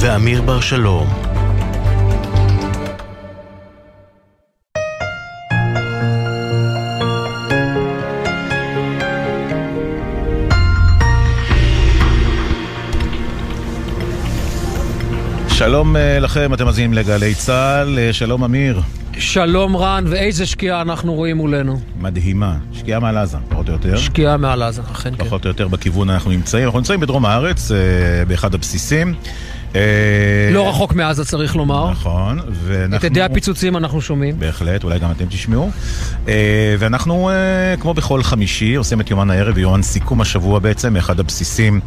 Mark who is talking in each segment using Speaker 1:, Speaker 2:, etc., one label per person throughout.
Speaker 1: ואמיר בר שלום.
Speaker 2: שלום אה, לכם, אתם מאזינים לגלי צה"ל, אה, שלום אמיר.
Speaker 3: שלום רן, ואיזה שקיעה אנחנו רואים מולנו.
Speaker 2: מדהימה, שקיעה מעל עזה, פחות או יותר.
Speaker 3: שקיעה מעל עזה, אכן כן.
Speaker 2: פחות או יותר בכיוון אנחנו נמצאים. אנחנו נמצאים בדרום הארץ, אה, באחד הבסיסים.
Speaker 3: לא רחוק מעזה צריך לומר.
Speaker 2: נכון,
Speaker 3: ואנחנו... את ידי הפיצוצים אנחנו שומעים.
Speaker 2: בהחלט, אולי גם אתם תשמעו. ואנחנו, כמו בכל חמישי, עושים את יומן הערב ויומן סיכום השבוע בעצם, מאחד הבסיסים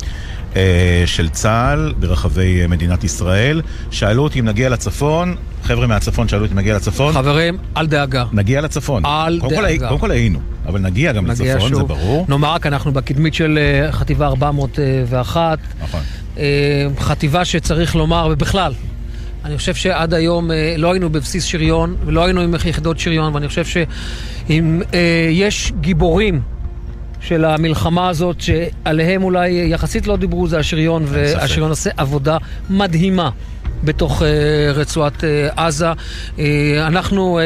Speaker 2: אה, של צה"ל ברחבי אה, מדינת ישראל. שאלו אותי אם נגיע לצפון, חבר'ה מהצפון שאלו אותי אם נגיע לצפון.
Speaker 3: חברים, אל דאגה.
Speaker 2: נגיע לצפון.
Speaker 3: אל
Speaker 2: קודם
Speaker 3: דאגה.
Speaker 2: כל, קודם כל היינו, אבל נגיע גם
Speaker 3: נגיע
Speaker 2: לצפון,
Speaker 3: שוב.
Speaker 2: זה ברור.
Speaker 3: נאמר רק, אנחנו בקדמית של אה, חטיבה 401.
Speaker 2: נכון.
Speaker 3: חטיבה שצריך לומר, ובכלל, אני חושב שעד היום לא היינו בבסיס שריון, ולא היינו עם יחידות שריון, ואני חושב שאם יש גיבורים של המלחמה הזאת, שעליהם אולי יחסית לא דיברו, זה השריון, והשריון עושה עבודה מדהימה. בתוך uh, רצועת uh, עזה. Uh, אנחנו...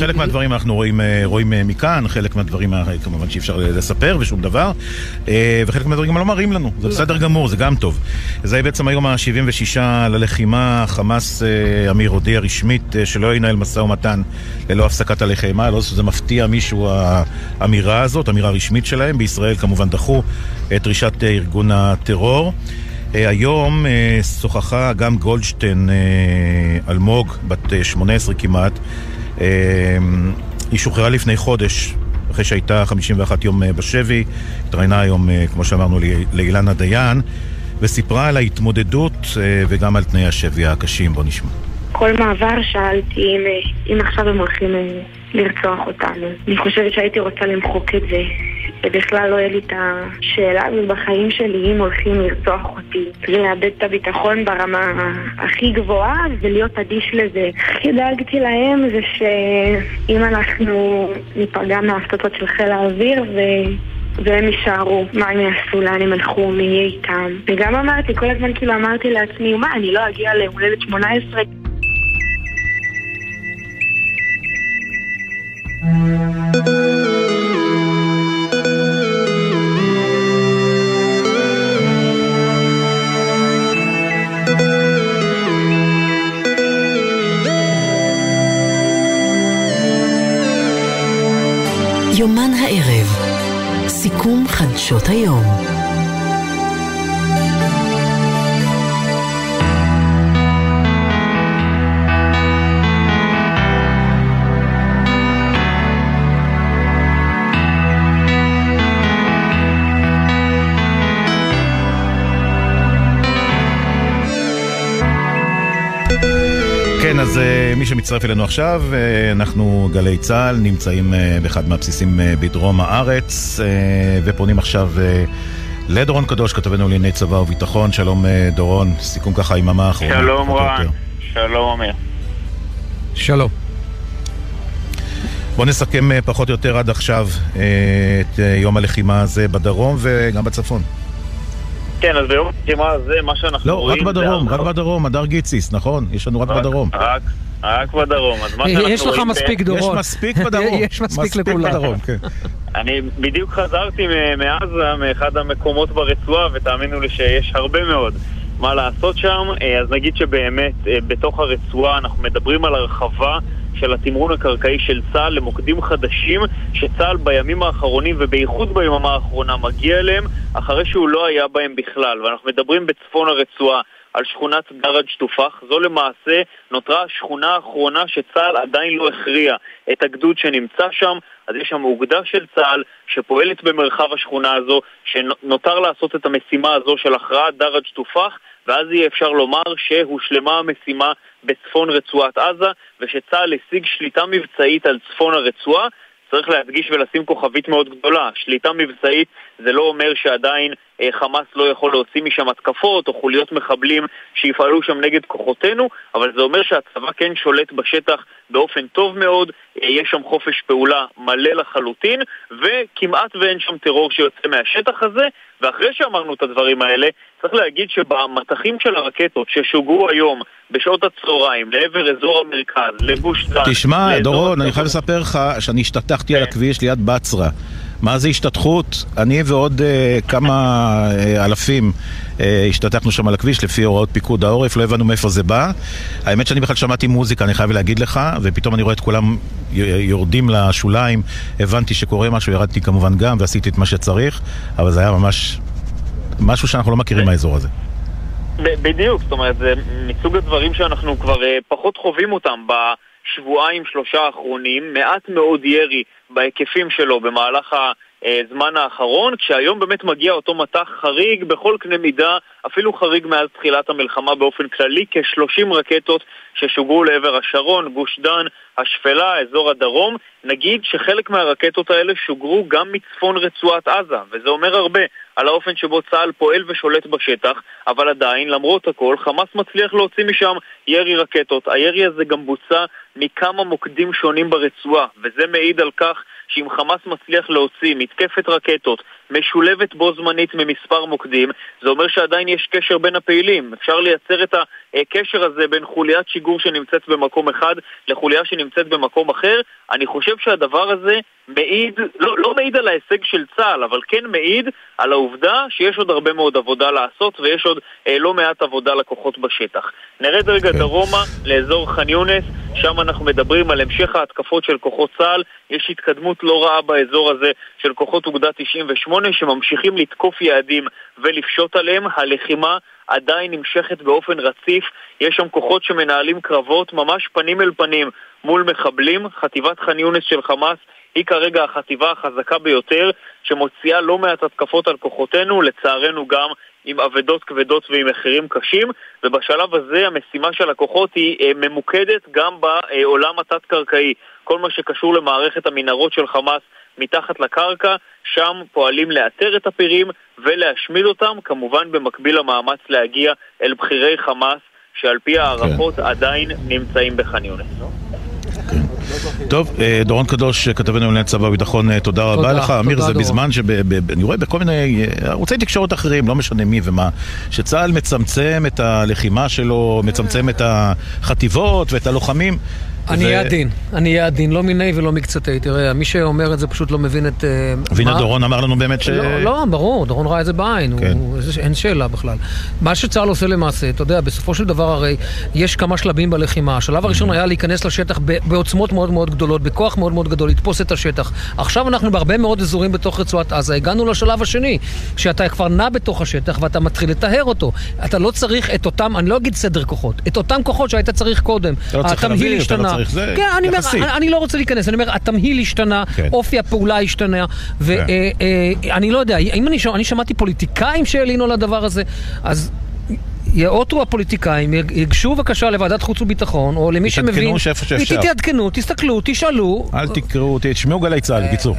Speaker 2: חלק מהדברים אנחנו רואים, רואים מכאן, חלק מהדברים כמובן שאי אפשר לספר ושום דבר, וחלק מהדברים לא מראים לנו, זה בסדר גמור, זה גם טוב. זה בעצם היום ה-76 ללחימה, חמאס, אמיר הודיע רשמית שלא ינהל משא ומתן ללא הפסקת הלחימה, לא שזה מפתיע מישהו האמירה הזאת, אמירה רשמית שלהם. בישראל כמובן דחו את דרישת ארגון הטרור. היום שוחחה גם גולדשטיין אלמוג, בת 18 כמעט. היא שוחררה לפני חודש, אחרי שהייתה 51 יום בשבי. התראיינה היום, כמו שאמרנו, לאילנה דיין, וסיפרה על ההתמודדות וגם על תנאי השבי הקשים. בוא נשמע.
Speaker 4: כל מעבר שאלתי אם, אם עכשיו הם הולכים לרצוח אותנו. אני חושבת שהייתי רוצה למחוק את זה. ובכלל לא היה לי את השאלה הזאת בחיים שלי, אם הולכים לרצוח אותי. ולאבד את הביטחון ברמה הכי גבוהה ולהיות אדיש לזה. הכי דאגתי להם זה שאם אנחנו ניפגע מההפצצות של חיל האוויר ו... והם יישארו, מה הם יעשו, לאן הם הלכו, מי יהיה איתם. וגם אמרתי, כל הזמן כאילו אמרתי לעצמי, מה, אני לא אגיע להולדת 18?
Speaker 5: יומן הערב, סיכום חדשות היום.
Speaker 2: כן, אז uh, מי שמצטרף אלינו עכשיו, uh, אנחנו גלי צה"ל, נמצאים uh, באחד מהבסיסים בדרום הארץ, ופונים עכשיו לדורון קדוש, כתבנו לענייני צבא וביטחון. שלום דורון, סיכום ככה היממה האחרונה.
Speaker 6: שלום רן, שלום אמיר.
Speaker 3: שלום.
Speaker 2: בוא נסכם פחות או יותר עד עכשיו את יום הלחימה הזה בדרום וגם בצפון.
Speaker 6: כן, אז ביום הלחימה הזה, מה שאנחנו
Speaker 2: לא,
Speaker 6: רואים...
Speaker 2: לא, רק בדרום, רק בדרום, הדר גיציס, נכון? יש לנו רק בדרום.
Speaker 6: רק, רק בדרום. אז מה שאנחנו רואים...
Speaker 3: יש לך מספיק דורון.
Speaker 2: יש מספיק בדרום.
Speaker 3: יש מספיק לכולם.
Speaker 2: בדרום, כן.
Speaker 6: אני בדיוק חזרתי מעזה, מאחד המקומות ברצועה, ותאמינו לי שיש הרבה מאוד מה לעשות שם. אז נגיד שבאמת, בתוך הרצועה אנחנו מדברים על הרחבה של התמרון הקרקעי של צה"ל למוקדים חדשים שצה"ל בימים האחרונים ובייחוד ביממה האחרונה מגיע אליהם אחרי שהוא לא היה בהם בכלל. ואנחנו מדברים בצפון הרצועה על שכונת דרג' תופאח. זו למעשה נותרה השכונה האחרונה שצה"ל עדיין לא הכריע את הגדוד שנמצא שם. אז יש שם אוגדה של צה"ל שפועלת במרחב השכונה הזו שנותר לעשות את המשימה הזו של הכרעת דרג' תופאח ואז יהיה אפשר לומר שהושלמה המשימה בצפון רצועת עזה ושצה"ל השיג שליטה מבצעית על צפון הרצועה צריך להדגיש ולשים כוכבית מאוד גדולה. שליטה מבצעית זה לא אומר שעדיין אה, חמאס לא יכול להוציא משם התקפות או חוליות מחבלים שיפעלו שם נגד כוחותינו, אבל זה אומר שהצבא כן שולט בשטח באופן טוב מאוד, אה, יש שם חופש פעולה מלא לחלוטין, וכמעט ואין שם טרור שיוצא מהשטח הזה, ואחרי שאמרנו את הדברים האלה, צריך להגיד שבמטחים של הרקטות ששוגרו היום בשעות הצהריים לעבר אזור המרכז, לגוש דן...
Speaker 2: תשמע, דורון, אני חייב לספר לך שאני השתטחתי על כן. הכביש ליד בצרה. מה זה השתתחות? אני ועוד uh, כמה uh, אלפים uh, השתתחנו שם על הכביש לפי הוראות פיקוד העורף, לא הבנו מאיפה זה בא. האמת שאני בכלל שמעתי מוזיקה, אני חייב להגיד לך, ופתאום אני רואה את כולם יורדים לשוליים, הבנתי שקורה משהו, ירדתי כמובן גם ועשיתי את מה שצריך, אבל זה היה ממש משהו שאנחנו לא מכירים מהאזור הזה.
Speaker 6: בדיוק, זאת אומרת, זה מסוג הדברים שאנחנו כבר פחות חווים אותם בשבועיים, שלושה האחרונים, מעט מאוד ירי בהיקפים שלו במהלך הזמן האחרון, כשהיום באמת מגיע אותו מטח חריג בכל קנה מידה, אפילו חריג מאז תחילת המלחמה באופן כללי, כ-30 רקטות ששוגרו לעבר השרון, גוש דן, השפלה, אזור הדרום. נגיד שחלק מהרקטות האלה שוגרו גם מצפון רצועת עזה, וזה אומר הרבה על האופן שבו צה"ל פועל ושולט בשטח, אבל עדיין, למרות הכל, חמאס מצליח להוציא משם ירי רקטות. הירי הזה גם בוצע מכמה מוקדים שונים ברצועה, וזה מעיד על כך שאם חמאס מצליח להוציא מתקפת רקטות משולבת בו זמנית ממספר מוקדים, זה אומר שעדיין יש קשר בין הפעילים. אפשר לייצר את הקשר הזה בין חוליית שיגור שנמצאת במקום אחד לחוליה שנמצאת במקום אחר. אני חושב שהדבר הזה מעיד, לא, לא מעיד על ההישג של צה"ל, אבל כן מעיד על העובדה שיש עוד הרבה מאוד עבודה לעשות ויש עוד אה, לא מעט עבודה לכוחות בשטח. נרד רגע כן. דרומה לאזור ח'אן יונס, שם אנחנו מדברים על המשך ההתקפות של כוחות צה"ל. יש התקדמות לא רעה באזור הזה של כוחות אוגדה 98 שממשיכים לתקוף יעדים ולפשוט עליהם. הלחימה עדיין נמשכת באופן רציף. יש שם כוחות שמנהלים קרבות ממש פנים אל פנים מול מחבלים. חטיבת ח'אן יונס של חמאס היא כרגע החטיבה החזקה ביותר שמוציאה לא מעט התקפות על כוחותינו, לצערנו גם עם אבדות כבדות ועם מחירים קשים, ובשלב הזה המשימה של הכוחות היא אה, ממוקדת גם בעולם התת-קרקעי. כל מה שקשור למערכת המנהרות של חמאס מתחת לקרקע, שם פועלים לאתר את הפירים ולהשמיד אותם, כמובן במקביל למאמץ להגיע אל בכירי חמאס, שעל פי הערכות כן. עדיין נמצאים בח'אן יונס.
Speaker 2: טוב, אה, דורון קדוש, כתבנו לענייני צבא וביטחון, אה, תודה רבה לך. אמיר, זה בזמן שאני רואה בכל מיני אה, ערוצי תקשורת אחרים, לא משנה מי ומה, שצה"ל מצמצם את הלחימה שלו, מצמצם את החטיבות ואת הלוחמים.
Speaker 3: אני אהיה עדין, אני אהיה עדין, לא מיני ולא מקצתי. תראה, מי שאומר את זה פשוט לא מבין את... אה,
Speaker 2: והנה דורון אמר לנו באמת ש...
Speaker 3: לא, לא, ברור, דורון ראה את זה בעין, כן. אין שאלה בכלל. מה שצה"ל עושה למעשה, אתה יודע, בסופו של דבר הרי יש כמה שלבים בלחימה. השלב הראשון היה להיכנס לשטח בעוצמות מאוד מאוד גדולות, בכוח מאוד מאוד גדול, לתפוס את השטח. עכשיו אנחנו בהרבה מאוד אזורים בתוך רצועת עזה, הגענו לשלב השני, שאתה כבר נע בתוך השטח ואתה מתחיל לטהר אותו. אתה לא צריך את אותם, אני לא אגיד סדר כוחות, את אותם כוחות שהיית צריך קודם. אתה לא צריך להביא, אתה לא צריך זה, כן, אני, אומר, אני, אני לא רוצה להיכנס, אני אומר, התמהיל השתנה, כן. אופי הפעולה השתנה, ואני כן. אה, אה, לא יודע, אם אני, אני שמעתי פוליטיקאים שהלינו על הדבר הזה, אז... יאותרו הפוליטיקאים, ייגשו בבקשה לוועדת חוץ וביטחון, או למי שמבין...
Speaker 2: תתעדכנו שאיפה שאפשר.
Speaker 3: תתעדכנו, תסתכלו, תשאלו.
Speaker 2: אל תקראו, תשמעו גלי צה"ל, בקיצור.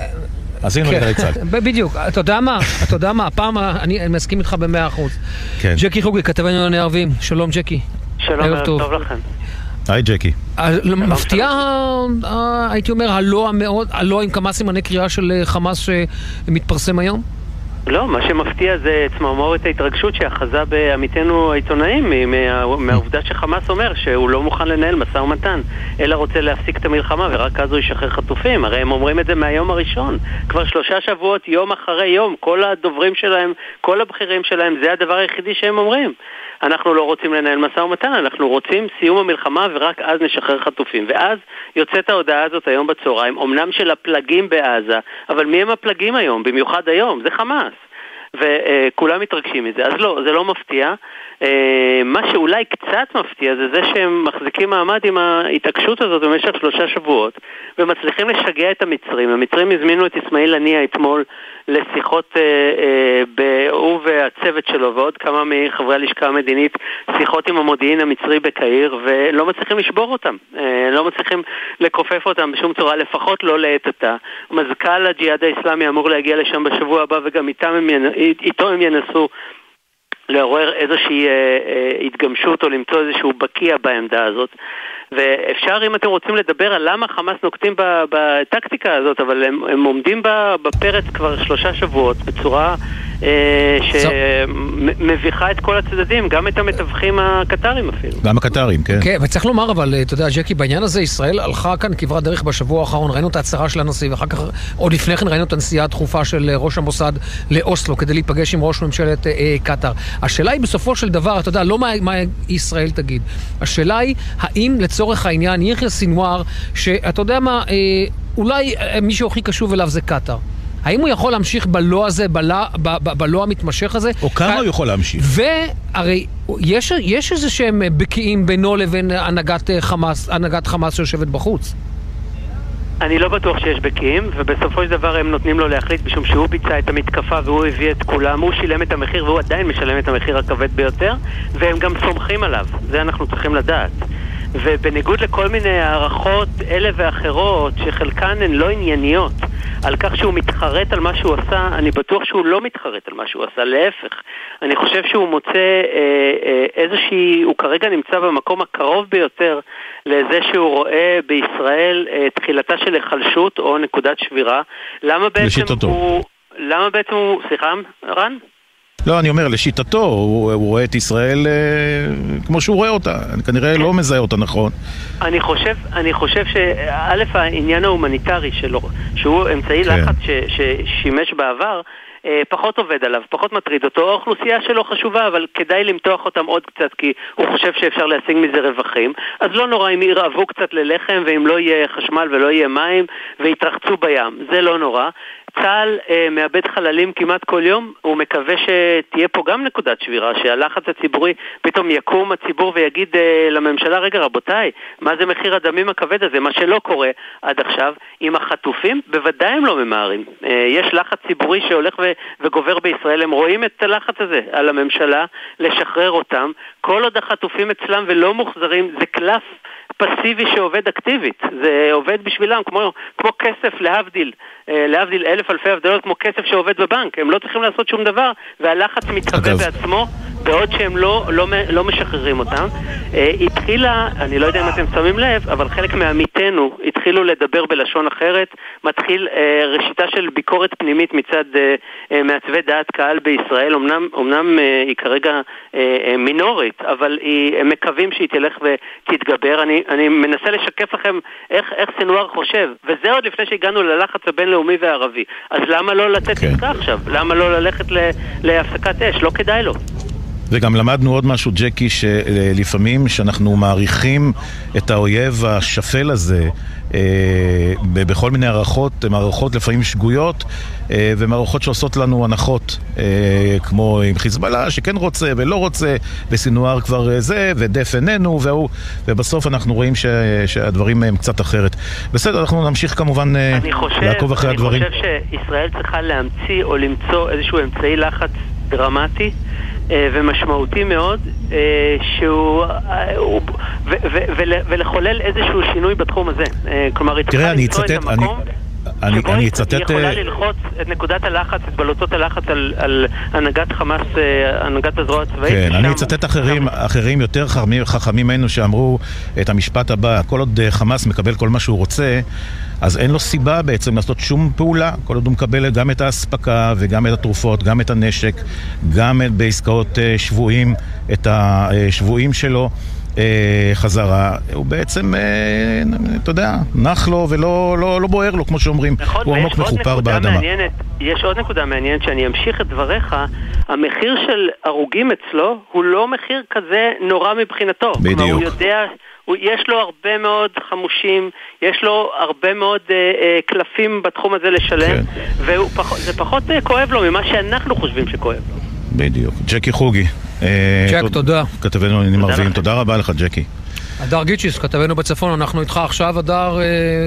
Speaker 2: עשינו כן. גלי צה"ל.
Speaker 3: בדיוק. אתה יודע מה? אתה יודע מה? הפעם אני מסכים איתך במאה אחוז. כן. ג'קי חוגי, כתבנו לענייני ערבים. שלום, ג'קי.
Speaker 1: שלום, ערב טוב לכם.
Speaker 2: היי ג'קי.
Speaker 3: מפתיע, הייתי אומר, הלא המאוד, הלא עם כמה סימני קריאה של אה, חמאס שמתפרסם היום?
Speaker 1: לא, מה שמפתיע זה צמרמורת ההתרגשות שאחזה בעמיתנו העיתונאים מהעובדה שחמאס אומר שהוא לא מוכן לנהל משא ומתן, אלא רוצה להפסיק את המלחמה ורק אז הוא ישחרר חטופים. הרי הם אומרים את זה מהיום הראשון. כבר שלושה שבועות, יום אחרי יום, כל הדוברים שלהם, כל הבכירים שלהם, זה הדבר היחידי שהם אומרים. אנחנו לא רוצים לנהל משא ומתן, אנחנו רוצים סיום המלחמה ורק אז נשחרר חטופים. ואז יוצאת ההודעה הזאת היום בצהריים, אמנם של הפלגים בעזה, אבל מי הם הפלגים היום? במיוחד היום, זה חמאס. וכולם מתרגשים מזה. אז לא, זה לא מפתיע. אה, מה שאולי קצת מפתיע זה זה שהם מחזיקים מעמד עם ההתעקשות הזאת במשך שלושה שבועות ומצליחים לשגע את המצרים. המצרים הזמינו את אסמאעיל הנייה אתמול לשיחות, אה, אה, הוא והצוות שלו ועוד כמה מחברי הלשכה המדינית, שיחות עם המודיעין המצרי בקהיר ולא מצליחים לשבור אותם, אה, לא מצליחים לכופף אותם בשום צורה, לפחות לא לעת עתה. מזכ"ל הג'יהאד האיסלאמי אמור להגיע לשם בשבוע הבא וגם איתם הם, איתו הם ינסו לעורר איזושהי אה, אה, התגמשות או למצוא איזשהו בקיע בעמדה הזאת. ואפשר, אם אתם רוצים לדבר על למה חמאס נוקטים בטקטיקה הזאת, אבל הם, הם עומדים בפרץ כבר שלושה שבועות בצורה אה, שמביכה את כל הצדדים, גם את המתווכים הקטרים אפילו.
Speaker 2: גם הקטרים, כן.
Speaker 3: כן, וצריך לומר, אבל אתה יודע, ג'קי, בעניין הזה ישראל הלכה כאן כברת דרך בשבוע האחרון, ראינו את ההצהרה של הנשיא, ואחר כך, עוד לפני כן ראינו את הנסיעה הדחופה של ראש המוסד לאוסלו, כדי להיפגש עם ראש ממשלת אה, קטאר. השאלה היא בסופו של דבר, אתה יודע, לא מה, מה ישראל תגיד. השאלה היא, האם לצורך העניין יחיא סינואר, שאתה יודע מה, אה, אולי אה, מישהו הכי קשוב אליו זה קטאר. האם הוא יכול להמשיך בלא הזה, בלא, בלא המתמשך הזה?
Speaker 2: או כמה הוא יכול להמשיך?
Speaker 3: והרי יש, יש איזה שהם בקיאים בינו לבין הנהגת אה, חמאס, הנהגת חמאס שיושבת בחוץ.
Speaker 1: אני לא בטוח שיש בקיאים, ובסופו של דבר הם נותנים לו להחליט משום שהוא ביצע את המתקפה והוא הביא את כולם, הוא שילם את המחיר והוא עדיין משלם את המחיר הכבד ביותר, והם גם סומכים עליו, זה אנחנו צריכים לדעת. ובניגוד לכל מיני הערכות אלה ואחרות, שחלקן הן לא ענייניות, על כך שהוא מתחרט על מה שהוא עשה, אני בטוח שהוא לא מתחרט על מה שהוא עשה, להפך. אני חושב שהוא מוצא אה, אה, איזושהי, הוא כרגע נמצא במקום הקרוב ביותר לזה שהוא רואה בישראל אה, תחילתה של היחלשות או נקודת שבירה. למה בעצם לשיטתו. הוא... למה בעצם הוא... סליחה, רן?
Speaker 2: לא, אני אומר, לשיטתו, הוא, הוא רואה את ישראל אה, כמו שהוא רואה אותה. אני כנראה לא מזהה אותה נכון.
Speaker 1: אני חושב, אני חושב שא', העניין ההומניטרי שלו, שהוא אמצעי כן. לחץ ש, ששימש בעבר, פחות עובד עליו, פחות מטריד אותו. האוכלוסייה שלו חשובה, אבל כדאי למתוח אותם עוד קצת, כי הוא חושב שאפשר להשיג מזה רווחים. אז לא נורא אם ירעבו קצת ללחם, ואם לא יהיה חשמל ולא יהיה מים, ויתרחצו בים. זה לא נורא. צה"ל אה, מאבד חללים כמעט כל יום, הוא מקווה שתהיה פה גם נקודת שבירה, שהלחץ הציבורי, פתאום יקום הציבור ויגיד אה, לממשלה, רגע רבותיי, מה זה מחיר הדמים הכבד הזה? מה שלא קורה עד עכשיו. עם החטופים, בוודאי הם לא ממהרים. אה, יש לחץ ציבורי שהולך ו- וגובר בישראל, הם רואים את הלחץ הזה על הממשלה לשחרר אותם. כל עוד החטופים אצלם ולא מוחזרים, זה קלף. פסיבי שעובד אקטיבית, זה עובד בשבילם כמו, כמו כסף להבדיל, אה, להבדיל אלף אלפי הבדלות כמו כסף שעובד בבנק, הם לא צריכים לעשות שום דבר והלחץ מתהווה בעצמו בעוד שהם לא, לא, לא משחררים אותם. אה, התחילה, אני לא יודע אם אתם שמים לב, אבל חלק מעמיתינו התחילו לדבר בלשון אחרת, מתחיל אה, ראשיתה של ביקורת פנימית מצד מעצבי דעת קהל בישראל, אמנם, אמנם היא כרגע מינורית, אבל היא, הם מקווים שהיא תלך ותתגבר. אני, אני מנסה לשקף לכם איך, איך סנוואר חושב, וזה עוד לפני שהגענו ללחץ הבינלאומי והערבי. אז למה לא לתת okay. עסקה עכשיו? למה לא ללכת להפסקת אש? לא כדאי לו.
Speaker 2: וגם למדנו עוד משהו, ג'קי, שלפעמים שאנחנו מעריכים את האויב השפל הזה בכל מיני הערכות, מערכות לפעמים שגויות אה, ומערכות שעושות לנו הנחות, אה, כמו עם חיזבאללה שכן רוצה ולא רוצה, וסינואר כבר זה, ודף איננו, והוא, ובסוף אנחנו רואים ש, שהדברים הם קצת אחרת. בסדר, אנחנו נמשיך כמובן חושב, לעקוב אחרי
Speaker 1: אני
Speaker 2: הדברים.
Speaker 1: אני חושב שישראל צריכה להמציא או למצוא איזשהו אמצעי לחץ דרמטי. אה, ומשמעותי מאוד, אה, שהוא... אה, ולחולל איזשהו שינוי בתחום הזה. כלומר, היא צריכה למצוא את המקום... אני, שבו אני אצטט... היא יכולה ללחוץ את נקודת הלחץ, את בלוטות הלחץ על, על הנהגת חמאס, הנהגת הזרוע הצבאית.
Speaker 2: כן, אני אצטט אחרים, אחרים יותר חכמים, חכמים ממנו שאמרו את המשפט הבא, כל עוד חמאס מקבל כל מה שהוא רוצה, אז אין לו סיבה בעצם לעשות שום פעולה, כל עוד הוא מקבל גם את האספקה וגם את התרופות, גם את הנשק, גם בעסקאות אה, שבויים, את השבויים שלו. אה, חזרה, הוא בעצם, אה, אתה יודע, נח לו ולא לא, לא בוער לו, כמו שאומרים. נכון, הוא עמוק מחופר באדמה.
Speaker 1: מעניינת, יש עוד נקודה מעניינת, שאני אמשיך את דבריך, המחיר של הרוגים אצלו הוא לא מחיר כזה נורא מבחינתו.
Speaker 2: בדיוק. כלומר,
Speaker 1: הוא יודע... הוא, יש לו הרבה מאוד חמושים, יש לו הרבה מאוד אה, אה, קלפים בתחום הזה לשלם, כן. וזה פחות אה, כואב לו ממה שאנחנו חושבים שכואב לו.
Speaker 2: בדיוק. ג'קי חוגי.
Speaker 3: ג'ק, תודה.
Speaker 2: כתבנו לעניינים ערביים, תודה רבה לך, ג'קי.
Speaker 3: הדר גיצ'יס, כתבנו בצפון, אנחנו איתך עכשיו, הדר,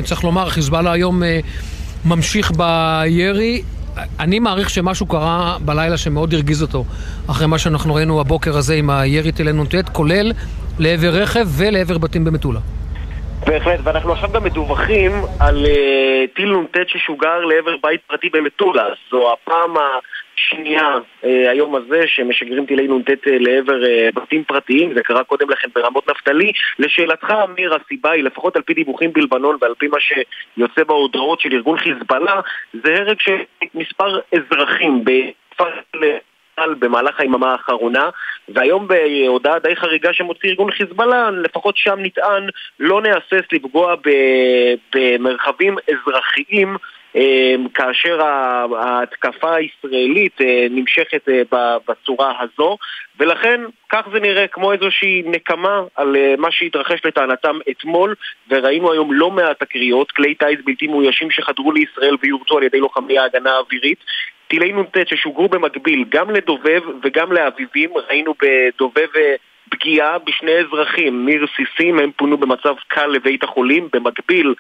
Speaker 3: צריך לומר, חיזבאללה היום ממשיך בירי. אני מעריך שמשהו קרה בלילה שמאוד הרגיז אותו, אחרי מה שאנחנו ראינו הבוקר הזה עם הירי טילי נ"ט, כולל לעבר רכב ולעבר בתים במטולה.
Speaker 7: בהחלט, ואנחנו עכשיו גם מדווחים על uh, טיל נ"ט ששוגר לעבר בית פרטי במטולה. זו הפעם השנייה uh, היום הזה שמשגרים טילי נ"ט uh, לעבר uh, בתים פרטיים, זה קרה קודם לכן ברמות נפתלי. לשאלתך, אמיר, הסיבה היא, לפחות על פי דיווחים בלבנון ועל פי מה שיוצא בהודעות של ארגון חיזבאללה, זה הרג של מספר אזרחים בכפר... במהלך היממה האחרונה והיום בהודעה די חריגה שמוציא ארגון חיזבאללה, לפחות שם נטען לא נהסס לפגוע במרחבים אזרחיים כאשר ההתקפה הישראלית אה, נמשכת אה, בצורה הזו ולכן כך זה נראה כמו איזושהי נקמה על אה, מה שהתרחש לטענתם אתמול וראינו היום לא מעט תקריות, כלי טיס בלתי מאוישים שחדרו לישראל ויורצו על ידי לוחמי ההגנה האווירית טילי נ"ט ששוגרו במקביל גם לדובב וגם לאביבים, ראינו בדובב פגיעה בשני אזרחים מרסיסים, הם פונו במצב קל לבית החולים, במקביל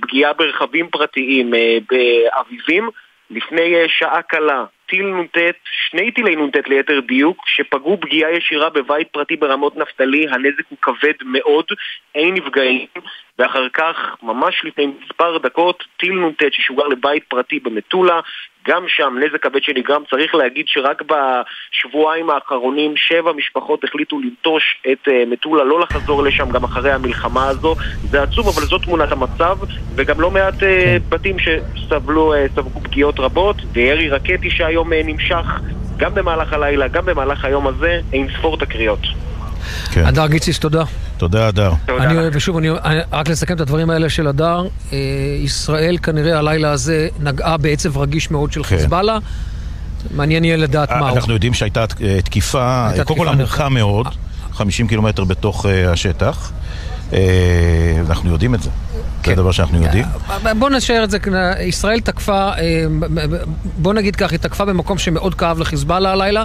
Speaker 7: פגיעה ברכבים פרטיים באביבים. לפני שעה קלה, טיל נ"ט, שני טילי נ"ט ליתר דיוק, שפגעו פגיעה ישירה בבית פרטי ברמות נפתלי, הנזק הוא כבד מאוד, אין נפגעים, ואחר כך, ממש לפני מספר דקות, טיל נ"ט ששוגר לבית פרטי במטולה, גם שם נזק כבד שנגרם, צריך להגיד שרק בשבועיים האחרונים שבע משפחות החליטו לנטוש את uh, מטולה, לא לחזור לשם גם אחרי המלחמה הזו. זה עצוב, אבל זו תמונת המצב, וגם לא מעט uh, בתים שסבלו, ספגו פגיעות רבות, וירי רקטי שהיום uh, נמשך גם במהלך הלילה, גם במהלך היום הזה, אין ספור תקריות.
Speaker 3: כן. הדר גיציס, תודה.
Speaker 2: תודה, הדר.
Speaker 3: אני, ושוב, אני, רק לסכם את הדברים האלה של הדר, אה, ישראל כנראה הלילה הזה נגעה בעצב רגיש מאוד של כן. חיזבאללה. מעניין יהיה לדעת מה הוא.
Speaker 2: אנחנו יודעים שהייתה אה, תקיפה, קודם כל עמוקה מאוד, 50 קילומטר בתוך אה, השטח. אנחנו יודעים את זה. זה כן. דבר שאנחנו יודעים.
Speaker 3: בוא נשאר את זה, ישראל תקפה, אה, בוא נגיד כך, היא תקפה במקום שמאוד כאב לחיזבאללה הלילה.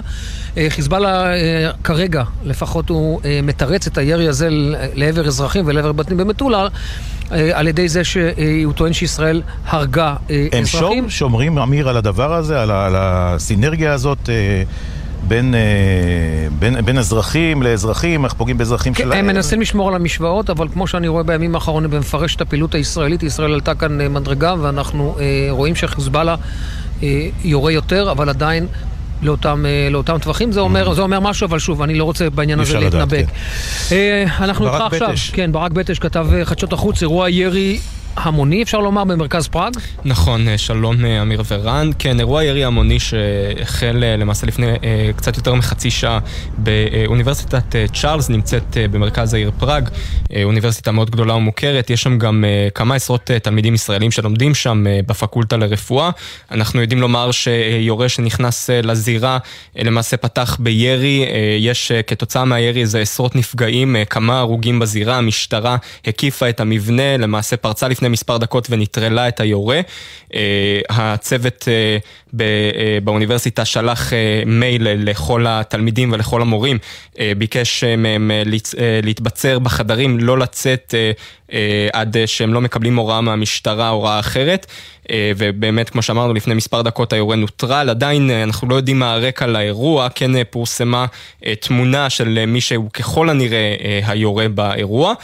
Speaker 3: אה, חיזבאללה אה, כרגע, לפחות הוא מתרץ את הירי הזה לעבר אזרחים ולעבר בתים במטולה. על ידי זה שהוא טוען שישראל הרגה
Speaker 2: אזרחים. הם שומרים, אמיר, על הדבר הזה, על הסינרגיה הזאת בין, אה, בין, בין אזרחים לאזרחים, איך פוגעים באזרחים
Speaker 3: כן,
Speaker 2: שלהם.
Speaker 3: הם מנסים לשמור על המשוואות, אבל כמו שאני רואה בימים האחרונים ומפרש את הפעילות הישראלית, ישראל עלתה כאן אה, מדרגה, ואנחנו אה, רואים שחיזבאללה אה, יורה יותר, אבל עדיין... לאותם, אה, לאותם טווחים, זה אומר, mm-hmm. זה אומר משהו, אבל שוב, אני לא רוצה בעניין הזה להתנבק. כן. אה, אנחנו איתך עכשיו, כן, ברק בטש כתב חדשות החוץ, אירוע ירי המוני, אפשר לומר, במרכז פראג?
Speaker 8: נכון, אה, שלום אה, אמיר ורן. כן, אירוע ירי המוני שהחל אה, למעשה לפני קצת יותר מחצי שעה באוניברסיטת צ'ארלס, נמצאת במרכז העיר פראג, אוניברסיטה מאוד גדולה ומוכרת. יש שם גם כמה עשרות תלמידים ישראלים שלומדים שם בפקולטה לרפואה. אנחנו יודעים לומר שיורה שנכנס לזירה למעשה פתח בירי, יש כתוצאה מהירי איזה עשרות נפגעים, כמה הרוגים בזירה, המשטרה הקיפה את המבנה, למעשה פרצה לפני... לפני מספר דקות ונטרלה את היורה. אה, הצוות אה, אה, באוניברסיטה שלח מייל לכל התלמידים ולכל המורים, ביקש מהם להתבצר בחדרים, לא לצאת עד שהם לא מקבלים הוראה מהמשטרה, הוראה אחרת. ובאמת, כמו שאמרנו לפני מספר דקות, היורה נוטרל. עדיין אנחנו לא יודעים מה הרקע לאירוע, כן פורסמה תמונה של מי שהוא ככל הנראה היורה באירוע.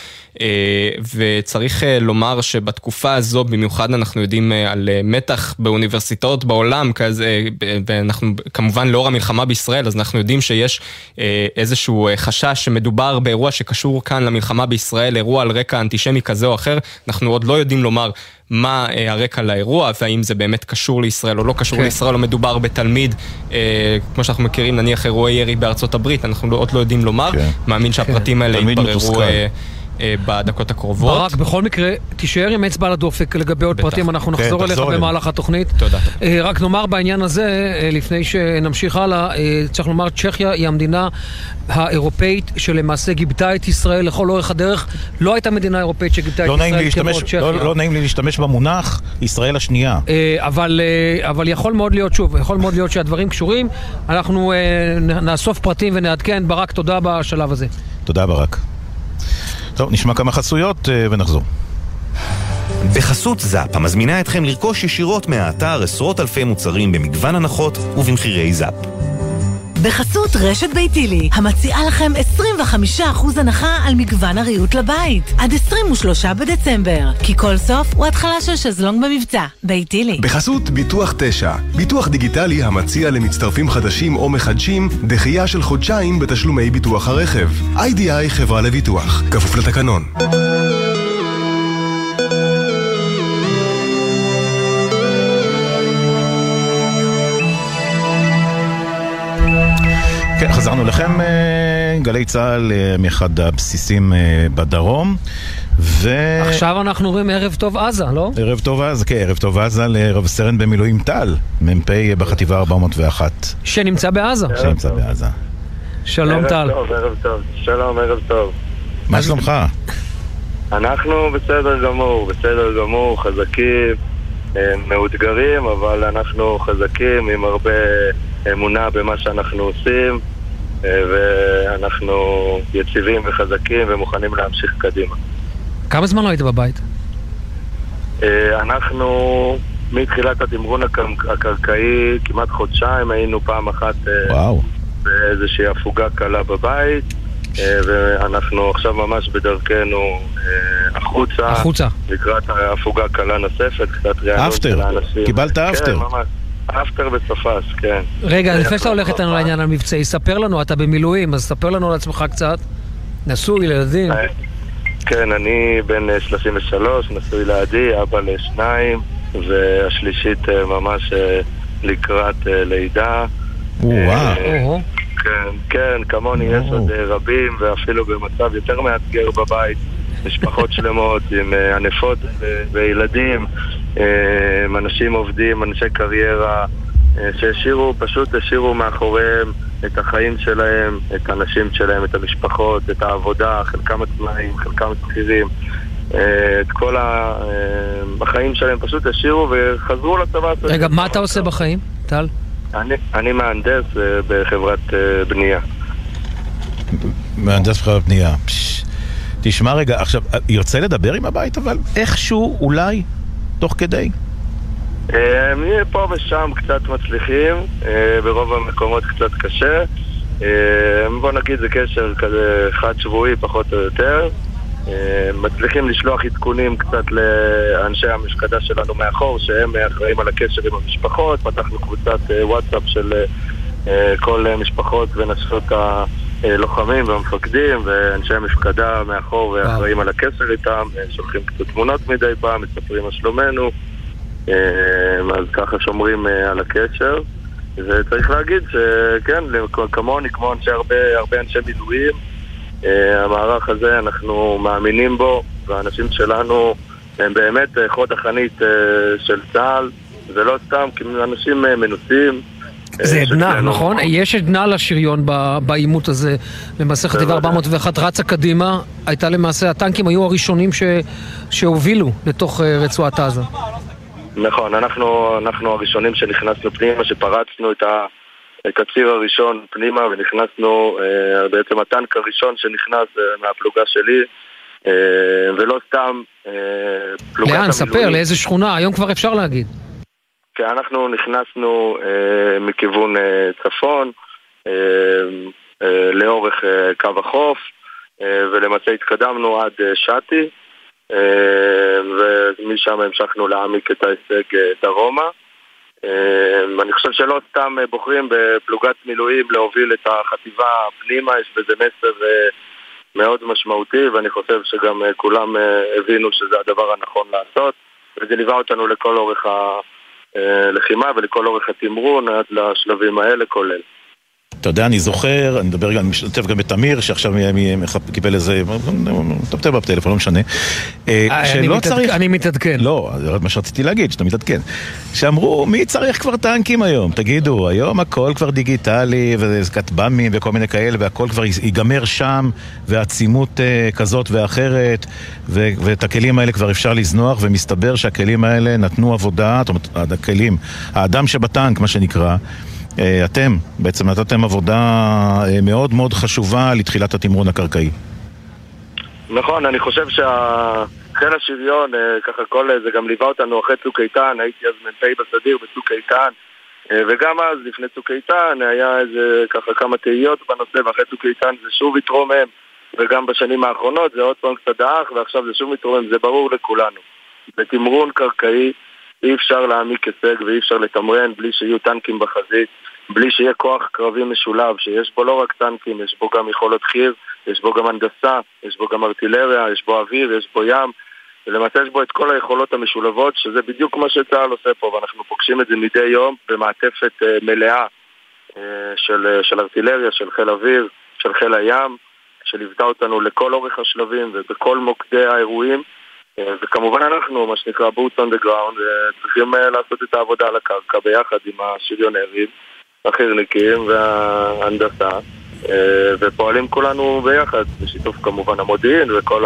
Speaker 8: וצריך לומר שבתקופה הזו, במיוחד אנחנו יודעים על מתח באוניברסיטאות בעולם כזה, ואנחנו כמובן לאור המלחמה בישראל, אז אנחנו יודעים שיש אה, איזשהו אה, חשש שמדובר באירוע שקשור כאן למלחמה בישראל, אירוע על רקע אנטישמי כזה או אחר, אנחנו עוד לא יודעים לומר מה אה, הרקע לאירוע, והאם זה באמת קשור לישראל או לא קשור כן. לישראל, או מדובר בתלמיד, אה, כמו שאנחנו מכירים, נניח אירועי ירי בארצות הברית, אנחנו עוד לא יודעים לומר, כן. מאמין שהפרטים כן. האלה יתבררו... אה, בדקות הקרובות.
Speaker 3: ברק, בכל מקרה, תישאר עם אצבע על הדופק לגבי עוד
Speaker 8: בטח.
Speaker 3: פרטים, אנחנו
Speaker 2: כן,
Speaker 3: נחזור אליך
Speaker 2: אלינו.
Speaker 3: במהלך התוכנית.
Speaker 8: תודה.
Speaker 3: אה, רק נאמר בעניין הזה, אה, לפני שנמשיך הלאה, אה, צריך לומר, צ'כיה היא המדינה האירופאית שלמעשה גיבתה את ישראל לכל אורך הדרך. לא הייתה מדינה אירופאית שגיבתה את
Speaker 2: לא לי
Speaker 3: ישראל כמו
Speaker 2: להשתמש,
Speaker 3: צ'כיה.
Speaker 2: לא, לא נעים לי להשתמש במונח ישראל השנייה.
Speaker 3: אה, אבל, אה, אבל יכול מאוד להיות, שוב, יכול מאוד להיות שהדברים קשורים. אנחנו אה, נאסוף פרטים ונעדכן. ברק, תודה בשלב הזה.
Speaker 2: תודה ברק. טוב, נשמע כמה חסויות אה, ונחזור.
Speaker 9: בחסות זאפ, המזמינה אתכם לרכוש ישירות מהאתר עשרות אלפי מוצרים במגוון הנחות ובמחירי זאפ.
Speaker 10: בחסות רשת ביתילי, המציעה לכם 25% הנחה על מגוון הריהוט לבית. עד 23 בדצמבר, כי כל סוף הוא התחלה של שזלונג במבצע. ביתילי.
Speaker 11: בחסות ביטוח 9, ביטוח דיגיטלי המציע למצטרפים חדשים או מחדשים דחייה של חודשיים בתשלומי ביטוח הרכב. איי-די-איי חברה לביטוח, כפוף לתקנון.
Speaker 2: חזרנו לכם, אה, גלי צה"ל אה, מאחד הבסיסים אה, בדרום, ו...
Speaker 3: עכשיו אנחנו רואים ערב טוב עזה, לא?
Speaker 2: ערב טוב עזה, כן, ערב טוב עזה לרב סרן במילואים טל, מ"פ בחטיבה 401,
Speaker 3: שנמצא בעזה.
Speaker 2: שנמצא בעזה.
Speaker 3: שלום טל.
Speaker 12: ערב טוב, ערב טוב. שלום, ערב טוב.
Speaker 2: מה שלומך?
Speaker 12: אנחנו בסדר גמור, בסדר גמור, חזקים, מאותגרים, אבל אנחנו חזקים עם הרבה אמונה במה שאנחנו עושים, ואנחנו יציבים וחזקים ומוכנים להמשיך קדימה.
Speaker 3: כמה זמן לא היית בבית?
Speaker 12: אה, אנחנו מתחילת התמרון הקר- הקרקעי, כמעט חודשיים, היינו פעם אחת אה,
Speaker 2: וואו.
Speaker 12: באיזושהי הפוגה קלה בבית, אה, ואנחנו עכשיו ממש בדרכנו אה, החוצה.
Speaker 3: החוצה.
Speaker 12: לקראת הפוגה קלה נוספת, קצת
Speaker 2: אפטר.
Speaker 12: של האנשים.
Speaker 2: קיבלת אפטר.
Speaker 12: כן, ממש. אפטר בסופש, כן.
Speaker 3: רגע,
Speaker 12: אה,
Speaker 3: לפני שאתה הולך איתנו לעניין המבצעי, ספר לנו, אתה במילואים, אז ספר לנו על עצמך קצת. נשוי, ילדים.
Speaker 12: אה, כן, אני בן אה, 33, נשוי לעדי, אבא לשניים, והשלישית אה, ממש אה, לקראת אה, לידה.
Speaker 2: וואו.
Speaker 12: כן, כן, כמוני יש עוד אה, רבים, ואפילו במצב יותר מאתגר בבית. משפחות שלמות עם אה, ענפות ו- וילדים, אה, אנשים עובדים, אנשי קריירה, אה, שהשאירו, פשוט השאירו מאחוריהם את החיים שלהם, את הנשים שלהם, את המשפחות, את העבודה, חלקם עצמאים, חלקם שכירים. אה, את כל ה- אה, החיים שלהם פשוט השאירו וחזרו לצבא.
Speaker 3: רגע, מה אתה עושה בחיים, טל?
Speaker 12: אני, אני מהנדס אה, בחברת אה, בנייה.
Speaker 2: מהנדס חברת בנייה. תשמע רגע, עכשיו, יוצא לדבר עם הבית, אבל איכשהו, אולי, תוך כדי.
Speaker 12: נהיה פה ושם קצת מצליחים, אה, ברוב המקומות קצת קשה. אה, בוא נגיד זה קשר כזה חד שבועי פחות או יותר. אה, מצליחים לשלוח עדכונים קצת לאנשי המפקדה שלנו מאחור, שהם אחראים על הקשר עם המשפחות. פתחנו קבוצת אה, וואטסאפ של אה, כל משפחות ונשות הלוחמים והמפקדים ואנשי המפקדה מאחור ואחראים על הקשר איתם, אה, שולחים קצת תמונות מדי פעם, מספרים מה שלומנו. אה, אז ככה שומרים אה, על הקשר. וצריך להגיד שכן, כמוני, כמו אנשי הרבה, הרבה אנשי מילואים, אה, המערך הזה, אנחנו מאמינים בו, והאנשים שלנו הם באמת אה, חוד החנית אה, של צה"ל, ולא סתם, כי אנשים אה, מנוסים. אה,
Speaker 3: זה עדנה,
Speaker 12: שכן,
Speaker 3: נכון? יש עדנה לשריון בעימות הזה. למעשה חטיבה
Speaker 12: בוודאי.
Speaker 3: 401 רצה קדימה. הייתה למעשה, הטנקים היו הראשונים ש- שהובילו לתוך אה, רצועת עזה.
Speaker 12: נכון, אנחנו, אנחנו הראשונים שנכנסנו פנימה, שפרצנו את, ה, את הציר הראשון פנימה ונכנסנו, אה, בעצם הטנק הראשון שנכנס אה, מהפלוגה שלי, אה, ולא סתם אה, פלוגת
Speaker 3: לאן? ספר,
Speaker 12: המילואים.
Speaker 3: לאיזה שכונה? היום כבר אפשר להגיד.
Speaker 12: כי אנחנו נכנסנו אה, מכיוון אה, צפון אה, אה, לאורך אה, קו החוף אה, ולמעשה התקדמנו עד אה, שתי אה, ומשם המשכנו להעמיק את ההישג אה, דרומה. אה, אני חושב שלא סתם אה, בוחרים בפלוגת מילואים להוביל את החטיבה פנימה, יש בזה מסר אה, מאוד משמעותי ואני חושב שגם אה, כולם אה, הבינו שזה הדבר הנכון לעשות וזה ליווה אותנו לכל אורך הלחימה ולכל אורך התמרון עד לשלבים האלה כולל.
Speaker 2: אתה יודע, אני זוכר, אני מדבר גם, אני משתתף גם בתמיר, שעכשיו מ- מ- מח- קיבל איזה, מטפטף בפטלפון, לא משנה. אה,
Speaker 3: אה,
Speaker 2: שלא צריך-
Speaker 3: אני מתעדכן.
Speaker 2: לא, זה מה שרציתי להגיד, שאתה מתעדכן. שאמרו, מי צריך כבר טנקים היום? תגידו, היום הכל כבר דיגיטלי, וכטב"מים וכל מיני כאלה, והכל כבר ייגמר שם, ועצימות אה, כזאת ואחרת, ואת הכלים האלה כבר אפשר לזנוח, ומסתבר שהכלים האלה נתנו עבודה, זאת אומרת, הכלים, האדם שבטנק, מה שנקרא, אתם בעצם נתתם עבודה אה, מאוד מאוד חשובה לתחילת התמרון הקרקעי.
Speaker 12: נכון, אני חושב שחיל השריון, אה, ככה כל זה גם ליווה אותנו אחרי צוק איתן, הייתי אז מ"פ בסדיר בצוק איתן, אה, וגם אז, לפני צוק איתן, היה איזה ככה כמה תהיות בנושא, ואחרי צוק איתן זה שוב התרומם, וגם בשנים האחרונות זה עוד פעם קצת דעך, ועכשיו זה שוב מתרומם, זה ברור לכולנו. בתמרון קרקעי אי אפשר להעמיק הישג ואי אפשר לתמרן בלי שיהיו טנקים בחזית, בלי שיהיה כוח קרבי משולב, שיש בו לא רק טנקים, יש בו גם יכולות חי"ר, יש בו גם הנדסה, יש בו גם ארטילריה, יש בו אוויר, יש בו ים, ולמעשה יש בו את כל היכולות המשולבות, שזה בדיוק מה שצה"ל עושה פה, ואנחנו פוגשים את זה מדי יום במעטפת אה, מלאה אה, של, אה, של ארטילריה, של חיל אוויר, של חיל הים, שליוותה אותנו לכל אורך השלבים ובכל מוקדי האירועים. וכמובן אנחנו, מה שנקרא boots on the ground, צריכים לעשות את העבודה על הקרקע ביחד עם השריונרים, החי"רניקים וההנדסה, אה, ופועלים כולנו ביחד, בשיתוף כמובן המודיעין וכל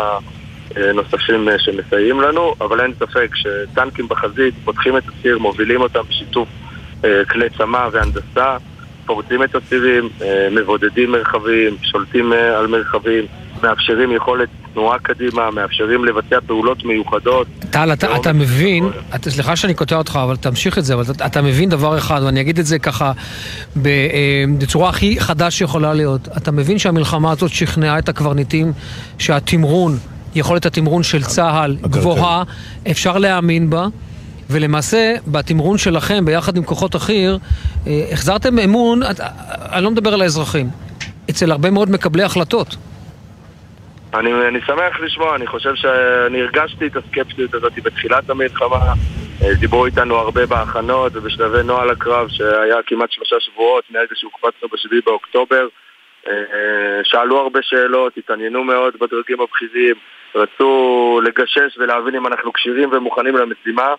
Speaker 12: הנוספים אה, שמסייעים לנו, אבל אין ספק שטנקים בחזית פותחים את הציר, מובילים אותם בשיתוף אה, כלי צמ"ה והנדסה, פורצים את הצירים, אה, מבודדים מרחבים, שולטים על מרחבים, מאפשרים יכולת תנועה קדימה, מאפשרים לבצע פעולות מיוחדות.
Speaker 3: טל, אתה, אתה מבין, אתה, סליחה שאני קוטע אותך, אבל תמשיך את זה, אבל אתה, אתה מבין דבר אחד, ואני אגיד את זה ככה אה, בצורה הכי חדה שיכולה להיות. אתה מבין שהמלחמה הזאת שכנעה את הקברניטים שהתמרון, יכולת התמרון של צה"ל גבוהה, אפשר להאמין בה. ולמעשה, בתמרון שלכם, ביחד עם כוחות החי"ר, אה, החזרתם אמון, את- אני לא מדבר על האזרחים, אצל הרבה מאוד מקבלי החלטות.
Speaker 12: אני, אני שמח לשמוע, אני חושב שאני הרגשתי את הסקפטיות הזאת בתחילת המלחמה. אה, דיברו איתנו הרבה בהכנות ובשלבי נוהל הקרב שהיה כמעט שלושה שבועות מהרגע שהוקפצנו ב-7 באוקטובר. אה, שאלו הרבה שאלות, התעניינו מאוד בדרגים הבכירים, רצו לגשש ולהבין אם אנחנו כשירים ומוכנים למשימה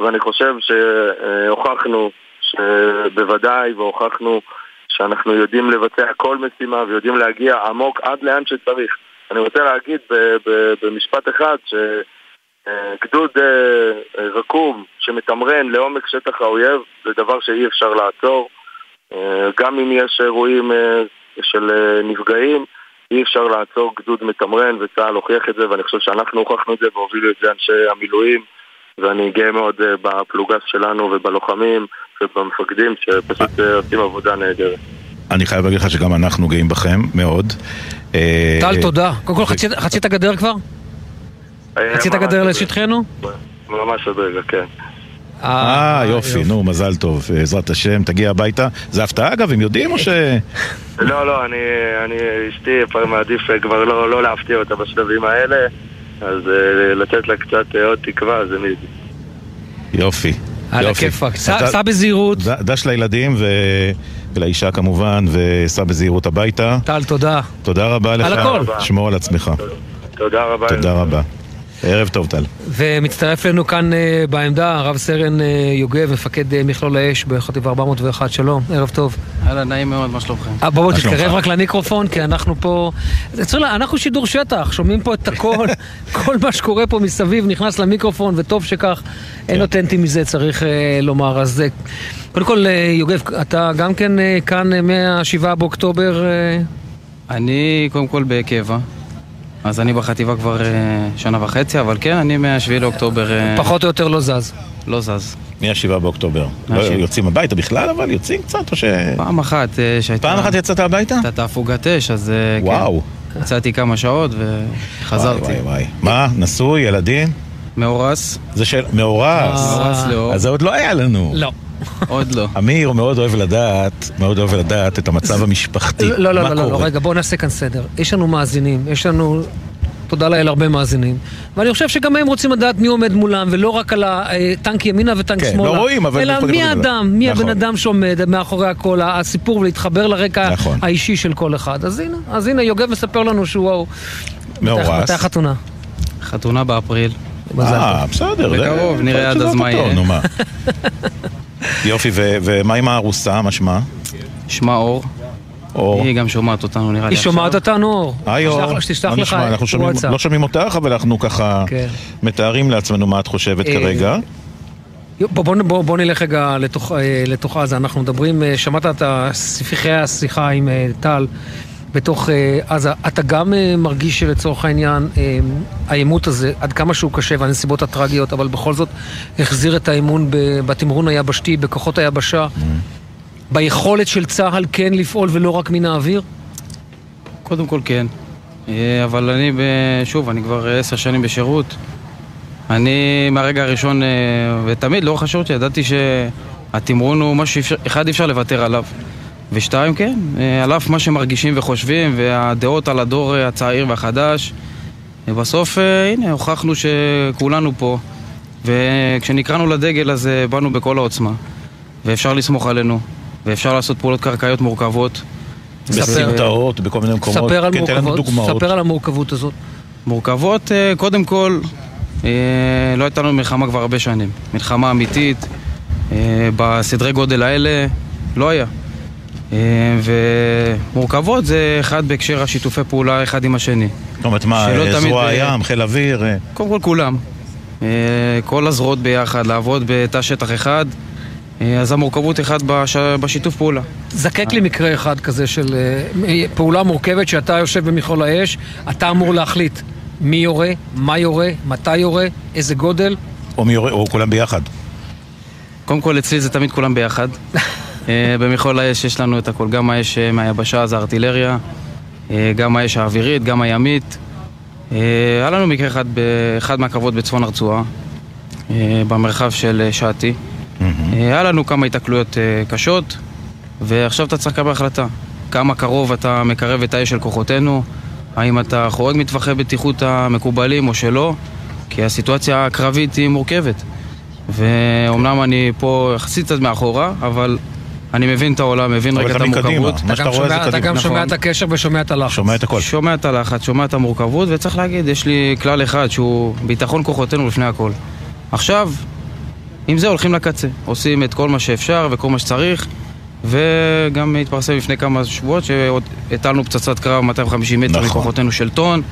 Speaker 12: ואני חושב שהוכחנו שבוודאי והוכחנו שאנחנו יודעים לבצע כל משימה ויודעים להגיע עמוק עד לאן שצריך. אני רוצה להגיד במשפט אחד שגדוד אה, רקום שמתמרן לעומק שטח האויב זה דבר שאי אפשר לעצור. אה, גם אם יש אירועים אה, של אה, נפגעים, אי אפשר לעצור גדוד מתמרן וצה"ל הוכיח את זה ואני חושב שאנחנו הוכחנו את זה והובילו את זה אנשי המילואים ואני גאה מאוד אה, בפלוגס שלנו ובלוחמים ובמפקדים שפשוט אה, עושים עבודה נהדרת.
Speaker 2: אני חייב להגיד לך שגם אנחנו גאים בכם, מאוד. אה,
Speaker 3: טל, תודה. קודם כל, חצית- חצית גדר כבר? חצית
Speaker 12: ממש
Speaker 3: גדר
Speaker 12: עוד
Speaker 3: לשטחנו?
Speaker 12: ממש עוד רגע, כן.
Speaker 2: אה, יופי, נו, מזל טוב, בעזרת השם, תגיע הביתה. זה הפתעה אגב, הם יודעים או ש...
Speaker 12: לא, לא, אני, אני אשתי פעם מעדיף אה, כבר לא, לא להפתיע אותה בשלבים האלה, אז אה, לתת לה קצת אה, עוד תקווה, זה מי...
Speaker 2: יופי.
Speaker 3: על. הכיפאק. סע- בזהירות.
Speaker 2: דש לילדים ו... ולאישה כמובן, וסע בזהירות הביתה.
Speaker 3: טל, תודה.
Speaker 2: תודה רבה לך.
Speaker 3: על הכל.
Speaker 2: שמור על עצמך.
Speaker 12: תודה רבה.
Speaker 2: תודה רבה. ערב טוב, טל.
Speaker 3: ומצטרף אלינו כאן אה, בעמדה רב סרן אה, יוגב, מפקד אה, מכלול האש בחטיבה 401, שלום, ערב טוב.
Speaker 13: אהלן, נעים מאוד, מה שלומכם?
Speaker 3: אה, בוא בוא
Speaker 13: מה
Speaker 3: תתקרב? רק למיקרופון, כי אנחנו פה... צריך לה- אנחנו שידור שטח, שומעים פה את הכל, כל מה שקורה פה מסביב נכנס למיקרופון, וטוב שכך, אין אותנטי מזה, צריך לומר. אז קודם כל, יוגב, אתה גם כן כאן אה, מה-7 באוקטובר?
Speaker 13: אני קודם כל בקבע, אז אני בחטיבה כבר אה, שנה וחצי, אבל כן, אני מה-7 לאוקטובר... אה,
Speaker 3: פחות או יותר לא זז.
Speaker 13: לא זז.
Speaker 2: מ-7 באוקטובר. לא. יוצאים הביתה בכלל, אבל יוצאים קצת, או ש...
Speaker 13: פעם אחת אה, שהייתה...
Speaker 2: פעם אחת יצאת הביתה?
Speaker 13: הייתה תעפוגת אש, אז כן.
Speaker 2: וואו.
Speaker 13: יצאתי כמה שעות וחזרתי.
Speaker 2: וואי, וואי, מה, נשוי, ילדים?
Speaker 13: מאורס.
Speaker 2: זה של... מאורס.
Speaker 13: מאורס לאור.
Speaker 2: אז זה עוד לא היה לנו.
Speaker 3: לא.
Speaker 13: עוד לא.
Speaker 2: אמיר מאוד אוהב לדעת, מאוד אוהב לדעת את המצב המשפחתי.
Speaker 3: לא, לא, לא, לא, לא? רגע, בואו נעשה כאן סדר. יש לנו מאזינים, יש לנו תודה לאל, הרבה מאזינים. ואני חושב שגם הם רוצים לדעת מי עומד מולם, ולא רק על הטנק ימינה וטנק
Speaker 2: כן,
Speaker 3: שמאלה.
Speaker 2: לא רואים, אבל
Speaker 3: אלא מי. האדם, מי
Speaker 2: נכון.
Speaker 3: הבן אדם שעומד מאחורי הכל, הסיפור, ולהתחבר לרקע
Speaker 2: נכון.
Speaker 3: האישי של כל אחד. אז הנה, אז הנה, יוגב מספר לנו שהוא... ההוא.
Speaker 2: מאורס.
Speaker 3: מתי- החתונה?
Speaker 13: חתונה באפריל.
Speaker 2: אה, בסדר.
Speaker 13: בקרוב, נראה עד אז מה יהיה.
Speaker 2: יופי, ו- ומה עם הארוסה? מה שמה?
Speaker 13: שמה אור.
Speaker 2: אור.
Speaker 13: היא גם שומעת אותנו נראה לי
Speaker 3: היא שומעת אותנו, אור.
Speaker 2: היי אור.
Speaker 3: תשלח- שתשלח
Speaker 2: מה
Speaker 3: לך
Speaker 2: נשמע? אנחנו שומעים-
Speaker 3: וואטסאפ.
Speaker 2: לא שומעים אותך, אבל אנחנו ככה
Speaker 3: כן.
Speaker 2: מתארים לעצמנו מה את חושבת
Speaker 3: אה,
Speaker 2: כרגע.
Speaker 3: בוא, בוא, בוא, בוא נלך רגע לתוך, אה, לתוך עזה. אנחנו מדברים, אה, שמעת את ספיחי השיחה עם טל בתוך אה, עזה. אתה גם אה, מרגיש שלצורך העניין, אה, העימות הזה, עד כמה שהוא קשה והנסיבות הטרגיות, אבל בכל זאת החזיר את האמון בתמרון היבשתי, בכוחות היבשה, ביכולת של צה"ל כן לפעול ולא רק מן האוויר?
Speaker 13: קודם כל כן. אבל אני, שוב, אני כבר עשר שנים בשירות. אני מהרגע הראשון, ותמיד לאורך השירות ידעתי שהתמרון הוא משהו שאפשר, אחד אי אפשר לוותר עליו. ושתיים, כן, אה, על אף מה שמרגישים וחושבים, והדעות על הדור אה, הצעיר והחדש, ובסוף, אה, הנה, הוכחנו שכולנו פה, וכשנקראנו לדגל הזה, באנו בכל העוצמה, ואפשר לסמוך עלינו, ואפשר לעשות פעולות קרקעיות מורכבות.
Speaker 2: בסמטאות, בכל מיני מקומות.
Speaker 3: ספר על
Speaker 2: כן,
Speaker 3: מורכבות. ספר על המורכבות הזאת.
Speaker 13: מורכבות, אה, קודם כל, אה, לא הייתה לנו מלחמה כבר הרבה שנים. מלחמה אמיתית, אה, בסדרי גודל האלה, לא היה. אה, ומורכבות זה אחד בהקשר השיתופי פעולה אחד עם השני.
Speaker 2: זאת אומרת, מה, אה,
Speaker 13: תמיד,
Speaker 2: זרוע
Speaker 13: אה,
Speaker 2: הים, חיל אוויר?
Speaker 13: קודם כל כולם. כל הזרועות ביחד, לעבוד בתא שטח אחד, אז המורכבות אחד בש... בשיתוף פעולה.
Speaker 3: זקק לי מקרה אחד כזה של פעולה מורכבת שאתה יושב במכלול האש, אתה אמור להחליט מי יורה, מה יורה, מתי יורה, איזה גודל.
Speaker 2: או מי יורה, או כולם ביחד.
Speaker 13: קודם כל אצלי זה תמיד כולם ביחד. אה, במכלול האש יש לנו את הכל, גם האש אה, מהיבשה זה ארטילריה, אה, גם האש האווירית, גם הימית. היה לנו מקרה אחד באחד מהקרבות בצפון הרצועה, במרחב של שעתי. היה לנו כמה התקלויות קשות, ועכשיו אתה צריך לקבל החלטה. כמה קרוב אתה מקרב את האש של כוחותינו, האם אתה חורג מטווחי בטיחות המקובלים או שלא, כי הסיטואציה הקרבית היא מורכבת. ואומנם אני פה יחסית קצת מאחורה, אבל אני מבין את העולם, מבין רגע את. המורכבות.
Speaker 3: אתה. גם שומע
Speaker 13: נכון.
Speaker 3: את הקשר ושומע את הלחץ.
Speaker 2: שומע את הכל.
Speaker 13: שומע את הלחץ, שומע את המורכבות, וצריך להגיד, יש לי כלל אחד שהוא ביטחון כוחותינו לפני הכל. עכשיו, עם זה הולכים לקצה. עושים את כל מה שאפשר וכל מה שצריך, וגם התפרסם לפני כמה שבועות שהטלנו פצצת קרב 250 מטר
Speaker 2: נכון.
Speaker 13: מכוחותינו של טון,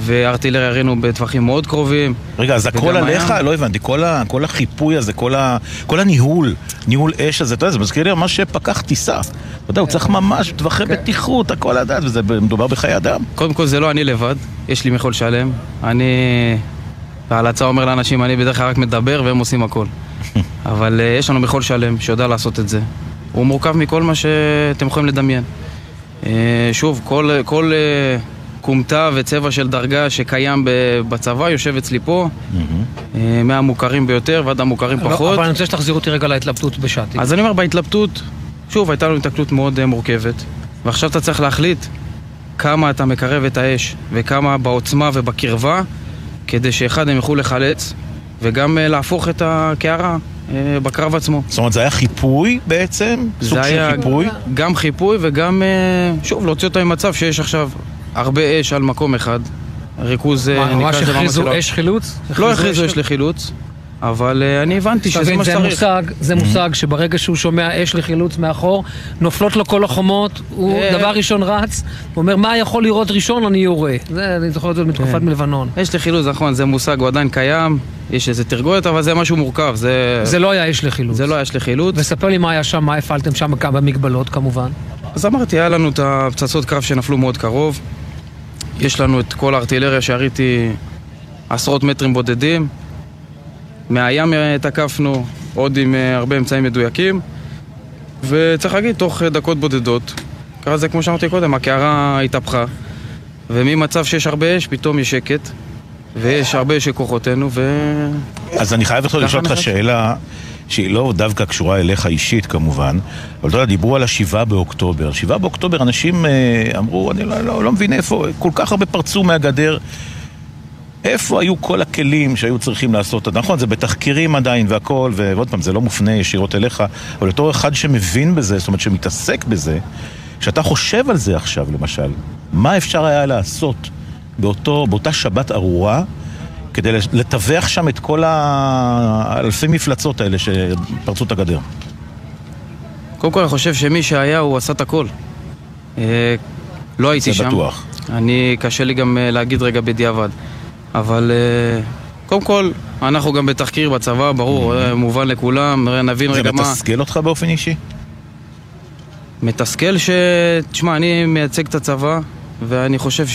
Speaker 13: וארטילריה הראינו בטווחים מאוד קרובים.
Speaker 2: רגע, אז הכל עליך? לא הבנתי. כל ה- כל החיפוי הזה, כל ה- כל הניהול, ניהול אש הזה, אתה יודע, זה מזכיר לי ממש פקח טיסה. אתה יודע, הוא צריך ממש טווחי בטיחות, הכל לדעת, וזה מדובר בחיי אדם.
Speaker 13: קודם כל זה לא אני לבד, יש לי מכול שלם. אני בהלצה אומר לאנשים, אני בדרך כלל רק מדבר והם עושים הכל. אבל uh, יש לנו מכול שלם שיודע לעשות את זה. הוא מורכב מכל מה שאתם יכולים לדמיין. Uh, שוב, כל, כל uh, כומתה וצבע של דרגה שקיים ב- בצבא יושב אצלי פה, uh, מהמוכרים ביותר ועד המוכרים
Speaker 3: לא,
Speaker 13: פחות.
Speaker 3: אבל אני רוצה שתחזיר אותי רגע להתלבטות בשעתי.
Speaker 13: אז אני אומר, בהתלבטות, שוב, הייתה לנו התקלות מאוד אה, מורכבת, ועכשיו אתה צריך להחליט כמה אתה מקרב את האש, וכמה בעוצמה ובקרבה, כדי שאחד הם יוכלו לחלץ, וגם אה, להפוך את הקערה בקרב עצמו.
Speaker 2: זאת אומרת, זה היה חיפוי בעצם? סוג של חיפוי?
Speaker 13: גם חיפוי וגם, שוב, להוציא אותם ממצב שיש עכשיו הרבה אש על מקום אחד. ריכוז, אה,
Speaker 3: מה,
Speaker 13: נקרא
Speaker 3: ממש
Speaker 13: לזה
Speaker 3: הכריזו
Speaker 13: מאמץ של-
Speaker 3: אש חילוץ?
Speaker 13: לא הכריזו אש לחילוץ, אבל אה, אני הבנתי שזה
Speaker 3: תבין,
Speaker 13: מה
Speaker 3: זה
Speaker 13: שצריך.
Speaker 3: מושג, זה מושג שברגע שהוא שומע אש לחילוץ מאחור, נופלות לו כל החומות, הוא
Speaker 13: אה.
Speaker 3: דבר ראשון רץ, הוא אומר, מה יכול לראות ראשון, אני יורה. זה, אני זוכר את זה מתקופת
Speaker 13: כן.
Speaker 3: מלבנון.
Speaker 13: יש לחילוץ, נכון, זה מושג, הוא עדיין קיים, יש איזה תרגולת, אבל זה משהו מורכב, זה...
Speaker 3: זה לא היה אש לחילוץ.
Speaker 13: זה לא היה אש לחילוץ.
Speaker 3: וספר לי מה היה שם, מה הפעלתם שם, במגבלות כמובן.
Speaker 13: אז אמרתי, היה לנו את הפצצות קרב שנפלו מאוד קרוב. יש לנו את כל הארטילריה שיריתי עשרות מטרים בודדים. מהים אה, תקפנו, עוד עם אה, הרבה אמצעים מדויקים. וצריך להגיד, תוך דקות בודדות, קרה זה כמו שאמרתי קודם, הקערה התהפכה. וממצב שיש הרבה אש, פתאום יש שקט. ויש הרבה אש של כוחותינו, ו...
Speaker 2: אז אני חייב לשאול אותך. שאלה שהיא לא דווקא קשורה אליך אישית כמובן, אבל אתה יודע, דיברו על השבעה באוקטובר. שבעה באוקטובר אנשים אה, אמרו, אני לא, לא, לא מבין איפה, כל כך הרבה פרצו מהגדר איפה היו כל הכלים שהיו צריכים לעשות? נכון, זה בתחקירים עדיין והכל, ועוד פעם, זה לא מופנה ישירות אליך, אבל בתור אחד שמבין בזה, זאת אומרת שמתעסק בזה, כשאתה חושב על זה עכשיו, למשל, מה אפשר היה לעשות באותו, באותה שבת ארורה כדי לטווח שם את כל האלפי מפלצות האלה שפרצו את הגדר?
Speaker 13: קודם כל אני חושב שמי שהיה הוא עשה את הכל. אה, לא הייתי שם.
Speaker 2: זה בטוח.
Speaker 13: אני, קשה לי גם אה, להגיד רגע בדיעבד. אבל אה, קודם כל, אנחנו גם בתחקיר בצבא, ברור,
Speaker 2: Mm-hmm.
Speaker 13: אה, מובן לכולם, נבין רגע מה...
Speaker 2: זה מתסכל אותך באופן אישי?
Speaker 13: מתסכל ש... תשמע, אני מייצג את הצבא, ואני חושב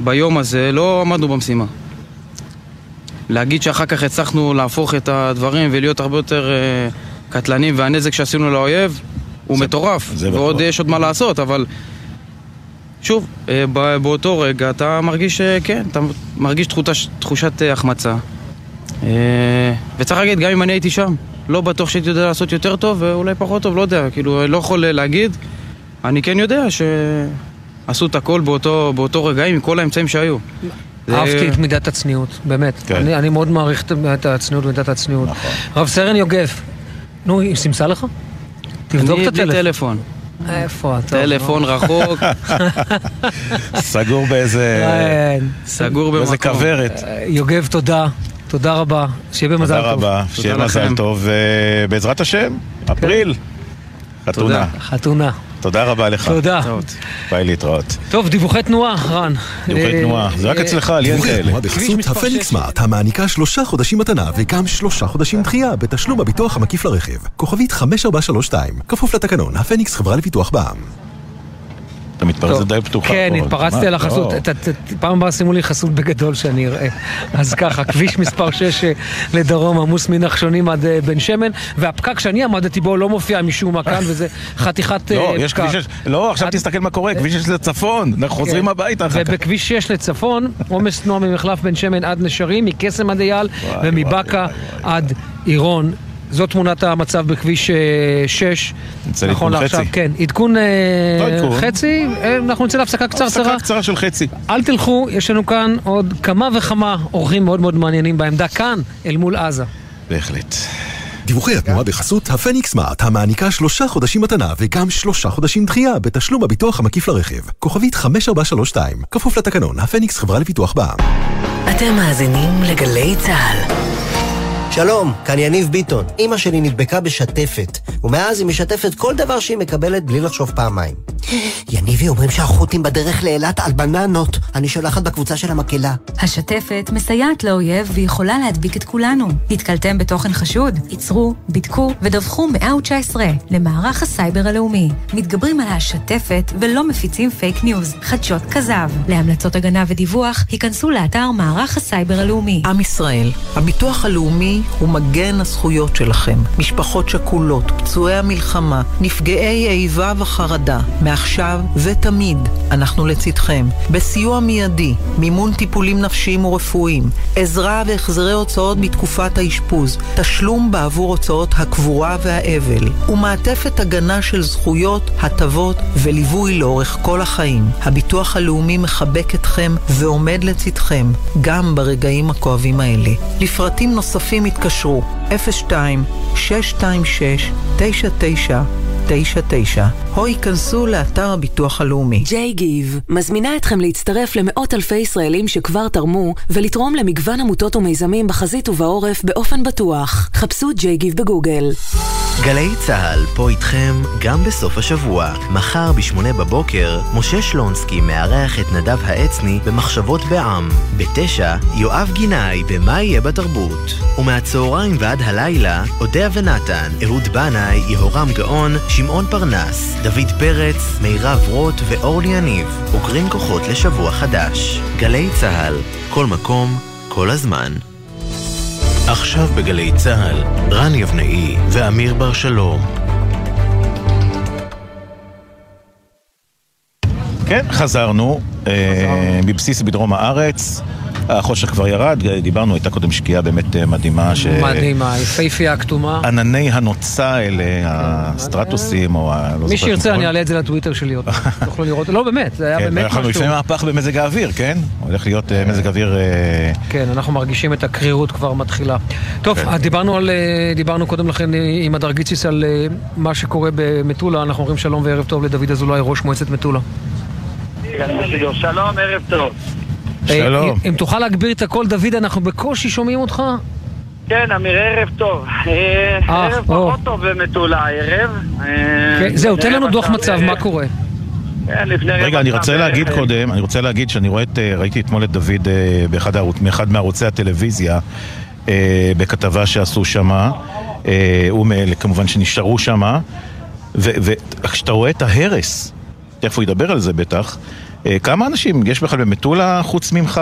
Speaker 13: שביום הזה לא עמדנו במשימה. להגיד שאחר כך הצלחנו להפוך את הדברים ולהיות הרבה יותר אה, קטלניים, והנזק שעשינו לאויב הוא מטורף,
Speaker 2: זה
Speaker 13: ועוד
Speaker 2: בטוח.
Speaker 13: יש עוד מה לעשות, אבל שוב, אה, באותו רגע אתה מרגיש, אה, כן, אתה מרגיש תחוש, תחושת החמצה. וצריך להגיד, גם אם אני הייתי שם, לא בטוח שהייתי יודע לעשות יותר טוב ואולי פחות טוב, לא יודע, כאילו, אני לא יכול להגיד. אני כן יודע שעשו את הכל באותו, באותו רגע עם כל האמצעים שהיו.
Speaker 3: אהבתי את מידת הצניעות, באמת.
Speaker 2: כן.
Speaker 3: אני, אני מאוד מעריך את הצניעות ומידת הצניעות.
Speaker 2: נכון.
Speaker 3: רב סרן יוגב, נו, היא סימסה לך? תבדוק את
Speaker 13: בלי
Speaker 3: הטלפון.
Speaker 13: טלפון.
Speaker 3: איפה אתה?
Speaker 13: טלפון רחוק,
Speaker 2: סגור באיזה...
Speaker 3: כן.
Speaker 13: סגור במקום.
Speaker 2: באיזה כוורת.
Speaker 3: אה, יוגב, תודה. תודה רבה. שיהיה במזל
Speaker 2: תודה
Speaker 3: טוב.
Speaker 2: רבה, שיהיה
Speaker 13: תודה
Speaker 2: מזל. טוב, אה, בעזרת השם, אפריל. חתונה.
Speaker 3: חתונה.
Speaker 2: תודה רבה לך.
Speaker 3: תודה.
Speaker 2: ביי להתראות.
Speaker 3: טוב, דיווחי תנועה, רן.
Speaker 2: דיווחי
Speaker 3: אה,
Speaker 2: תנועה, זה רק
Speaker 3: אה,
Speaker 2: אצלך, לי אין
Speaker 14: דיווחי
Speaker 2: כאלה.
Speaker 14: התנועה
Speaker 3: כביש
Speaker 14: בחסות
Speaker 3: מספר
Speaker 14: הפניקס
Speaker 3: שש.
Speaker 14: סמארט, המעניקה שלושה חודשים מתנה וגם שלושה חודשים דחייה בתשלום הביטוח המקיף לרכב. כוכבית 5432, כפוף לתקנון, הפניקס חברה לפיתוח בע"מ.
Speaker 2: אתה מתפרץ
Speaker 3: טוב.
Speaker 2: לדלת פתוחה.
Speaker 3: כן, התפרצתי? על החסות.
Speaker 2: לא.
Speaker 3: פעם הבאה שימו לי חסות בגדול שאני אראה. אז ככה, כביש מספר 6 לדרום עמוס מנחשונים עד אה, בן שמן, והפקק שאני עמדתי בו לא מופיע משום מה כאן, וזה חתיכת אה,
Speaker 2: לא, יש
Speaker 3: פקק.
Speaker 2: כביש 6, לא, עכשיו תסתכל מה קורה, כביש 6 לצפון, אנחנו חוזרים
Speaker 3: כן.
Speaker 2: הביתה אחר כך.
Speaker 3: ובכביש 6 לצפון, עומס תנועה ממחלף בן שמן עד נשרים, מקסם עד אייל ומבאקה עד עירון. זו תמונת המצב בכביש 6.
Speaker 2: נצא
Speaker 3: נכון
Speaker 2: לעדכון
Speaker 3: לעכשיו,
Speaker 2: חצי.
Speaker 3: כן. עדכון אה,
Speaker 2: לא עדכון.
Speaker 3: חצי, אה, אנחנו נצא להפסקה קצרצרה.
Speaker 2: הפסקה קצרה של חצי.
Speaker 3: אל תלכו, יש לנו כאן עוד כמה וכמה אורחים מאוד מאוד מעניינים בעמדה כאן, אל מול עזה.
Speaker 2: בהחלט.
Speaker 14: דיווחי התנועה בחסות הפניקס סמארט, המעניקה שלושה חודשים מתנה וגם שלושה חודשים דחייה בתשלום הביטוח המקיף לרכב. כוכבית 5432, כפוף לתקנון, הפניקס חברה לפיתוח בע"מ.
Speaker 5: אתם מאזינים לגלי צה"ל.
Speaker 15: שלום, כאן יניב ביטון. אימא שלי נדבקה בשתפת, ומאז היא משתפת כל דבר שהיא מקבלת בלי לחשוב פעמיים. יניבי, אומרים שהחות'ים בדרך לאילת על בננות. אני שולחת בקבוצה של המקהלה.
Speaker 16: השתפת מסייעת לאויב ויכולה להדביק את כולנו. נתקלתם בתוכן חשוד? עצרו, בדקו ודווחו 119 למערך הסייבר הלאומי. מתגברים על השתפת ולא מפיצים פייק ניוז, חדשות כזב. להמלצות הגנה ודיווח, היכנסו לאתר מערך הסייבר הלאומי.
Speaker 17: עם ישראל, הביטוח הלאומי הוא מגן הזכויות שלכם. משפחות שכולות, פצועי המלחמה, נפגעי איבה וחרדה. מעכשיו ותמיד אנחנו לצדכם. בסיוע מיידי, מימון טיפולים נפשיים ורפואיים, עזרה והחזרי הוצאות בתקופת האשפוז, תשלום בעבור הוצאות הקבורה והאבל, ומעטפת הגנה של זכויות, הטבות וליווי לאורך כל החיים. הביטוח הלאומי מחבק אתכם ועומד לצדכם, גם ברגעים הכואבים האלה. לפרטים נוספים התקשרו 02 626 99 99 או ייכנסו לאתר הביטוח הלאומי.
Speaker 18: גיב מזמינה אתכם להצטרף למאות אלפי ישראלים שכבר תרמו ולתרום למגוון עמותות ומיזמים בחזית ובעורף באופן בטוח. חפשו גיב בגוגל.
Speaker 19: גלי צה"ל פה איתכם גם בסוף השבוע. מחר ב-8 בבוקר, משה שלונסקי מארח את נדב העצני במחשבות בעם. בתשע, יואב גינאי במה יהיה בתרבות. ומהצהריים ועד הלילה, אודיה ונתן, אהוד בנאי, יהורם גאון, שמעון פרנס, דוד פרץ, מירב רוט ואורלי יניב, אוגרים כוחות לשבוע חדש. גלי צה"ל, כל מקום, כל הזמן. עכשיו בגלי צה"ל, רן יבנאי ואמיר בר שלום.
Speaker 2: כן, חזרנו, אה, מבסיס בדרום הארץ. החושך כבר ירד, דיברנו, הייתה קודם שקיעה באמת אה, מדהימה. ש...
Speaker 3: מדהימה, יפהפייה הכתומה.
Speaker 2: ענני הנוצה האלה, הסטרטוסים, או ה... לא
Speaker 3: מי שירצה. אני אעלה את זה לטוויטר שלי עוד. תוכלו לראות, לא באמת, זה היה
Speaker 2: כן,
Speaker 3: באמת
Speaker 2: אנחנו
Speaker 3: משהו.
Speaker 2: לפני מהפך במזג האוויר, כן? הולך להיות אה, מזג אוויר... אה,
Speaker 3: כן, אנחנו מרגישים את הקרירות כבר מתחילה. טוב,
Speaker 2: כן.
Speaker 3: דיברנו על, דיברנו קודם לכן עם הדר גיציס על מה שקורה במטולה, אנחנו אומרים שלום וערב טוב לדוד אזולאי, ראש מועצת מטולה.
Speaker 20: שלום, ערב טוב.
Speaker 3: אה, אם- תוכל להגביר את הקול, דוד, אנחנו בקושי שומעים אותך.
Speaker 20: כן, אמיר, ערב טוב. אה,
Speaker 3: אה,
Speaker 20: ערב. פחות טוב במטולה הערב. אה,
Speaker 3: כן, זהו, תן לנו דוח
Speaker 20: שם,
Speaker 3: מצב, מה קורה?
Speaker 20: כן,
Speaker 2: רגע, אני רוצה להגיד קודם, אני רוצה להגיד שאני רואה את, ראיתי אתמול את דוד באחד מערוצי הטלוויזיה, בכתבה שעשו שמה, אה, הוא מאלה כמובן שנשארו שמה, וכשאתה רואה את ההרס, תכף הוא ידבר על זה בטח, כמה אנשים יש בכלל במטולה חוץ ממך?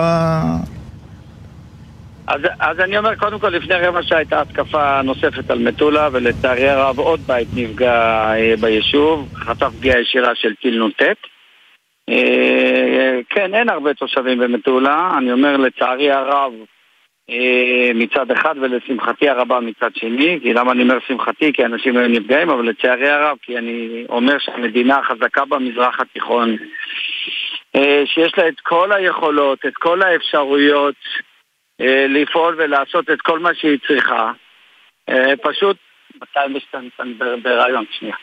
Speaker 20: אז, אז אני אומר, קודם כל, לפני רבע שעה הייתה התקפה נוספת על מטולה, ולצערי הרב עוד בית נפגע אה, ביישוב, חטף פגיעה ישירה של טיל נ"ט. אה, כן, אין הרבה תושבים במטולה, אני אומר לצערי הרב אה, מצד אחד ולשמחתי הרבה מצד שני, כי למה אני אומר שמחתי? כי אנשים היו נפגעים, אבל לצערי הרב, כי אני אומר שהמדינה החזקה במזרח התיכון, אה, שיש לה את כל היכולות, את כל האפשרויות אה, לפעול ולעשות את כל מה שהיא צריכה. אה, פשוט, 202 ב- ברעיון, שנייה.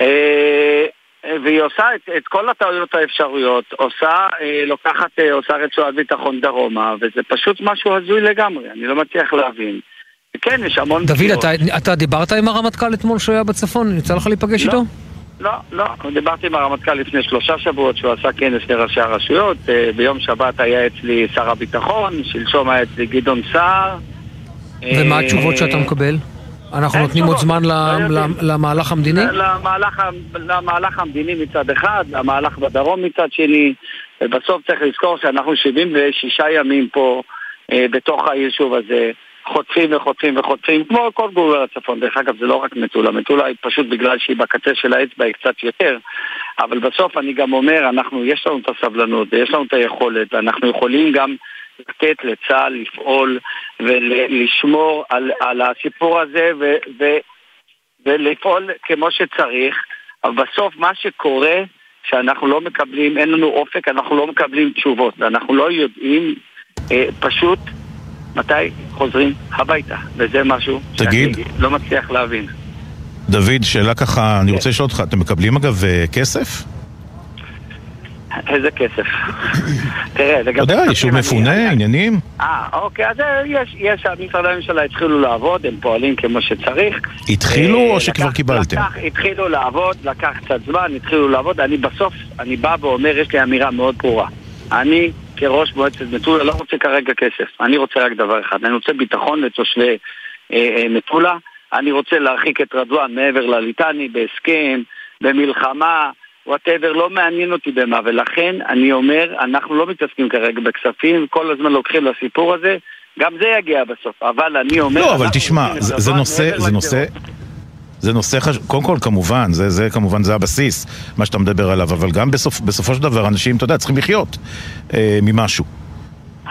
Speaker 20: אה, אה, והיא עושה את, את כל הטעויות האפשריות, עושה, אה, לוקחת, אה, עושה רצועת ביטחון דרומה, וזה פשוט משהו הזוי לגמרי, אני לא מצליח להבין. וכן, יש המון...
Speaker 3: דוד. אתה- אתה דיברת עם הרמטכ"ל אתמול שהוא היה בצפון? יצא לך להיפגש
Speaker 20: לא.
Speaker 3: איתו?
Speaker 20: לא, לא, דיברתי עם הרמטכ"ל לפני שלושה שבועות שהוא עשה כנס לראשי הרשויות, אה, ביום שבת היה אצלי שר הביטחון, שלשום היה אצלי גדעון סער.
Speaker 3: ומה
Speaker 20: אה,
Speaker 3: התשובות שאתה מקבל? אנחנו נותנים עוד זמן ל-
Speaker 20: לא
Speaker 3: למהלך המדיני?
Speaker 20: למהלך המדיני מצד אחד, למהלך בדרום מצד שני, ובסוף צריך לזכור שאנחנו 76 ימים פה אה, בתוך היישוב הזה, חוטפים וחוטפים וחוטפים, כמו כל גורל הצפון. דרך אגב, זה לא רק מטולה, מטולה היא פשוט בגלל שהיא בקצה של האצבע היא קצת יותר, אבל בסוף אני גם אומר, אנחנו, יש לנו את הסבלנות ויש לנו את היכולת, ואנחנו יכולים גם לתת לצה"ל לפעול ולשמור על, על הסיפור הזה ו, ו, ולפעול כמו שצריך, אבל בסוף מה שקורה שאנחנו לא מקבלים, אין לנו אופק, אנחנו לא מקבלים תשובות, ואנחנו לא יודעים אה, פשוט מתי חוזרים הביתה, וזה משהו
Speaker 2: תגיד.
Speaker 20: שאני לא מצליח להבין.
Speaker 2: דוד, שאלה ככה, אני רוצה לשאול אותך, אתם מקבלים אגב אה, כסף?
Speaker 20: איזה כסף. תראה, לגבי...
Speaker 2: אתה יודע, יישוב מפונה, עניינים?
Speaker 20: אה, אוקיי, אז אה, יש, יש, משרדי הממשלה התחילו לעבוד, הם פועלים כמו שצריך.
Speaker 2: התחילו
Speaker 20: אה,
Speaker 2: או שכבר
Speaker 20: לקח-
Speaker 2: קיבלתם?
Speaker 20: התחילו לעבוד, לקח קצת זמן, התחילו לעבוד. אני בסוף, אני בא ואומר, יש לי אמירה מאוד ברורה. אני, כראש מועצת מטולה, לא רוצה כרגע כסף. אני רוצה רק דבר אחד, אני רוצה ביטחון לתושבי אה, אה, מטולה. אני רוצה להרחיק את רדואן מעבר לליטני בהסכם, במלחמה. whatever, לא מעניין אותי במה, ולכן אני אומר, אנחנו לא מתעסקים כרגע בכספים, כל הזמן לוקחים לסיפור הזה, גם זה יגיע בסוף, אבל אני אומר...
Speaker 2: לא, אבל תשמע, זה זה נושא, זה נושא... זה נושא חשוב, קודם כל כמובן, זה, זה כמובן זה הבסיס, מה שאתה מדבר עליו, אבל גם בסופ, בסופו של דבר אנשים, אתה יודע, צריכים לחיות אה, ממשהו.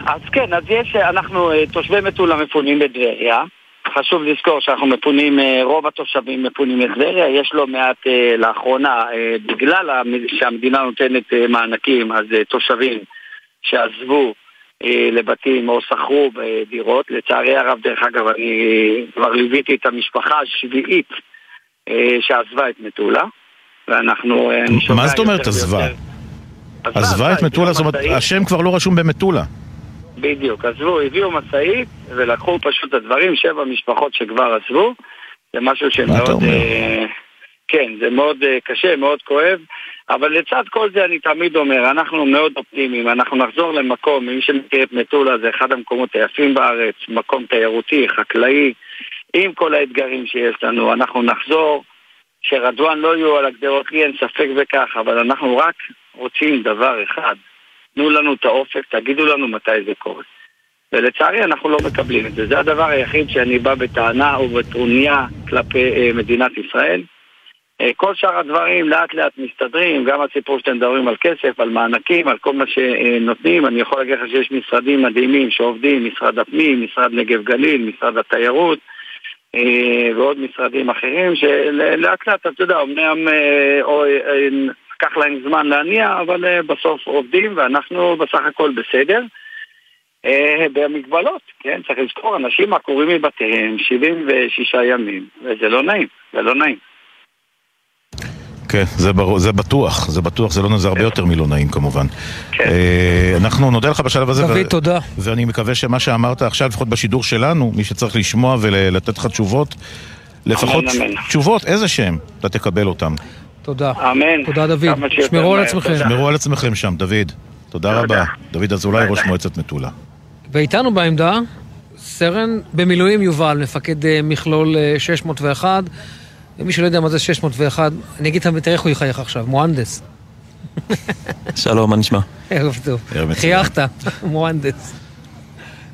Speaker 20: אז כן, אז יש, אנחנו אה, תושבי מטולה מפונים בטבריה. חשוב לזכור שאנחנו מפונים, אה, רוב התושבים מפונים מטבריה, יש לא מעט אה, לאחרונה, אה, בגלל המ- שהמדינה נותנת אה, מענקים, אז אה, תושבים שעזבו אה, לבתים או שכרו בדירות. לצערי הרב, דרך אגב, אני כבר ליוויתי את המשפחה השביעית אה, שעזבה את מטולה, ואנחנו... אה,
Speaker 2: מה זאת אומרת עזבה?
Speaker 20: ויותר-
Speaker 2: עזבה את מטולה, זאת אומרת. השם כבר לא רשום במטולה.
Speaker 20: בדיוק, עזבו, הביאו משאית ולקחו פשוט את הדברים, שבע משפחות שכבר עזבו, זה משהו שמאוד... אה, כן, זה מאוד אה, קשה, מאוד כואב, אבל לצד כל זה אני תמיד אומר, אנחנו מאוד אופטימיים, אנחנו נחזור למקום, מי שמכיר את מטולה זה אחד המקומות היפים בארץ, מקום תיירותי, חקלאי, עם כל האתגרים שיש לנו, אנחנו נחזור, שרדואן לא יהיו על הגדרות, לי אין ספק בכך, אבל אנחנו רק רוצים דבר אחד, תנו לנו את האופק, תגידו לנו מתי זה קורה. ולצערי אנחנו לא מקבלים את זה. זה הדבר היחיד שאני בא בטענה ובטרוניה כלפי אה, מדינת ישראל. אה, כל שאר הדברים לאט לאט מסתדרים, גם הסיפור שאתם מדברים על כסף, על מענקים, על כל מה שנותנים. אני יכול להגיד לך שיש משרדים מדהימים שעובדים, משרד הפנים, משרד נגב גליל, משרד התיירות. אה, ועוד משרדים אחרים שלאט לאט, אתה יודע, אמנם לקח להם זמן להניע, אבל בסוף עובדים ואנחנו בסך הכל בסדר. במגבלות, כן? צריך לזכור, אנשים עקורים מבתיהם 76 ימים, וזה לא נעים, זה לא נעים.
Speaker 2: כן, זה, ברור, זה בטוח, זה בטוח, זה, לא, זה הרבה יותר מלא נעים כמובן.
Speaker 20: כן.
Speaker 2: אה, אנחנו נודה לך בשלב הזה.
Speaker 3: דוד, ו... תודה.
Speaker 2: ואני מקווה שמה שאמרת עכשיו, לפחות בשידור שלנו, מי שצריך לשמוע ולתת לך תשובות, לפחות
Speaker 20: אמן, אמן.
Speaker 2: תשובות איזה שהם, אתה תקבל אותם.
Speaker 3: תודה.
Speaker 20: אמן.
Speaker 3: תודה, דוד. שמרו על עצמכם.
Speaker 2: שמרו על עצמכם שם, דוד. תודה רבה. דוד אזולאי, ראש מועצת מטולה.
Speaker 3: ואיתנו בעמדה, סרן במילואים יובל, מפקד אה, מכלול 601. ומי שלא יודע מה זה 601, אני אגיד תראה איך הוא יחייך עכשיו, מוהנדס.
Speaker 21: שלום, מה נשמע?
Speaker 3: ערב טוב. חייכת, מוהנדס.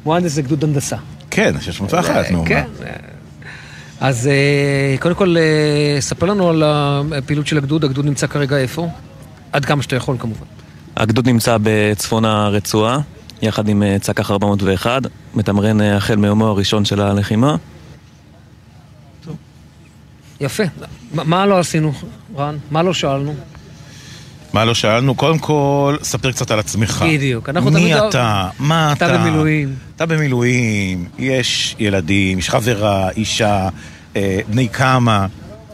Speaker 3: מוהנדס זה גדוד הנדסה.
Speaker 2: כן, 601, נו.
Speaker 3: כן. אז קודם כל, ספר לנו על הפעילות של הגדוד. הגדוד נמצא כרגע איפה? עד כמה שאתה יכול כמובן.
Speaker 21: הגדוד נמצא בצפון הרצועה, יחד עם צק"ח 401, מתמרן החל מיומו הראשון של הלחימה.
Speaker 3: יפה. מה לא עשינו, רן? מה לא שאלנו?
Speaker 2: מה לא שאלנו? קודם כל, ספר קצת על עצמך.
Speaker 3: בדיוק.
Speaker 2: מי אתה? מה אתה?
Speaker 3: אתה במילואים.
Speaker 2: אתה במילואים, יש ילדים, יש חברה, אישה, אה, בני כמה.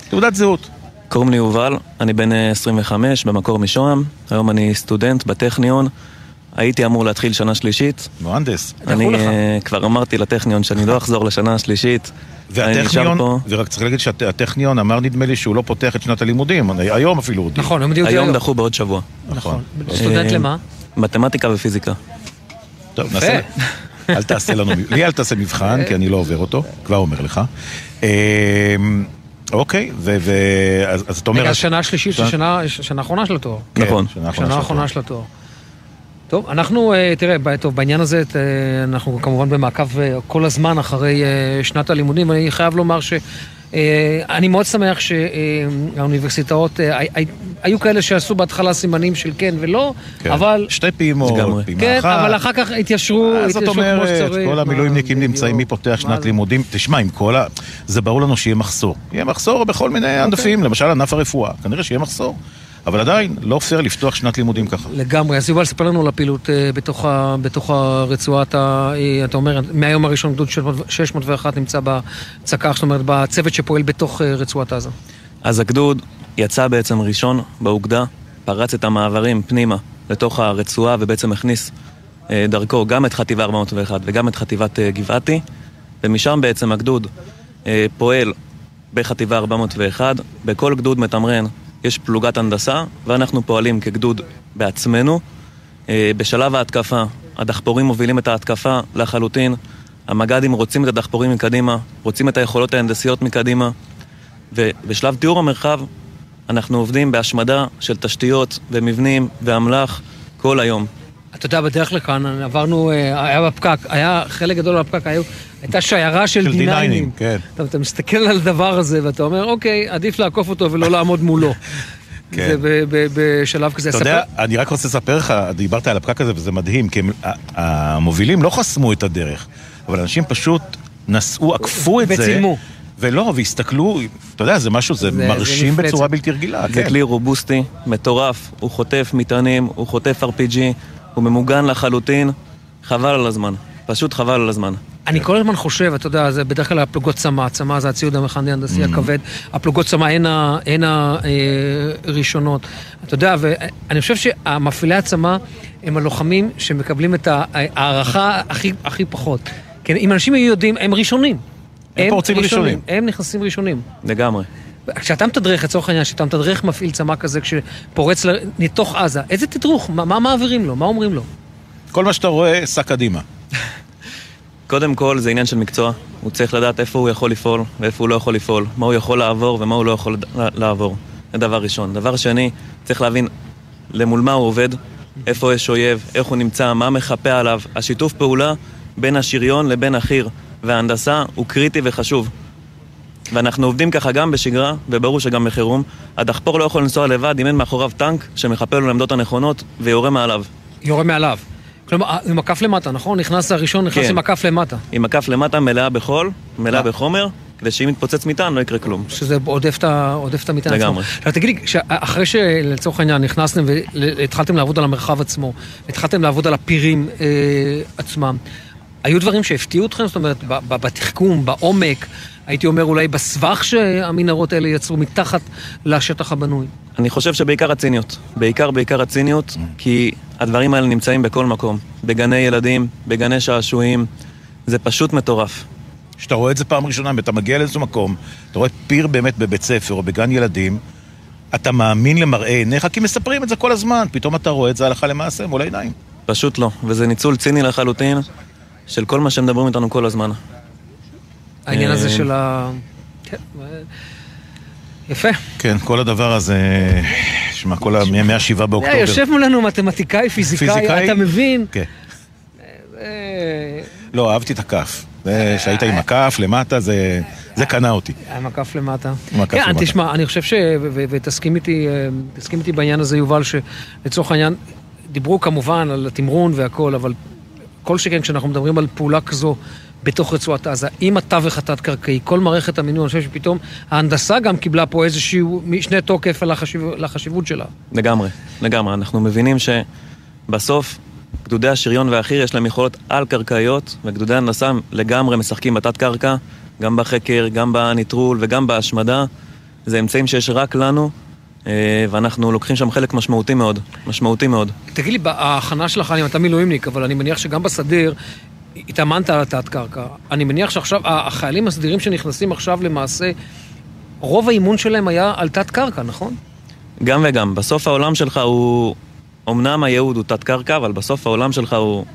Speaker 2: תעודת זהות.
Speaker 21: קוראים לי יובל, אני בן 25, במקור משוהם. היום אני סטודנט בטכניון. הייתי אמור להתחיל שנה שלישית.
Speaker 2: מוהנדס.
Speaker 21: אני כבר אמרתי לטכניון שאני לא אחזור לשנה השלישית.
Speaker 2: והטכניון, ורק צריך להגיד שהטכניון אמר נדמה לי שהוא לא פותח את שנת הלימודים, היום אפילו הוא
Speaker 3: נכון,
Speaker 21: היום היום דחו בעוד שבוע.
Speaker 3: נכון. סטודנט למה?
Speaker 21: מתמטיקה ופיזיקה.
Speaker 2: טוב, נעשה... אל תעשה לנו, לי אל תעשה מבחן, כי אני לא עובר אותו, כבר אומר לך. אוקיי, אז אתה אומר...
Speaker 3: רגע, שנה שלישית, שנה אחרונה של התואר.
Speaker 21: נכון.
Speaker 3: שנה אחרונה של התואר. טוב, אנחנו, תראה, טוב, בעניין הזה אנחנו כמובן במעקב כל הזמן אחרי שנת הלימודים, ואני חייב לומר שאני מאוד שמח שהאוניברסיטאות, היו כאלה שעשו בהתחלה סימנים של כן ולא,
Speaker 2: כן.
Speaker 3: אבל...
Speaker 2: שתי פעימות, פעימה
Speaker 3: כן,
Speaker 2: אחת.
Speaker 3: אבל אחר כך התיישרו, התיישרו כמו שצריך.
Speaker 2: זאת אומרת, כל המילואימניקים נמצאים, מי פותח שנת לימודים? תשמע, עם כל ה... זה ברור לנו שיהיה מחסור. יהיה מחסור בכל מיני ענפים, למשל ענף הרפואה, כנראה שיהיה מחסור. אבל עדיין, לא פייר לפתוח שנת לימודים ככה.
Speaker 3: לגמרי. אז יובל, ספר לנו על הפעילות בתוך, ה, בתוך הרצועה. אתה, אתה אומר, מהיום הראשון גדוד 601 נמצא בצק"ח, זאת אומרת, בצוות שפועל בתוך רצועת עזה.
Speaker 21: אז הגדוד יצא בעצם ראשון באוגדה, פרץ את המעברים פנימה לתוך הרצועה ובעצם הכניס דרכו גם את חטיבה 401 וגם את חטיבת גבעתי, ומשם בעצם הגדוד פועל בחטיבה 401, בכל גדוד מתמרן יש פלוגת הנדסה, ואנחנו פועלים כגדוד בעצמנו. בשלב ההתקפה, הדחפורים מובילים את ההתקפה לחלוטין. המג"דים רוצים את הדחפורים מקדימה, רוצים את היכולות ההנדסיות מקדימה. ובשלב תיאור המרחב, אנחנו עובדים בהשמדה של תשתיות ומבנים ואמל"ח כל היום.
Speaker 3: אתה יודע, בדרך לכאן עברנו, היה בפקק, היה חלק גדול מהפקק, היו, הייתה שיירה של, של דיניינים.
Speaker 2: כן.
Speaker 3: אתה, אתה מסתכל על הדבר הזה ואתה אומר, אוקיי, עדיף לעקוף אותו ולא לעמוד מולו.
Speaker 2: כן.
Speaker 3: זה בשלב כזה.
Speaker 2: אתה יודע, אני רק רוצה לספר לך, דיברת על הפקק הזה וזה מדהים, כי המובילים לא חסמו את הדרך, אבל אנשים פשוט נסעו, עקפו את זה.
Speaker 3: וצילמו.
Speaker 2: ולא, והסתכלו, אתה יודע, זה משהו, זה, זה מרשים זה בצורה בלתי רגילה.
Speaker 21: זה
Speaker 2: כן.
Speaker 21: כלי רובוסטי, מטורף, הוא חוטף מטענים, הוא חוטף RPG, הוא ממוגן לחלוטין, חבל על הזמן, פשוט חבל על הזמן.
Speaker 3: אני כל הזמן חושב, אתה יודע, זה בדרך כלל הפלוגות צמא, צמא זה הציוד המכני ההנדסי הכבד, הפלוגות צמא הן הראשונות. אתה יודע, ואני חושב שהמפעילי הצמא הם הלוחמים שמקבלים את ההערכה הכי פחות. כן, אם אנשים היו יודעים, הם ראשונים.
Speaker 2: הם פורצים ראשונים.
Speaker 3: הם נכנסים ראשונים.
Speaker 21: לגמרי.
Speaker 3: כשאתה מתדרך, לצורך העניין, כשאתה מתדרך מפעיל צמא כזה, כשפורץ לתוך עזה, איזה תדרוך? מה, מה מעבירים לו? מה אומרים לו?
Speaker 2: כל מה שאתה רואה, סע קדימה.
Speaker 21: קודם כל, זה עניין של מקצוע. הוא צריך לדעת איפה הוא יכול לפעול ואיפה הוא לא יכול לפעול, מה הוא יכול לעבור ומה הוא לא יכול לעבור. זה דבר ראשון. דבר שני, צריך להבין למול מה הוא עובד, איפה יש אויב, איך הוא נמצא, מה מחפה עליו. השיתוף פעולה בין השריון לבין החי"ר וההנדסה הוא קריטי וחשוב. ואנחנו עובדים ככה גם בשגרה, וברור שגם בחירום. הדחפור לא יכול לנסוע לבד אם אין מאחוריו טנק שמחפה לו לעמדות הנכונות ויורה מעליו.
Speaker 3: יורה מעליו. כלומר, עם הכף למטה, נכון? נכנס הראשון, נכנס
Speaker 21: כן.
Speaker 3: עם הכף למטה.
Speaker 21: עם הכף למטה מלאה בחול, מלאה
Speaker 3: אה.
Speaker 21: בחומר, כדי שאם יתפוצץ מטען לא יקרה כלום.
Speaker 3: שזה עודף את המטען עצמו.
Speaker 21: לגמרי.
Speaker 3: עכשיו תגיד לי, כשה- אחרי שלצורך העניין נכנסתם והתחלתם לעבוד על המרחב עצמו, התחלתם לעבוד על הפירים אה, עצמם, היו דברים שהפתיעו אתכם? זאת אומרת, בתחכום, בעומק, הייתי אומר אולי בסבך שהמנהרות האלה יצרו מתחת לשטח הבנוי.
Speaker 21: אני חושב שבעיקר הציניות. בעיקר בעיקר הציניות, כי הדברים האלה נמצאים בכל מקום. בגני ילדים, בגני שעשועים, זה פשוט מטורף.
Speaker 2: כשאתה רואה את זה פעם ראשונה, ואתה מגיע לאיזשהו מקום, אתה רואה פיר באמת בבית ספר או בגן ילדים, אתה מאמין למראה עיניך, כי מספרים את זה כל הזמן, פתאום אתה רואה את זה הלכה למעשה מול העיניים.
Speaker 21: פשוט לא. וזה ניצול ציני לחלוטין של כל מה שמדברים איתנו כל הזמן.
Speaker 3: העניין הזה
Speaker 21: אה,
Speaker 3: של ה... כן, יפה.
Speaker 2: כן, כל הדבר הזה, שמע, כל ה... מ-7
Speaker 3: אה,
Speaker 2: באוקטובר.
Speaker 3: יושב מולנו מתמטיקאי, פיזיקאי? אתה מבין?
Speaker 2: כן.
Speaker 3: אה,
Speaker 2: לא, אהבתי את הכף. זה שהיית עם הכף למטה, זה זה קנה אותי.
Speaker 3: עם הכף למטה.
Speaker 2: עם הכף
Speaker 3: כן,
Speaker 2: למטה.
Speaker 3: תשמע, אני חושב ש... ותסכים איתי, אה, תסכים איתי בעניין הזה, יובל, שלצורך העניין, דיברו כמובן על התמרון והכל, אבל כל שכן כשאנחנו מדברים על פעולה כזו בתוך רצועת עזה, עם התווך התת-קרקעי, כל מערכת המינוי, אני חושב שפתאום ההנדסה גם קיבלה פה איזשהו משנה תוקף על החשיב, לחשיבות שלה.
Speaker 21: לגמרי, לגמרי. אנחנו מבינים שבסוף גדודי השריון והחי"ר יש להם יכולות על-קרקעיות, וגדודי הנדסה לגמרי משחקים בתת-קרקע, גם בחקר, גם בניטרול וגם בהשמדה. זה אמצעים שיש רק לנו, אה, ואנחנו לוקחים שם חלק משמעותי מאוד, משמעותי מאוד.
Speaker 3: תגיד לי, ההכנה שלך, אני אתה מילואימניק, אבל אני מניח שגם בסדיר התאמנת על התת-קרקע. אני מניח שעכשיו, החיילים הסדירים שנכנסים עכשיו למעשה, רוב האימון שלהם היה על תת-קרקע, נכון?
Speaker 21: גם וגם. בסוף העולם שלך הוא... אמנם הייעוד הוא תת-קרקע, אבל בסוף העולם שלך הוא...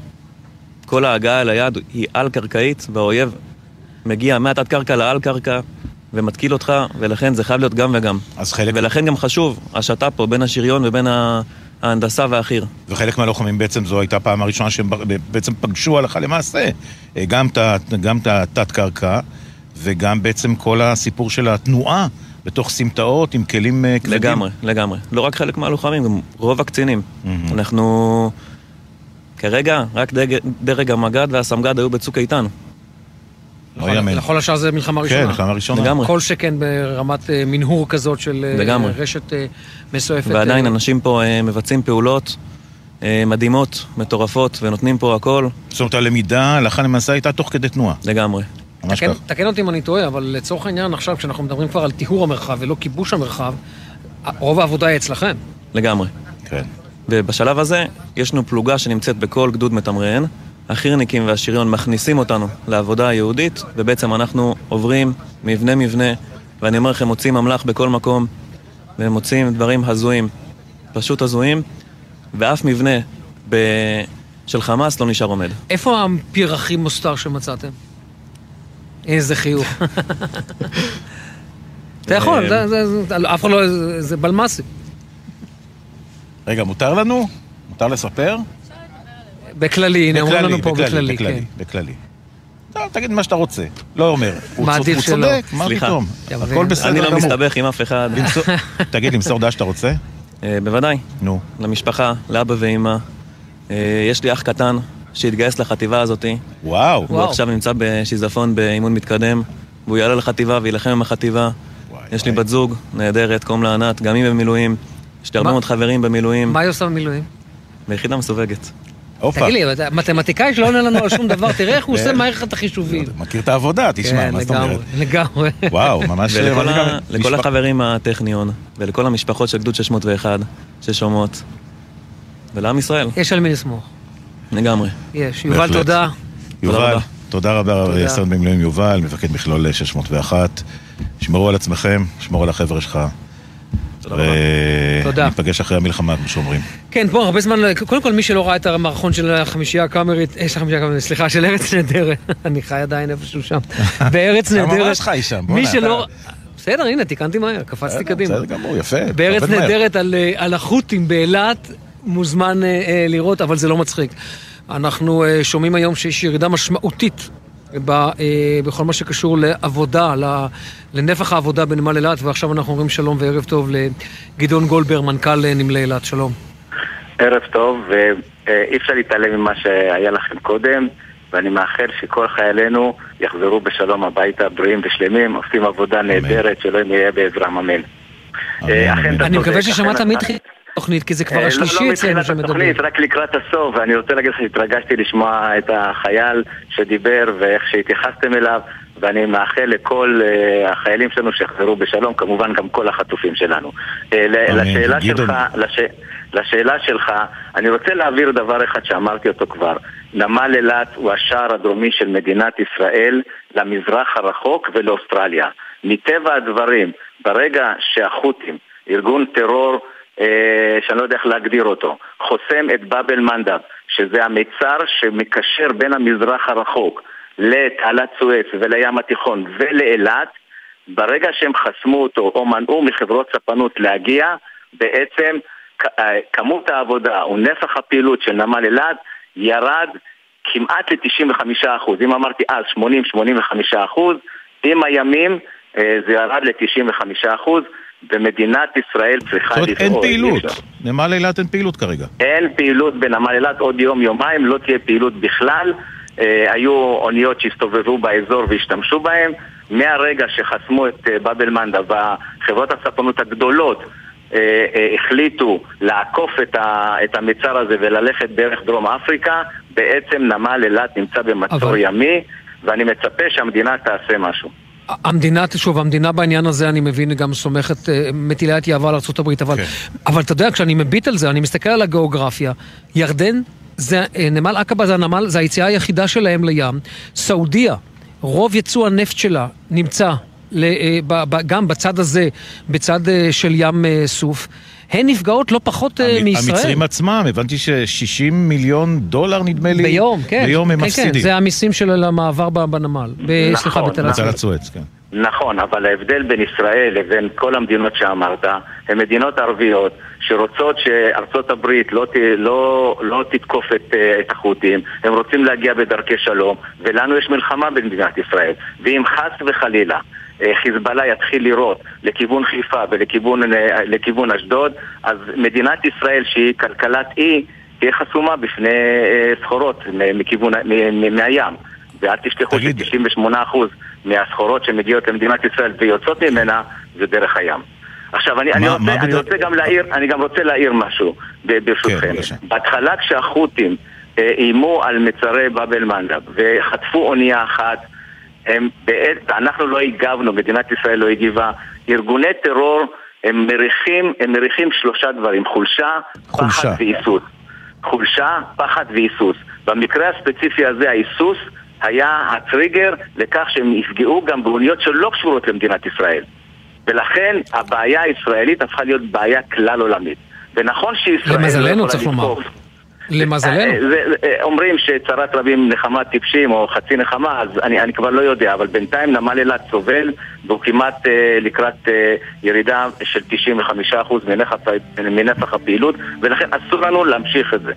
Speaker 21: כל ההגעה אל היעד היא על-קרקעית, והאויב מגיע מהתת-קרקע לעל-קרקע ומתקיל אותך, ולכן זה חייב להיות גם וגם.
Speaker 2: אז חלק...
Speaker 21: ולכן גם חשוב השת"פ פה בין השריון ובין ה- ההנדסה והחי"ר.
Speaker 2: וחלק מהלוחמים בעצם זו הייתה הפעם הראשונה שהם בעצם פגשו הלכה למעשה אה, גם את התת-קרקע וגם בעצם כל הסיפור של התנועה בתוך סמטאות עם כלים אה, כבדים.
Speaker 21: לגמרי, לגמרי. לא רק חלק מהלוחמים, גם רוב הקצינים. אנחנו... כרגע, רק דרג, דרג המג"ד והסמג"ד היו בצוק איתן.
Speaker 2: לא יאמן.
Speaker 3: לכל השאר זה מלחמה ראשונה.
Speaker 21: כן, מלחמה ראשונה. לגמרי.
Speaker 3: כל שכן ברמת אה, מנהור כזאת של אה,
Speaker 21: לגמרי.
Speaker 3: רשת אה, מסועפת.
Speaker 21: ועדיין אנשים פה מבצעים פעולות מדהימות, מטורפות, ונותנים פה הכל.
Speaker 2: זאת אומרת, הלמידה הלכה למעשה הייתה תוך כדי תנועה.
Speaker 21: לגמרי.
Speaker 3: תקן. תקן אותי אם אני טועה, אבל לצורך העניין עכשיו, כשאנחנו מדברים כבר על טיהור המרחב ולא כיבוש המרחב, רוב העבודה היא אצלכם.
Speaker 21: לגמרי.
Speaker 2: כן.
Speaker 21: ובשלב הזה, יש לנו פלוגה שנמצאת בכל גדוד מתמרן. החי"רניקים והשריון מכניסים אותנו לעבודה היהודית, ובעצם אנחנו עוברים מבנה-מבנה, ואני אומר לכם, מוצאים אמל"ח בכל מקום, ומוצאים דברים הזויים, פשוט הזויים, ואף מבנה ב... של חמאס לא נשאר עומד.
Speaker 3: איפה הפיר הכי מוסתר שמצאתם? איזה חיוך. אתה יכול, זה- זה- זה- אף אחד לא... זה- זה בלמ"סי.
Speaker 2: רגע, מותר לנו? מותר לספר?
Speaker 3: בכללי, הנה, אומרים לנו פה בכללי,
Speaker 2: בכללי,
Speaker 3: כן.
Speaker 2: בכללי. טוב, תגיד מה שאתה רוצה. לא אומר. הוא צודק, מה
Speaker 21: סליחה.
Speaker 2: פתאום?
Speaker 3: כן,
Speaker 2: הכל בסדר
Speaker 21: אני. לא מסתבך עם אף אחד.
Speaker 2: תגיד, למסור דעה שאתה רוצה?
Speaker 21: אה, בוודאי.
Speaker 2: נו.
Speaker 21: למשפחה, לאבא ואימא. אה, יש לי אח קטן שהתגייס לחטיבה הזאתי.
Speaker 2: וואו.
Speaker 21: הוא עכשיו נמצא בשיזפון באימון מתקדם, והוא יעלה לחטיבה ויילחם עם החטיבה. יש לי בת זוג נהדרת, קוראים לה ענת, גם היא במילואים. יש לי הרבה
Speaker 3: מה-
Speaker 21: מאוד חברים במילואים,
Speaker 3: מה היא עושה במילואים?
Speaker 21: ביחידה מסווגת.
Speaker 3: תגיד לי, אתה מתמטיקאי שלא עונה לנו על שום דבר, תראה איך הוא עושה מערכת החישובים.
Speaker 2: מכיר את העבודה, תשמע,
Speaker 3: כן,
Speaker 2: מה זאת אומרת?
Speaker 3: לגמרי.
Speaker 2: וואו, ממש...
Speaker 21: לכל החברים מהטכניון, ולכל המשפחות של גדוד 601 ששומעות, ולעם ישראל,
Speaker 3: יש על מי לסמוך.
Speaker 21: לגמרי.
Speaker 3: יש. יובל. תודה.
Speaker 2: יובל. תודה רבה. סרן במילואים יובל, מפקד מכלול 601. שמרו על עצמכם, שמרו על החבר'ה שלך.
Speaker 3: תודה.
Speaker 2: וניפגש אחרי המלחמה, כמו שאומרים.
Speaker 3: כן, בוא, הרבה זמן, קודם כל מי שלא ראה את המערכון של החמישייה הקאמרית, אה, של החמישייה הקאמרית, סליחה, של ארץ נהדרת, אני חי עדיין איפשהו שם, בארץ
Speaker 2: אתה
Speaker 3: נהדרת,
Speaker 2: ממש חי שם, בוא'נה,
Speaker 3: מי
Speaker 2: אתה-
Speaker 3: שלא, בסדר, הנה, תיקנתי מהר, קפצתי קדימה.
Speaker 2: בסדר גמור, יפה.
Speaker 3: בארץ. נהדרת על, אה, על החות'ים באילת, מוזמן אה, אה, לראות, אבל זה לא מצחיק. אנחנו אה, שומעים היום שיש ירידה משמעותית אה, בכל מה שקשור לעבודה, לנפח העבודה בנמל אילת, ועכשיו אנחנו אומרים שלום וערב טוב לגדעון גולדבר, מנכ"ל אה, נמלי אילת. שלום.
Speaker 22: ערב טוב, ואי אפשר להתעלם ממה שהיה לכם קודם. ואני מאחל שכל חיילינו יחזרו בשלום הביתה, בריאים ושלמים, עושים עבודה נהדרת, שלא יהיה בעזרם, אמן.
Speaker 3: אה, אני מקווה ששמעת מתחילת התוכנית, כי זה כבר
Speaker 22: אה,
Speaker 3: השלישי
Speaker 22: לא, לא
Speaker 3: אצלנו
Speaker 22: שמדבר. לא מתחילת התוכנית, רק לקראת הסוף, ואני רוצה להגיד לך שהתרגשתי לשמוע את החייל שדיבר ואיך שהתייחסתם אליו, ואני מאחל לכל uh, החיילים שלנו שיחזרו בשלום, כמובן גם כל החטופים שלנו. Uh, לשאלה שלך, לש... לשאלה שלך, אני רוצה להעביר דבר אחד שאמרתי אותו כבר. נמל אילת הוא השער הדרומי של מדינת ישראל למזרח הרחוק ולאוסטרליה. מטבע הדברים, ברגע שהחות'ים, ארגון טרור אה, שאני לא יודע איך להגדיר אותו, חוסם את באב אל-מנדב, שזה המיצר שמקשר בין המזרח הרחוק לתעלת סואץ ולים התיכון ולאילת, ברגע שהם חסמו אותו או מנעו מחברות ספנות להגיע, בעצם אה, כמות העבודה או נפח הפעילות של נמל אילת ירד כמעט ל-95%. אם אמרתי אז 80-85%, עם הימים אה, זה ירד ל-95%. ומדינת ישראל צריכה
Speaker 2: לפעול. זאת אומרת, אין פעילות. נמל אילת אין פעילות כרגע.
Speaker 22: אין פעילות בנמל אילת עוד יום-יומיים, לא תהיה פעילות בכלל. אה, היו אוניות שהסתובבו באזור והשתמשו בהם. מהרגע שחסמו את אה, באב אל-מנדא והחברות הספנות הגדולות אה, אה, החליטו לעקוף את, ה, את המצר הזה וללכת דרך דרום אפריקה, בעצם נמל אילת נמצא במצור אבל... ימי, ואני מצפה שהמדינה תעשה משהו.
Speaker 3: המדינה, שוב, המדינה בעניין הזה, אני מבין, גם סומכת, אה, מטילה את יהבה על ארה"ב, אבל, כן. אבל אתה יודע, כשאני מביט על זה, אני מסתכל על הגיאוגרפיה, ירדן, זה, נמל עקבה זה הנמל, זה היציאה היחידה שלהם לים, סעודיה, רוב יצוא הנפט שלה נמצא גם בצד הזה, בצד של ים סוף. הן נפגעות לא פחות מישראל.
Speaker 2: המצרים עצמם, הבנתי ש-60 מיליון דולר נדמה לי.
Speaker 3: ביום, כן.
Speaker 2: ביום הם
Speaker 3: כן,
Speaker 2: מפסידים.
Speaker 3: כן, זה המיסים של המעבר בנמל.
Speaker 22: נכון,
Speaker 3: סליחה, בתל
Speaker 2: נכון. כן.
Speaker 22: נכון, אבל ההבדל בין ישראל לבין כל המדינות שאמרת, הן מדינות ערביות שרוצות שארצות הברית לא, ת, לא, לא תתקוף את, את החות'ים, הם רוצים להגיע בדרכי שלום, ולנו יש מלחמה במדינת ישראל. ואם חס וחלילה אה, חיזבאללה יתחיל לירות לכיוון חיפה ולכיוון אה, אשדוד, אז מדינת ישראל שהיא כלכלת אי תהיה חסומה בפני אה, סחורות מכיוון, מהים. ואל תשכחו ש-98% מהסחורות שמגיעות למדינת ישראל ויוצאות ממנה זה דרך הים. עכשיו, אני, מה, אני, רוצה, מה אני רוצה גם להעיר, אני גם רוצה להעיר משהו, ברשותכם. כן, בהתחלה כשהחות'ים איימו על מצרי באב אל-מנדב וחטפו אונייה אחת הם בעת, אנחנו לא הגבנו, מדינת ישראל לא הגיבה. ארגוני טרור הם מריחים, הם מריחים שלושה דברים, חולשה, חולשה. פחד והיסוס. חולשה, פחד והיסוס. במקרה הספציפי הזה ההיסוס היה הטריגר לכך שהם יפגעו גם באוניות שלא קשורות למדינת ישראל. ולכן הבעיה הישראלית הפכה להיות בעיה כלל עולמית. ונכון שישראל...
Speaker 3: למזלנו לא צריך לומר. למזלנו.
Speaker 22: אה, אה, אומרים שצרת רבים נחמה טיפשים או חצי נחמה, אז אני, אני כבר לא יודע, אבל בינתיים נמל אילת סובל והוא כמעט אה, לקראת אה, ירידה של 95% מנפח, מנפח הפעילות, ולכן אסור לנו להמשיך את זה.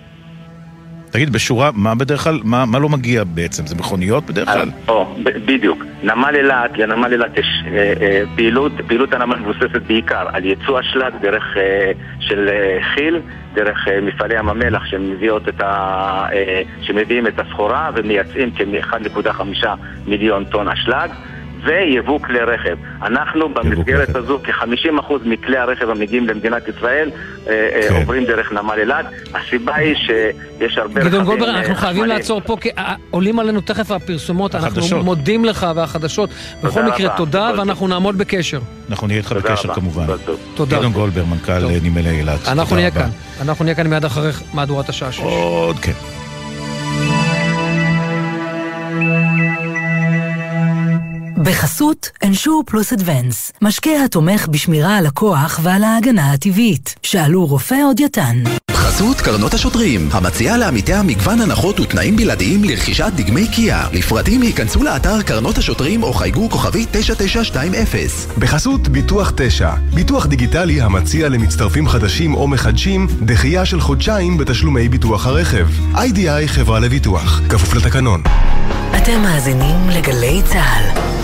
Speaker 2: תגיד, בשורה, מה בדרך כלל, מה, מה לא מגיע בעצם? זה מכוניות בדרך כלל?
Speaker 22: או, בדיוק. נמל אילת, לנמל אילת יש אה, אה, פעילות, פעילות הנמל מבוססת בעיקר על ייצוא אשלג דרך אה, של אה, כי"ל, דרך אה, מפעלי ים המלח שמביאות את ה, אה, שמביאים את הסחורה ומייצאים כ-1.5 מיליון טון אשלג. ויבוא כלי רכב. אנחנו במסגרת הזו, כ-50% מכלי הרכב המגיעים למדינת ישראל אה, אה, כן. עוברים דרך נמל אילת. הסיבה היא שיש הרבה רכבים...
Speaker 3: גדעון גולדברג, אנחנו אה, חייבים לעצור פה, כי עולים עלינו תכף הפרסומות, אנחנו מודים לך והחדשות. בכל מקרה, תודה, ואנחנו נעמוד בקשר.
Speaker 2: אנחנו נהיה איתך בקשר כמובן. תודה. גדעון גולדברג, מנכ"ל נמלי אילת.
Speaker 3: אנחנו נהיה כאן. אנחנו נהיה כאן מיד אחרי מהדורת השעה 6.
Speaker 2: עוד כן.
Speaker 5: בחסות אנשור פלוס אדוונס, משקה התומך בשמירה על הכוח ועל ההגנה הטבעית. שאלו רופא או דיאטן.
Speaker 23: בחסות קרנות השוטרים, המציעה לעמיתיה מגוון הנחות ותנאים בלעדיים לרכישת דגמי קיה. לפרטים ייכנסו לאתר קרנות השוטרים או חייגו כוכבי 9920.
Speaker 11: בחסות ביטוח 9, ביטוח דיגיטלי המציע למצטרפים חדשים או מחדשים דחייה של חודשיים בתשלומי ביטוח הרכב. איי-די-איי חברה לביטוח, כפוף לתקנון.
Speaker 5: אתם מאזינים לגלי צה"ל.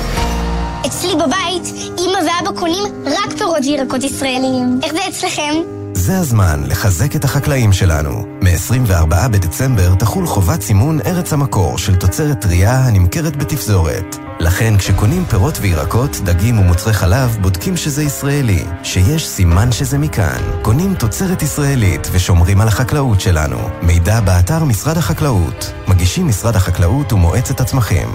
Speaker 24: אצלי בבית, אמא ואבא קונים רק פירות וירקות ישראליים. איך זה אצלכם?
Speaker 25: זה הזמן לחזק את החקלאים שלנו. מ-24 בדצמבר תחול חובת סימון ארץ המקור של תוצרת טרייה הנמכרת בתפזורת. לכן כשקונים פירות וירקות, דגים ומוצרי חלב, בודקים שזה ישראלי, שיש סימן שזה מכאן. קונים תוצרת ישראלית ושומרים על החקלאות שלנו. מידע באתר משרד החקלאות. מגישים משרד החקלאות ומועצת הצמחים.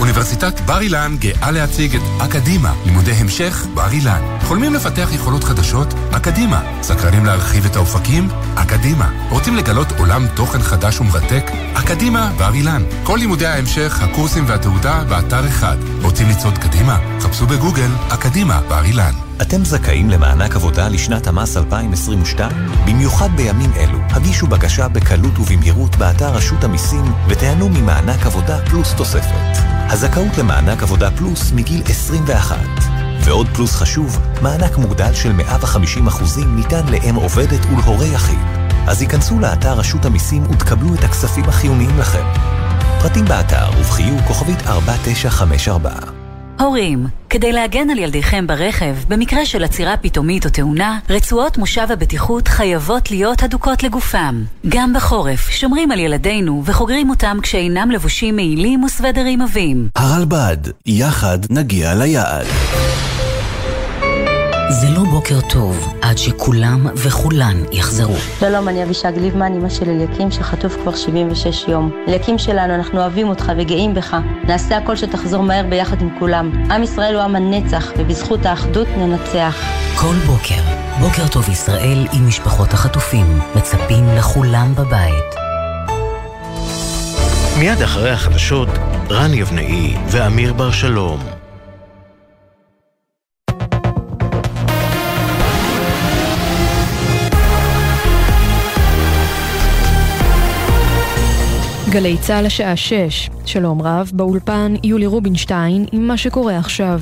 Speaker 26: אוניברסיטת בר אילן גאה להציג את אקדימה, לימודי המשך בר אילן. חולמים לפתח יכולות חדשות? אקדימה. סקרנים להרחיב את האופקים? אקדימה. רוצים לגלות עולם תוכן חדש ומרתק? אקדימה בר אילן. כל לימודי ההמשך, הקורסים והתעודה באתר אחד. רוצים לצעוד קדימה? חפשו בגוגל אקדימה בר אילן.
Speaker 9: אתם זכאים למענק עבודה לשנת המס 2022? במיוחד בימים אלו, הגישו בקשה בקלות ובמהירות באתר רשות המיסים ותיהנו ממענק עבודה פלוס תוספת. הזכאות למענק עבודה פלוס מגיל 21. ועוד פלוס חשוב, מענק מוגדל של 150% ניתן לאם עובדת ולהורה יחיד. אז היכנסו לאתר רשות המיסים ותקבלו את הכספים החיוניים לכם. פרטים באתר ובחיוג כוכבית 4954.
Speaker 18: הורים, כדי להגן על ילדיכם ברכב, במקרה של עצירה פתאומית או תאונה, רצועות מושב הבטיחות חייבות להיות הדוקות לגופם. גם בחורף, שומרים על ילדינו וחוגרים אותם כשאינם לבושים מעילים וסוודרים עבים.
Speaker 23: הרלב"ד, יחד נגיע ליעד.
Speaker 27: זה לא בוקר טוב עד שכולם וכולן יחזרו.
Speaker 28: שלום, אני אבישג ליבמן, אמא של אליקים שחטוף כבר 76 יום. אליקים שלנו, אנחנו אוהבים אותך וגאים בך. נעשה הכל שתחזור מהר ביחד עם כולם. עם ישראל הוא עם הנצח, ובזכות האחדות ננצח.
Speaker 27: כל בוקר, בוקר טוב ישראל עם משפחות החטופים, מצפים לכולם בבית.
Speaker 23: מיד אחרי החדשות, רן יבנאי ואמיר בר שלום.
Speaker 29: גלי צה"ל השעה 6, שלום רב, באולפן יולי רובינשטיין עם מה שקורה עכשיו.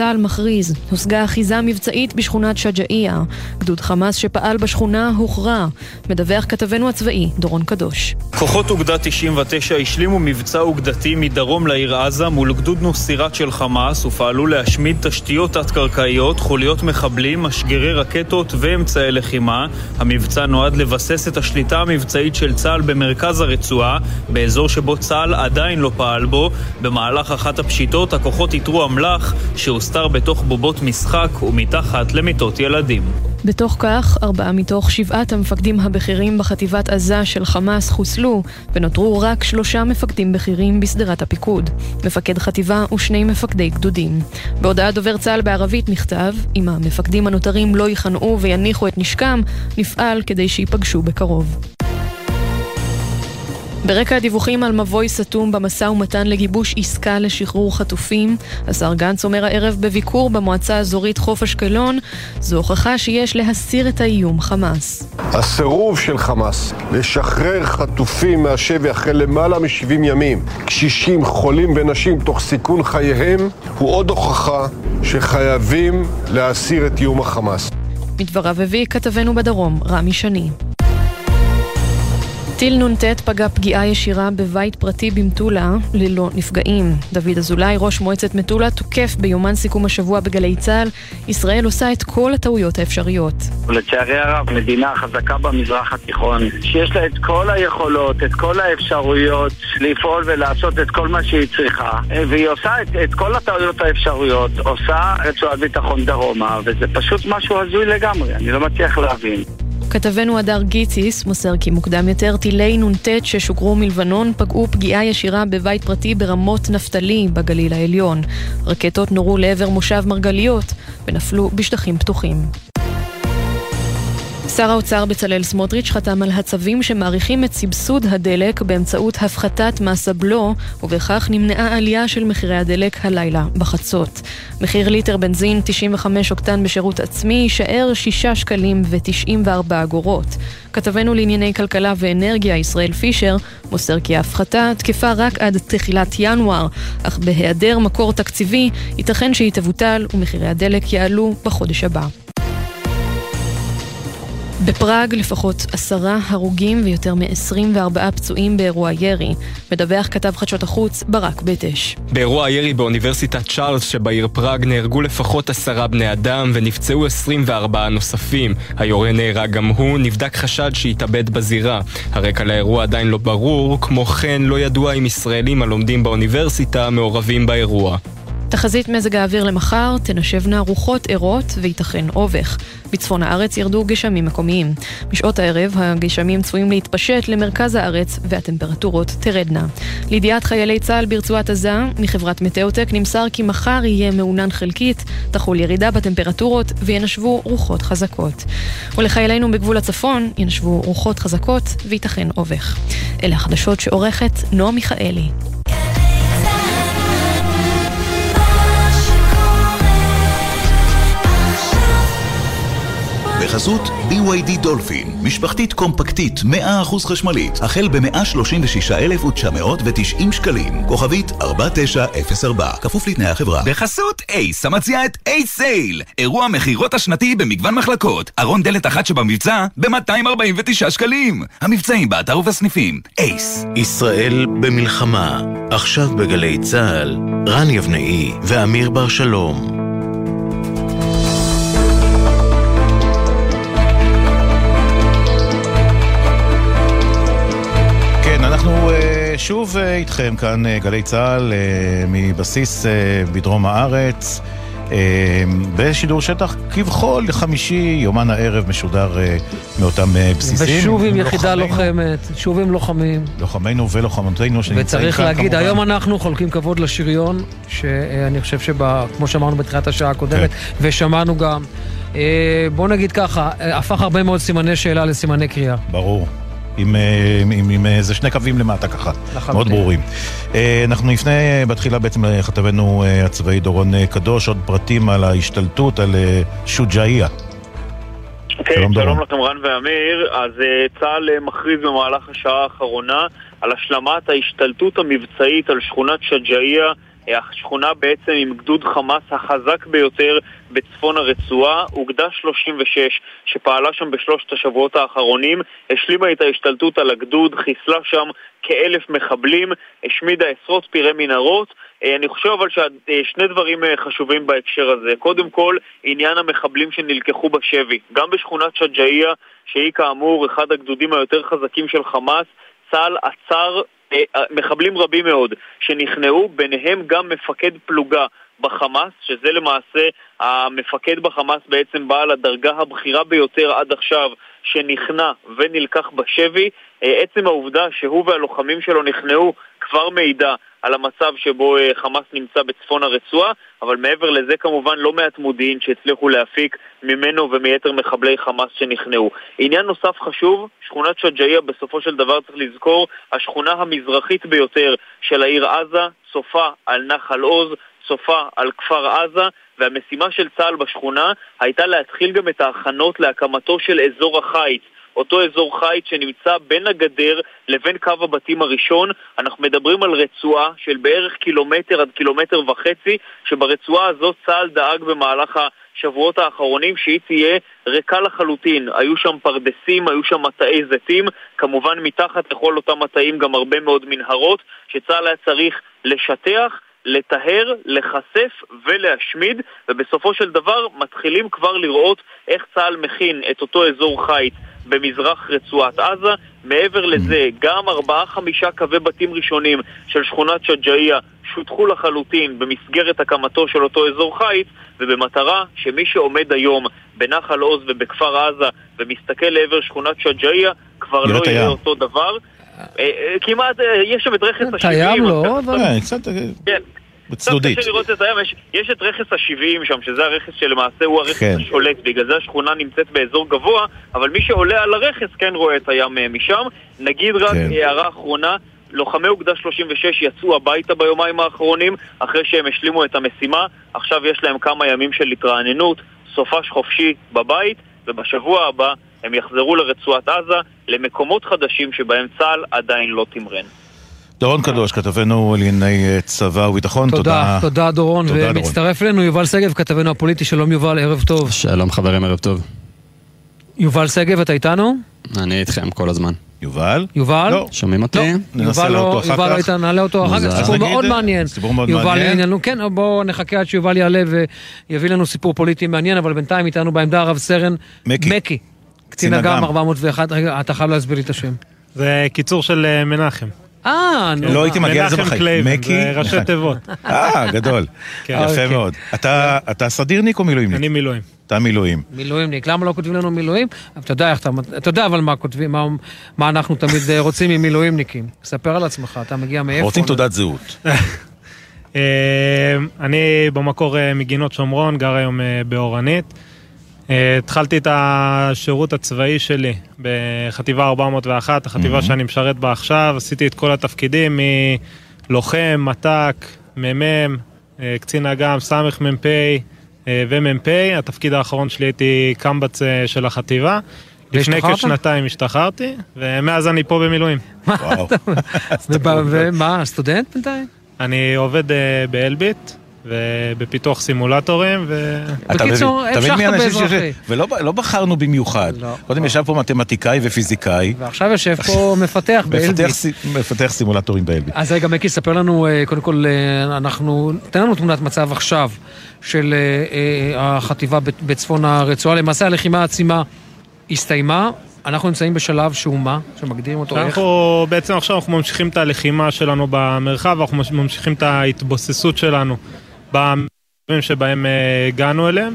Speaker 29: צה"ל מכריז, הושגה אחיזה מבצעית בשכונת שג'אעיה. גדוד חמאס שפעל בשכונה הוכרע. מדווח כתבנו הצבאי, דורון קדוש.
Speaker 30: כוחות אוגדה 99 השלימו מבצע אוגדתי מדרום לעיר עזה מול גדוד נוסירת של חמאס ופעלו להשמיד תשתיות תת-קרקעיות, חוליות מחבלים, משגרי רקטות ואמצעי לחימה. המבצע נועד לבסס את השליטה המבצעית של צה"ל במרכז הרצועה, באזור שבו צה"ל עדיין לא פעל בו. במהלך אחת הפשיטות הכוחות איתרו אמל"ח שהוסתר בתוך בובות משחק ומתחת למיטות ילדים.
Speaker 29: בתוך כך, ארבעה מתוך שבעת המפקדים הבכירים בחטיבת עזה של חמאס חוסלו, ונותרו רק שלושה מפקדים בכירים בשדרת הפיקוד. מפקד חטיבה ושני מפקדי גדודים. בהודעת דובר צה"ל בערבית נכתב, אם המפקדים הנותרים לא ייכנעו ויניחו את נשקם, נפעל כדי שייפגשו בקרוב. ברקע הדיווחים על מבוי סתום במשא ומתן לגיבוש עסקה לשחרור חטופים, השר גנץ אומר הערב בביקור במועצה האזורית חוף אשקלון, זו הוכחה שיש להסיר את האיום חמאס.
Speaker 31: הסירוב של חמאס לשחרר חטופים מהשבי אחרי למעלה מ-70 ימים, קשישים, חולים ונשים תוך סיכון חייהם, הוא עוד הוכחה שחייבים להסיר את איום החמאס.
Speaker 29: מדבריו הביא כתבנו בדרום, רמי שני. טיל נ"ט פגע פגיעה ישירה בבית פרטי במטולה ללא נפגעים. דוד אזולאי, ראש מועצת מטולה, תוקף ביומן סיכום השבוע בגלי צה"ל, ישראל עושה את כל הטעויות האפשריות.
Speaker 20: לצערי הרב, מדינה חזקה במזרח התיכון, שיש לה את כל היכולות, את כל האפשרויות לפעול ולעשות את כל מה שהיא צריכה, והיא עושה את, את כל הטעויות האפשרויות, עושה רצועת ביטחון דרומה, וזה פשוט משהו הזוי לגמרי, אני לא מצליח להבין.
Speaker 29: כתבנו הדר גיציס מוסר כי מוקדם יותר טילי נ"ט ששוגרו מלבנון פגעו פגיעה ישירה בבית פרטי ברמות נפתלי בגליל העליון. רקטות נורו לעבר מושב מרגליות ונפלו בשטחים פתוחים. שר האוצר בצלאל סמוטריץ' חתם על הצווים שמעריכים את סבסוד הדלק באמצעות הפחתת מס הבלו, ובכך נמנעה עלייה של מחירי הדלק הלילה בחצות. מחיר ליטר בנזין 95 אוקטן בשירות עצמי יישאר 6 שקלים ו-94 אגורות. כתבנו לענייני כלכלה ואנרגיה ישראל פישר מוסר כי ההפחתה תקפה רק עד תחילת ינואר, אך בהיעדר מקור תקציבי ייתכן שהיא תבוטל ומחירי הדלק יעלו בחודש הבא. בפראג לפחות עשרה הרוגים ויותר מ-24 פצועים באירוע ירי. מדווח כתב חדשות החוץ ברק בטש.
Speaker 8: באירוע הירי באוניברסיטת צ'ארלס שבעיר פראג נהרגו לפחות עשרה בני אדם ונפצעו 24 נוספים. היורה נהרג גם הוא, נבדק חשד שהתאבד בזירה. הרקע לאירוע עדיין לא ברור, כמו כן לא ידוע אם ישראלים הלומדים באוניברסיטה מעורבים באירוע.
Speaker 29: תחזית מזג האוויר למחר, תנשבנה רוחות ערות וייתכן אובך. בצפון הארץ ירדו גשמים מקומיים. בשעות הערב הגשמים צפויים להתפשט למרכז הארץ והטמפרטורות תרדנה. לידיעת חיילי צה"ל ברצועת עזה, מחברת מטאוטק נמסר כי מחר יהיה מעונן חלקית, תחול ירידה בטמפרטורות וינשבו רוחות חזקות. ולחיילינו בגבול הצפון ינשבו רוחות חזקות וייתכן אובך. אלה החדשות שעורכת נועה מיכאלי.
Speaker 23: בחסות BYD דולפין, משפחתית קומפקטית 100% חשמלית, החל ב-136,990 שקלים, כוכבית 4904, כפוף לתנאי החברה.
Speaker 9: בחסות אייס, המציע את אייס סייל, אירוע מכירות השנתי במגוון מחלקות, ארון דלת אחת שבמבצע ב-249 שקלים. המבצעים באתר ובסניפים, אייס.
Speaker 23: ישראל במלחמה, עכשיו בגלי צה"ל, רן יבנאי ואמיר בר שלום.
Speaker 2: שוב אה, איתכם כאן, אה, גלי צה"ל, מבסיס בדרום הארץ, בשידור שטח כבכל חמישי, יומן הערב משודר מאותם בסיסים.
Speaker 3: ושוב עם יחידה לוחמת, שוב עם לוחמים.
Speaker 2: לוחמינו ולוחמותינו שנמצאים כאן
Speaker 3: וצריך להגיד, היום אנחנו חולקים כבוד לשריון, שאני חושב שכמו שאמרנו בתחילת השעה הקודמת, כן. ושמענו גם, בוא נגיד ככה, הפך הרבה מאוד סימני שאלה לסימני קריאה.
Speaker 2: ברור. עם, עם, עם, עם איזה שני קווים למטה ככה, לחלוטין. מאוד ברורים. אנחנו נפנה בתחילה בעצם לכתבנו הצבאי דורון קדוש, עוד פרטים על ההשתלטות על שוג'איה.
Speaker 6: כן, שלום, שלום לכם רן ואמיר. אז צה"ל מכריז במהלך השעה האחרונה על השלמת ההשתלטות המבצעית על שכונת שג'איה. השכונה בעצם עם גדוד חמאס החזק ביותר בצפון הרצועה, אוגדה 36 שפעלה שם בשלושת השבועות האחרונים, השלימה את ההשתלטות על הגדוד, חיסלה שם כאלף מחבלים, השמידה עשרות פירי מנהרות. אני חושב אבל ששני דברים חשובים בהקשר הזה. קודם כל, עניין המחבלים שנלקחו בשבי. גם בשכונת שג'אעיה, שהיא כאמור אחד הגדודים היותר חזקים של חמאס, צה"ל עצר מחבלים רבים מאוד שנכנעו, ביניהם גם מפקד פלוגה בחמאס, שזה למעשה המפקד בחמאס בעצם בעל הדרגה הבכירה ביותר עד עכשיו שנכנע ונלקח בשבי. עצם העובדה שהוא והלוחמים שלו נכנעו כבר מעידה על המצב שבו חמאס נמצא בצפון הרצועה, אבל מעבר לזה כמובן לא מעט מודיעין שהצליחו להפיק ממנו ומיתר מחבלי חמאס שנכנעו. עניין נוסף חשוב, שכונת שג'אעיה בסופו של דבר צריך לזכור, השכונה המזרחית ביותר של העיר עזה, צופה על נחל עוז, צופה על כפר עזה, והמשימה של צה"ל בשכונה הייתה להתחיל גם את ההכנות להקמתו של אזור החיץ. אותו אזור חיץ שנמצא בין הגדר לבין קו הבתים הראשון. אנחנו מדברים על רצועה של בערך קילומטר עד קילומטר וחצי, שברצועה הזאת צה"ל דאג במהלך השבועות האחרונים שהיא תהיה ריקה לחלוטין. היו שם פרדסים, היו שם מטעי זיתים, כמובן מתחת לכל אותם מטעים גם הרבה מאוד מנהרות, שצה"ל היה צריך לשטח. לטהר, לחשף ולהשמיד, ובסופו של דבר מתחילים כבר לראות איך צה"ל מכין את אותו אזור חיץ במזרח רצועת עזה. מעבר לזה, גם ארבעה-חמישה קווי בתים ראשונים של שכונת שג'אעיה שותחו לחלוטין במסגרת הקמתו של אותו אזור חיץ, ובמטרה שמי שעומד היום בנחל עוז ובכפר עזה ומסתכל לעבר שכונת שג'אעיה כבר לא יהיה אותו דבר. כמעט, יש שם את רכס ה-70.
Speaker 3: את הים לא, אבל...
Speaker 6: כן.
Speaker 2: בצדודית.
Speaker 6: קצת קשה לראות את הים, יש, יש את רכס ה-70 שם, שזה הרכס שלמעשה הוא הרכס כן. השולט, בגלל זה השכונה נמצאת באזור גבוה, אבל מי שעולה על הרכס כן רואה את הים משם. נגיד רק כן. הערה אחרונה, לוחמי אוגדה 36 יצאו הביתה ביומיים האחרונים, אחרי שהם השלימו את המשימה, עכשיו יש להם כמה ימים של התרעננות, סופש חופשי בבית, ובשבוע הבא הם יחזרו לרצועת עזה, למקומות חדשים שבהם צה"ל עדיין לא תמרן.
Speaker 2: דורון קדוש, כתבנו לענייני צבא וביטחון,
Speaker 3: תודה.
Speaker 2: תודה,
Speaker 3: תודה דורון, תודה, ומצטרף אלינו יובל שגב, כתבנו הפוליטי, שלום יובל, ערב טוב.
Speaker 32: שלום חברים, ערב טוב.
Speaker 3: יובל שגב, אתה איתנו?
Speaker 32: אני איתכם כל הזמן.
Speaker 2: יובל?
Speaker 3: יובל?
Speaker 2: לא.
Speaker 32: שומעים אותי?
Speaker 2: ננסה
Speaker 3: יובל
Speaker 2: לעלות
Speaker 3: לא,
Speaker 2: אותו אחר
Speaker 3: יובל לא
Speaker 2: כך.
Speaker 3: נעלה אותו אחר כך. סיפור מאוד
Speaker 2: נגיד,
Speaker 3: מעניין.
Speaker 2: סיפור מאוד
Speaker 3: יובל
Speaker 2: מעניין.
Speaker 3: עניינו, כן, בואו נחכה עד שיובל יעלה ויביא לנו סיפור פוליטי מעניין, אבל בינתיים איתנו בעמדה הרב סרן
Speaker 2: מקי.
Speaker 3: מקי. קצין אג"ם 401, רגע, אתה חייב להסביר לי את השם.
Speaker 33: זה קיצור של אה, מנחם.
Speaker 3: אה, נו.
Speaker 2: לא הייתי מגיע לזה בחיים. מקי?
Speaker 33: זה ראשי תיבות.
Speaker 2: אה, גדול.
Speaker 33: כן.
Speaker 2: יפה
Speaker 33: אוקיי.
Speaker 2: מאוד. אתה סדירניק או מילואימניק?
Speaker 33: אני מילואים.
Speaker 2: אתה מילואים.
Speaker 3: מילואימניק, למה לא כותבים לנו מילואים? אבל אתה יודע איך אתה, אתה יודע אבל מה כותבים, מה, מה אנחנו תמיד אה, רוצים ממילואימניקים. ספר על עצמך, אתה מגיע מאיפה?
Speaker 2: רוצים תעודת זהות.
Speaker 33: אה, אני במקור אה, מגינות שומרון, גר היום באורנית. אה, התחלתי את השירות הצבאי שלי בחטיבה 401, החטיבה
Speaker 2: מהמם.
Speaker 33: שאני משרת בה עכשיו. עשיתי את כל התפקידים מלוחם, מת"ק, מ"מ, אה, קצין אג"ם, סמ"פ אה, ומ"פ. התפקיד האחרון שלי הייתי קמב"ץ של החטיבה. לפני? כשנתיים השתחררתי, ומאז אני פה במילואים.
Speaker 2: וואו.
Speaker 3: ובא- ומה, סטודנט בינתיים?
Speaker 33: אני עובד באלביט, ובפיתוח סימולטורים, ו...
Speaker 2: אתה
Speaker 3: בקיצור, המשכת
Speaker 2: מי האנשים ש-
Speaker 3: באזרחי.
Speaker 2: ולא לא בחרנו במיוחד.
Speaker 3: לא.
Speaker 2: קודם ישב פה מתמטיקאי ופיזיקאי.
Speaker 3: ועכשיו יושב פה מפתח באלביט.
Speaker 2: מפתח סי- מפתח סימולטורים באלביט.
Speaker 3: אז רגע, מקי, ספר לנו, אה, קודם כל, אה, אנחנו, תן לנו תמונת מצב עכשיו של אה, החטיבה ב- בצפון הרצועה. למעשה הלחימה העצימה הסתיימה, אנחנו נמצאים בשלב שהוא מה? שמגדירים אותו איך?
Speaker 33: אנחנו בעצם עכשיו אנחנו ממשיכים את הלחימה שלנו במרחב, אנחנו מש- ממשיכים את ההתבוססות שלנו במרחבים שבהם אה, הגענו אליהם.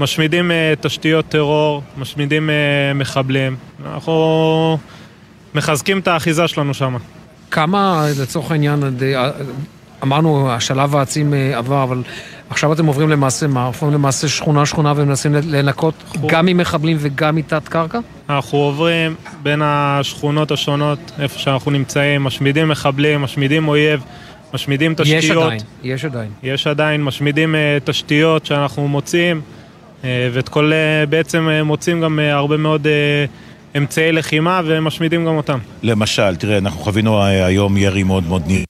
Speaker 33: משמידים אה, תשתיות טרור, משמידים אה, מחבלים. אנחנו מחזקים את האחיזה שלנו שם.
Speaker 3: כמה, לצורך העניין, אמרנו, השלב העצים עבר, אבל עכשיו אתם עוברים למעשה מה? עוברים למעשה שכונה-שכונה ומנסים לנקות גם ממחבלים וגם מתת קרקע?
Speaker 33: אנחנו עוברים בין השכונות השונות, איפה שאנחנו נמצאים, משמידים מחבלים, משמידים אויב, משמידים תשתיות.
Speaker 3: יש עדיין, יש עדיין.
Speaker 33: יש עדיין, משמידים אה, תשתיות שאנחנו מוצאים, אה, ואת כל, אה, בעצם אה, מוצאים גם אה, הרבה מאוד אה, אמצעי לחימה ומשמידים גם אותם.
Speaker 2: למשל, תראה, אנחנו חווינו היום ירי מאוד מאוד ניר.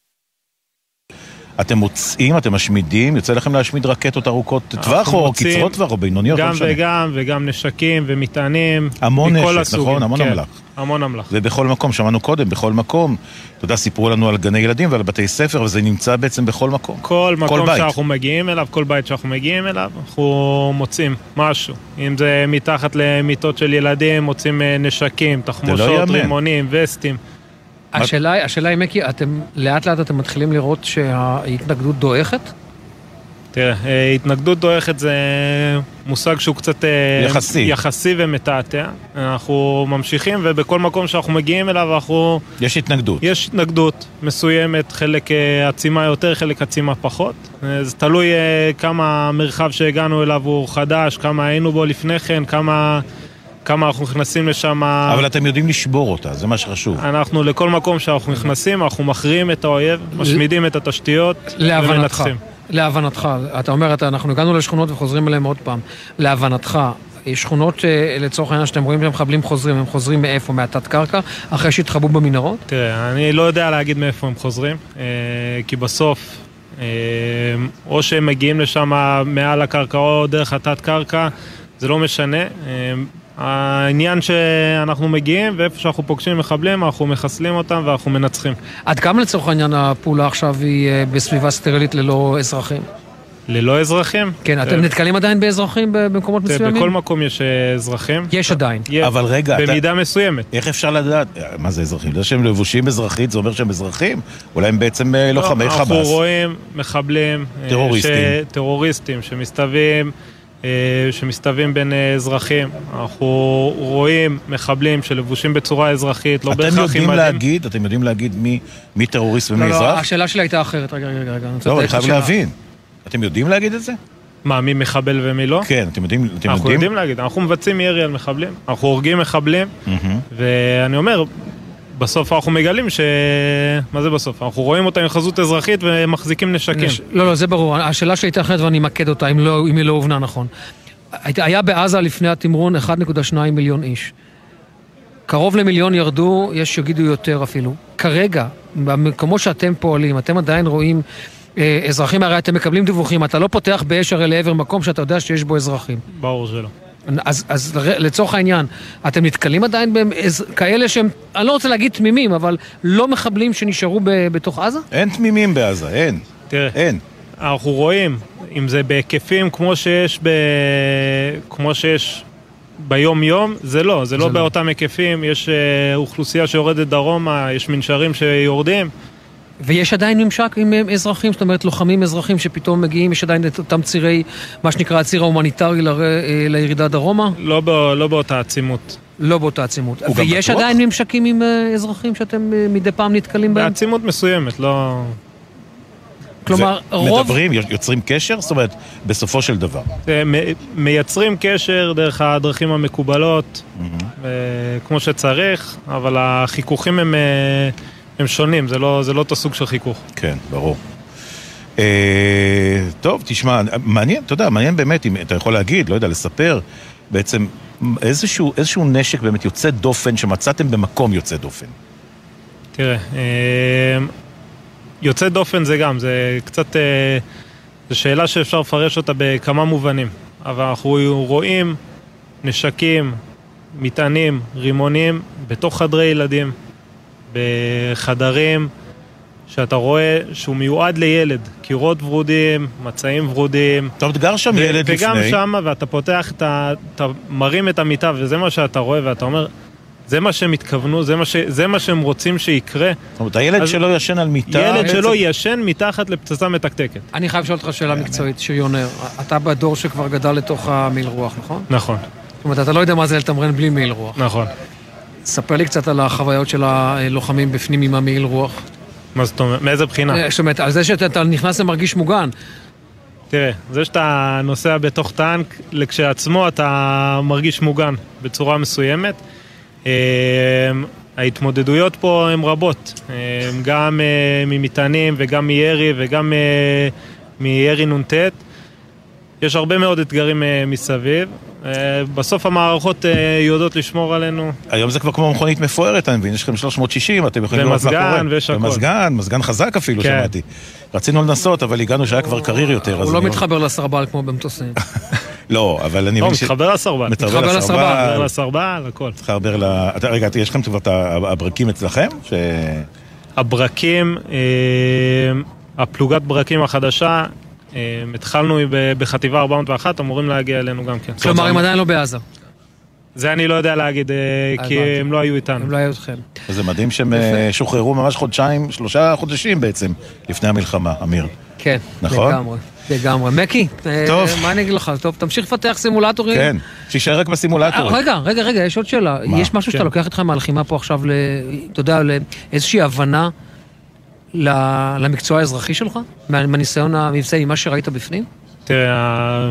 Speaker 2: אתם מוצאים, אתם משמידים, יוצא לכם להשמיד רקטות ארוכות טווח או קצרות טווח או בינוניות, לא
Speaker 33: גם. וגם, וגם נשקים ומטענים.
Speaker 2: המון נשק,
Speaker 33: הסוגים,
Speaker 2: נכון? המון
Speaker 33: כן,
Speaker 2: אמל"ח.
Speaker 33: המון אמל"ח.
Speaker 2: ובכל מקום, שמענו קודם, בכל מקום. אתה יודע, סיפרו לנו על גני ילדים ועל בתי ספר, וזה נמצא בעצם בכל מקום.
Speaker 33: כל מקום
Speaker 2: בית.
Speaker 33: שאנחנו מגיעים אליו, כל בית שאנחנו מגיעים אליו, אנחנו מוצאים משהו. אם זה מתחת למיטות של ילדים, מוצאים אה, נשקים, תחמושות,
Speaker 2: לא.
Speaker 33: רימונים, וסטים.
Speaker 3: השאלה, היא- השאלה היא, מקי, אתם לאט לאט אתם מתחילים לראות שההתנגדות דועכת?
Speaker 33: תראה, אה, התנגדות דועכת זה מושג שהוא קצת... אה,
Speaker 2: יחסי.
Speaker 33: יחסי ומתעתע. אנחנו ממשיכים, ובכל מקום שאנחנו מגיעים אליו, אנחנו...
Speaker 2: יש התנגדות.
Speaker 33: יש התנגדות מסוימת, חלק אה, עצימה יותר, חלק עצימה פחות. זה תלוי כמה המרחב שהגענו אליו הוא חדש, כמה היינו בו לפני כן, כמה... כמה אנחנו נכנסים לשם...
Speaker 2: אבל אתם יודעים לשבור אותה, זה מה שחשוב.
Speaker 33: אנחנו לכל מקום שאנחנו נכנסים, אנחנו מכריעים את האויב, משמידים את התשתיות
Speaker 3: להבנתך,
Speaker 33: ומנצחים.
Speaker 3: להבנתך, אתה אומר, אתה, אנחנו הגענו לשכונות וחוזרים אליהן עוד פעם. להבנתך, יש שכונות אה, לצורך העניין שאתם רואים שהמחבלים חוזרים, הם חוזרים מאיפה? מהתת קרקע? אחרי שהתחבאו במנהרות?
Speaker 33: תראה, אני לא יודע להגיד מאיפה הם חוזרים, אה, כי בסוף, אה, או שהם מגיעים לשם מעל הקרקע או דרך התת-קרקע, זה לא משנה. אה, העניין שאנחנו מגיעים, ואיפה שאנחנו פוגשים מחבלים, אנחנו מחסלים אותם ואנחנו מנצחים.
Speaker 3: עד כמה לצורך העניין הפעולה עכשיו היא אה, בסביבה סטרילית ללא אזרחים?
Speaker 33: ללא אזרחים?
Speaker 3: כן, אתם נתקלים עדיין באזרחים במקומות
Speaker 33: תראה,
Speaker 3: מסוימים?
Speaker 33: בכל מקום יש אה, אזרחים.
Speaker 3: יש עדיין.
Speaker 2: אבל רגע, אתה-
Speaker 33: במידה מסוימת.
Speaker 2: איך אפשר לדעת? מה זה אזרחים? זה שהם לבושים אזרחית, זה אומר שהם אזרחים? אולי הם בעצם אה, לוחמי
Speaker 33: אנחנו
Speaker 2: חמאס.
Speaker 33: רואים מחבלים, אה,
Speaker 2: טרוריסטים.
Speaker 33: טרוריסטים שמסתובבים, אה, שמסתובבים בין אה, אזרחים. אנחנו רואים מחבלים שלבושים בצורה אזרחית, לא
Speaker 2: אתם
Speaker 33: בהכרח עם
Speaker 2: יודעים
Speaker 33: מדים.
Speaker 2: להגיד, אתם יודעים להגיד מי- מי טרוריסט ומי
Speaker 3: לא, לא,
Speaker 2: אזרח?
Speaker 3: השאלה שלי הייתה אחרת. רגע, רגע, רגע.
Speaker 2: לא, אני חייב. להבין. אתם יודעים להגיד את זה?
Speaker 33: מה, מי מחבל ומי לא?
Speaker 2: כן, אתם יודעים, אתם
Speaker 33: אנחנו
Speaker 2: יודעים?
Speaker 33: יודעים להגיד, אנחנו מבצעים ירי על מחבלים, אנחנו הורגים מחבלים,
Speaker 2: מהמם.
Speaker 33: ואני אומר, בסוף אנחנו מגלים ש... מה זה בסוף? אנחנו רואים אותם עם חזות אזרחית ומחזיקים נשקים.
Speaker 3: נש- לא, לא, זה ברור. השאלה שלי הייתה אחרת ואני אמקד אותה, אם לא- אם היא לא הובנה נכון. היה בעזה לפני התמרון 1.2 מיליון איש. קרוב למיליון ירדו, יש שיגידו יותר אפילו. כרגע, במקומות שאתם פועלים, אתם עדיין רואים אה, אזרחים, הרי אתם מקבלים דיווחים, אתה לא פותח באש הרי לעבר מקום שאתה יודע שיש בו אזרחים.
Speaker 33: ברור שלא.
Speaker 3: אז, אז לצורך העניין, אתם נתקלים עדיין בכאלה שהם, אני לא רוצה להגיד תמימים, אבל לא מחבלים שנשארו ב, בתוך עזה?
Speaker 2: אין תמימים בעזה, אין.
Speaker 33: תראה,
Speaker 2: אין.
Speaker 33: אנחנו רואים, אם זה בהיקפים כמו שיש, ב... כמו שיש ביום-יום, זה לא, זה לא
Speaker 3: זה לא.
Speaker 33: באותם היקפים, יש אה, אוכלוסייה שיורדת דרומה, יש מנשרים שיורדים.
Speaker 3: ויש עדיין ממשק עם אה, אזרחים, זאת אומרת לוחמים אזרחים שפתאום מגיעים, יש עדיין את אותם צירי, מה שנקרא הציר ההומניטרי ל, אה, לירידה דרומה?
Speaker 33: לא, בא, לא באותה עצימות.
Speaker 3: לא באותה עצימות. ויש
Speaker 33: בטוח?
Speaker 3: עדיין ממשקים עם אה, אזרחים שאתם מדי פעם נתקלים בהם?
Speaker 33: בעצימות מסוימת, לא...
Speaker 3: כלומר,
Speaker 2: זה-
Speaker 3: רוב...
Speaker 2: מדברים, יוצרים קשר? זאת אומרת, בסופו של דבר.
Speaker 33: מ- מייצרים קשר דרך הדרכים המקובלות, אה, כמו שצריך, אבל החיכוכים הם, הם שונים, זה לא, זה לא אותו סוג של חיכוך.
Speaker 2: כן, ברור. אה, טוב, תשמע, מעניין, אתה יודע, מעניין באמת, אם אתה יכול להגיד, לא יודע, לספר, בעצם איזשהו, איזשהו נשק באמת יוצא דופן שמצאתם במקום יוצא דופן.
Speaker 33: תראה, אה, יוצא דופן זה גם, זה קצת, אה, זו שאלה שאפשר לפרש אותה בכמה מובנים, אבל אנחנו רואים נשקים, מטענים, רימונים, בתוך חדרי ילדים, בחדרים שאתה רואה שהוא מיועד לילד, קירות ורודים, מצעים ורודים.
Speaker 2: טוב, גר שם ילד
Speaker 33: וגם
Speaker 2: לפני.
Speaker 33: שם, ואתה פותח את ה... אתה מרים את המיטה, וזה מה שאתה רואה, ואתה אומר, זה מה שהם התכוונו, זה מה, ש... זה מה שהם רוצים שיקרה.
Speaker 2: זאת אומרת, הילד
Speaker 33: אז-
Speaker 2: שלא ישן על מיטה...
Speaker 33: ילד
Speaker 2: בעצם-
Speaker 33: שלא ישן מתחת לפצצה מתקתקת.
Speaker 3: אני חייב לשאול אותך שאלה מקצועית, שריונר. אתה בדור שכבר גדל לתוך המעיל רוח, נכון?
Speaker 33: נכון.
Speaker 3: זאת אומרת, אתה לא יודע מה זה לתמרן בלי מעיל רוח.
Speaker 33: נכון.
Speaker 3: ספר לי קצת על החוויות של הלוחמים בפנים עם המעיל רוח.
Speaker 33: מה זאת אומרת? מאיזה בחינה?
Speaker 3: אה, זאת אומרת, על זה שאתה אתה נכנס למרגיש מוגן.
Speaker 33: תראה, זה שאתה נוסע בתוך טנק, לכשעצמו אתה מרגיש מוגן בצורה מסוימת. אה, ההתמודדויות פה הן רבות, אה, גם ממטענים וגם מירי וגם מירי נ"ט. יש הרבה מאוד אתגרים אה, מסביב. אה, בסוף המערכות אה, יודעות לשמור עלינו.
Speaker 2: היום זה כבר כמו מכונית מפוארת, אני מבין, יש לכם 360, אתם יכולים לראות מה
Speaker 33: ומזגן,
Speaker 2: קורה.
Speaker 33: ויש הכל.
Speaker 2: ומזגן, מזגן חזק אפילו,
Speaker 33: כן.
Speaker 2: שמעתי. רצינו לנסות, אבל הגענו שהיה כבר קריר יותר.
Speaker 3: הוא לא
Speaker 2: אני-
Speaker 3: מתחבר לסרבל כמו במטוסים.
Speaker 2: לא, אבל אני
Speaker 33: לא,
Speaker 2: מבין ש-
Speaker 33: מתחבר לסרבל.
Speaker 2: מתחבר לסרבל.
Speaker 33: מתחבר לסרבל, הכל.
Speaker 2: מתחבר ל... אתה- רגע, יש לכם כבר את הברקים אצלכם? ש-
Speaker 33: הברקים, אה, הפלוגת ברקים החדשה, התחלנו ב- בחטיבה 401, אמורים להגיע אלינו גם כן.
Speaker 3: כלומר, הם עדיין לא בעזה.
Speaker 33: זה אני לא יודע להגיד, אה, כי. הם לא היו איתנו.
Speaker 3: הם לא היו איתכם.
Speaker 2: זה מדהים שהם אה, שוחררו ממש חודשיים, שלושה חודשים בעצם, לפני המלחמה, אמיר.
Speaker 3: כן,
Speaker 2: נכון?
Speaker 3: לגמרי. לגמרי. מקי, אה,
Speaker 2: טוב.
Speaker 3: מה אני אגיד לך? טוב, תמשיך לפתח סימולטורים.
Speaker 2: כן, שישאר רק בסימולטורים.
Speaker 3: רגע, רגע, רגע, יש עוד שאלה.
Speaker 2: מה?
Speaker 3: יש משהו שאתה
Speaker 2: כן.
Speaker 3: לוקח איתך מהלחימה פה עכשיו, ל- אתה יודע, לאיזושהי הבנה למקצוע האזרחי שלך? מה- מהניסיון המבצעי, ממה שראית בפנים?
Speaker 33: תראה,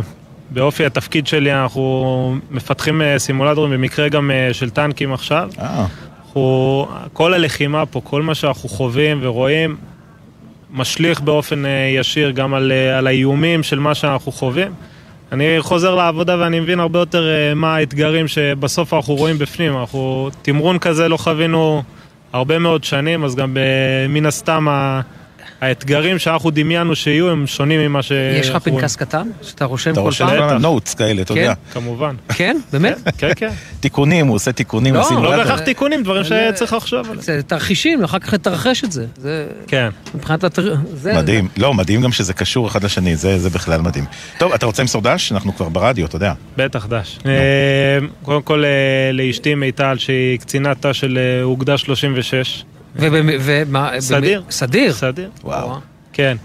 Speaker 33: באופי התפקיד שלי אנחנו מפתחים אה, סימולטורים, במקרה גם אה, של טנקים עכשיו.
Speaker 2: אה.
Speaker 33: אנחנו, כל הלחימה פה, כל מה שאנחנו חווים ורואים, משליך באופן ישיר גם על, על האיומים של מה שאנחנו חווים. אני חוזר לעבודה ואני מבין הרבה יותר מה האתגרים שבסוף אנחנו רואים בפנים. אנחנו, תמרון כזה לא חווינו הרבה מאוד שנים, אז גם אה, מן הסתם האתגרים שאנחנו דמיינו שיהיו הם שונים ממה ש...
Speaker 3: יש לך פנקס קטן שאתה רושם
Speaker 2: אתה
Speaker 3: כל
Speaker 2: רושם
Speaker 3: פעם?
Speaker 2: כל נוטס כאלה, אתה
Speaker 3: כן?
Speaker 2: יודע.
Speaker 33: כמובן.
Speaker 3: כן? באמת?
Speaker 33: כן, כן.
Speaker 2: תיקונים, הוא עושה תיקונים
Speaker 3: לא,
Speaker 33: לא. בהכרח תיקונים, דברים שצריך לחשוב עליהם.
Speaker 3: זה תרחישים, אחר כך לתרחש את זה.
Speaker 33: כן.
Speaker 3: מבחינת התר... זה...
Speaker 2: מדהים. לא, מדהים גם שזה קשור אחד לשני, זה זה בכלל מדהים. טוב, אתה רוצה למסור דש? אנחנו כבר ברדיו, אתה יודע.
Speaker 33: בטח, דש. אה, קודם כל אה, לאשתי מיטל, שהיא קצינת תא של אה, אוגדה 36.
Speaker 3: ומה?
Speaker 33: סדיר.
Speaker 3: סדיר?
Speaker 33: סדיר.
Speaker 3: וואו.
Speaker 33: כן.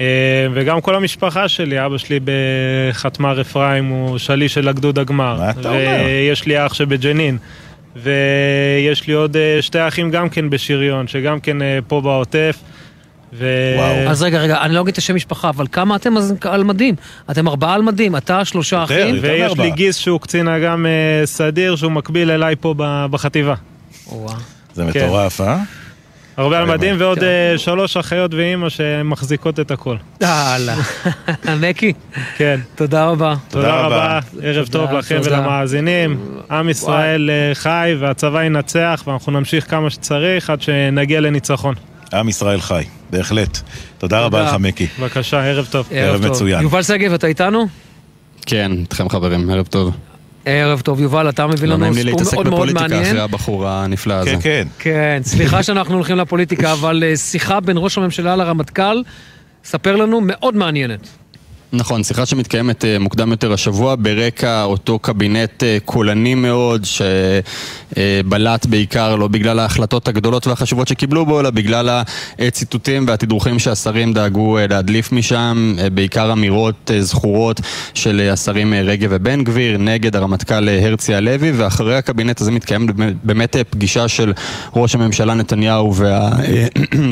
Speaker 33: אה, וגם כל המשפחה שלי, אבא שלי בחתמר אפרים הוא שליש של הגדוד הגמר.
Speaker 2: מה אתה אומר?
Speaker 33: ויש לי אח שבג'נין. ויש לי עוד אה, שתי אחים גם כן בשריון, שגם כן אה, פה בעוטף. ו...
Speaker 3: אז רגע, רגע, אני לא אגיד את השם משפחה, אבל כמה אתם אז על מדים? אתם ארבעה על מדים, אתה שלושה אחים?
Speaker 33: ויש לי גיס שהוא קצין אג"ם סדיר, שהוא מקביל אליי פה בחטיבה.
Speaker 2: זה
Speaker 33: כן.
Speaker 2: מטורף, אה?
Speaker 33: הרבה על מדים ועוד אה, שלוש אחיות ואימא שמחזיקות את הכל.
Speaker 3: יאללה. נקי.
Speaker 33: כן.
Speaker 3: תודה רבה.
Speaker 33: תודה רבה, ערב טוב לכם. ולמאזינים. עם ישראל אה, חי והצבא ינצח ואנחנו נמשיך כמה שצריך עד שנגיע לניצחון.
Speaker 2: עם ישראל חי, בהחלט. תודה רבה לך, מקי.
Speaker 33: בבקשה, ערב טוב.
Speaker 2: ערב. מצוין.
Speaker 3: יובל שגב, אתה איתנו?
Speaker 32: כן, איתכם חברים, ערב טוב.
Speaker 3: ערב טוב, יובל, אתה מביא
Speaker 32: לא
Speaker 3: לנו
Speaker 32: נעים לי
Speaker 3: סיפור
Speaker 32: להתעסק
Speaker 3: מאוד מאוד
Speaker 32: בפוליטיקה
Speaker 3: מעניין.
Speaker 32: אחרי הבחור הנפלא הזה.
Speaker 2: כן, כן.
Speaker 3: כן, סליחה שאנחנו הולכים לפוליטיקה, אבל אה, שיחה בין ראש הממשלה לרמטכ"ל, ספר לנו, מאוד מעניינת.
Speaker 32: נכון, שיחה שמתקיימת אה, מוקדם יותר השבוע ברקע אותו קבינט אה, קולני מאוד שבלט בעיקר לא בגלל ההחלטות הגדולות והחשובות שקיבלו בו, אלא בגלל הציטוטים והתדרוכים שהשרים דאגו אה, להדליף משם, אה, בעיקר אמירות אה, זכורות של אה, השרים אה, רגב ובן גביר נגד הרמטכ"ל אה, הרצי הלוי, ואחרי הקבינט הזה מתקיימת באמת- אה, פגישה של ראש הממשלה נתניהו וה... אה,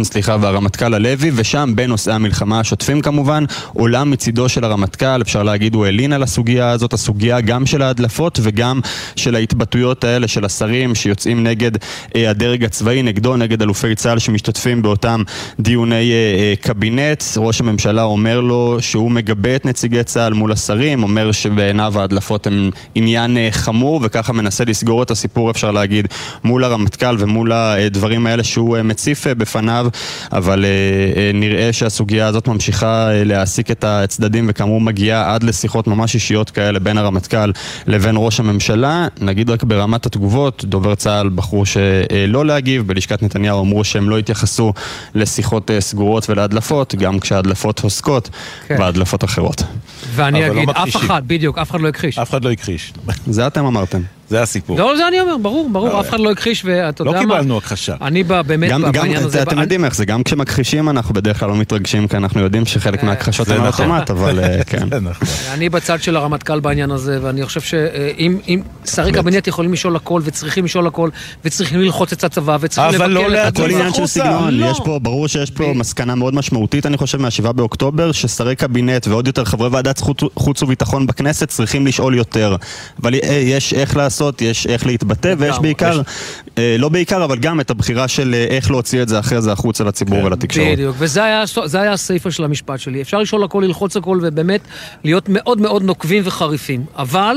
Speaker 32: סליחה, והרמטכ"ל הלוי, ושם בנושאי המלחמה השוטפים כמובן, עולה מצידו של הרמטכ"ל, אפשר להגיד הוא הלין על הסוגיה הזאת, הסוגיה גם של ההדלפות וגם של ההתבטאויות האלה של השרים שיוצאים נגד אה, הדרג הצבאי, נגדו, נגד אלופי צה"ל שמשתתפים באותם דיוני אה, אה, קבינט. ראש הממשלה אומר לו שהוא מגבה את נציגי צה"ל מול השרים, אומר שבעיניו ההדלפות הן עניין אה, חמור וככה מנסה לסגור את הסיפור, אפשר להגיד, מול הרמטכ"ל ומול הדברים האלה שהוא אה, מציף אה, בפניו, אבל אה, אה, נראה שהסוגיה הזאת ממשיכה אה, להעסיק את הצדדים וכאמור מגיעה עד לשיחות ממש אישיות כאלה בין הרמטכ"ל לבין ראש הממשלה. נגיד רק ברמת התגובות, דובר צה"ל בחרו שלא להגיב, בלשכת נתניהו אמרו שהם לא התייחסו לשיחות אה, סגורות ולהדלפות, גם כשההדלפות עוסקות
Speaker 3: כן.
Speaker 32: בהדלפות אחרות.
Speaker 3: ואני
Speaker 32: לא
Speaker 3: אגיד, אף
Speaker 32: מכחישים.
Speaker 3: אחד, בדיוק, אף אחד לא הכחיש.
Speaker 2: אף אחד לא הכחיש.
Speaker 32: זה אתם אמרתם.
Speaker 2: זה הסיפור.
Speaker 3: לא, זה אני אומר, ברור, ברור, אף אחד לא הכחיש, ואתה
Speaker 2: לא
Speaker 3: יודע מה...
Speaker 2: קיבלנו הכחשה.
Speaker 3: אני בא- באמת בעניין הזה...
Speaker 32: אתם יודעים איך זה, גם כשמכחישים אנחנו בדרך כלל לא מתרגשים, כי אנחנו יודעים שחלק מההכחשות
Speaker 2: זה
Speaker 32: הן
Speaker 2: נכון.
Speaker 32: אוטומט, אבל אה, כן.
Speaker 3: אני בצד של הרמטכ"ל בעניין הזה, ואני חושב שאם אם שרי קבינט יכולים לשאול הכל, וצריכים לשאול הכל, וצריכים ללחוץ את הצבא, וצריכים לבקר...
Speaker 32: אבל לא
Speaker 3: את
Speaker 32: הכל
Speaker 3: הצבא.
Speaker 32: עניין של סגנון,
Speaker 3: לא.
Speaker 32: יש פה, ברור שיש פה מסקנה מאוד משמעותית, אני חושב, מהשבעה באוקטובר, ששרי קבינט ועוד יותר חברי ועדת חוץ- וביטחון בכנסת צריכים לשאול יותר. אבל אה, יש איך לעשות, יש איך להתבטא, ויש בעיקר, אה, לא בעיקר, אבל גם את הבחירה של אה, איך להוציא את זה אחרי זה החוצה לציבור ולתקשורת.
Speaker 3: בדיוק, וזה היה, היה הסיפה של המשפט שלי. אפשר לשאול הכל, ללחוץ הכל, ובאמת להיות מאוד מאוד נוקבים וחריפים. אבל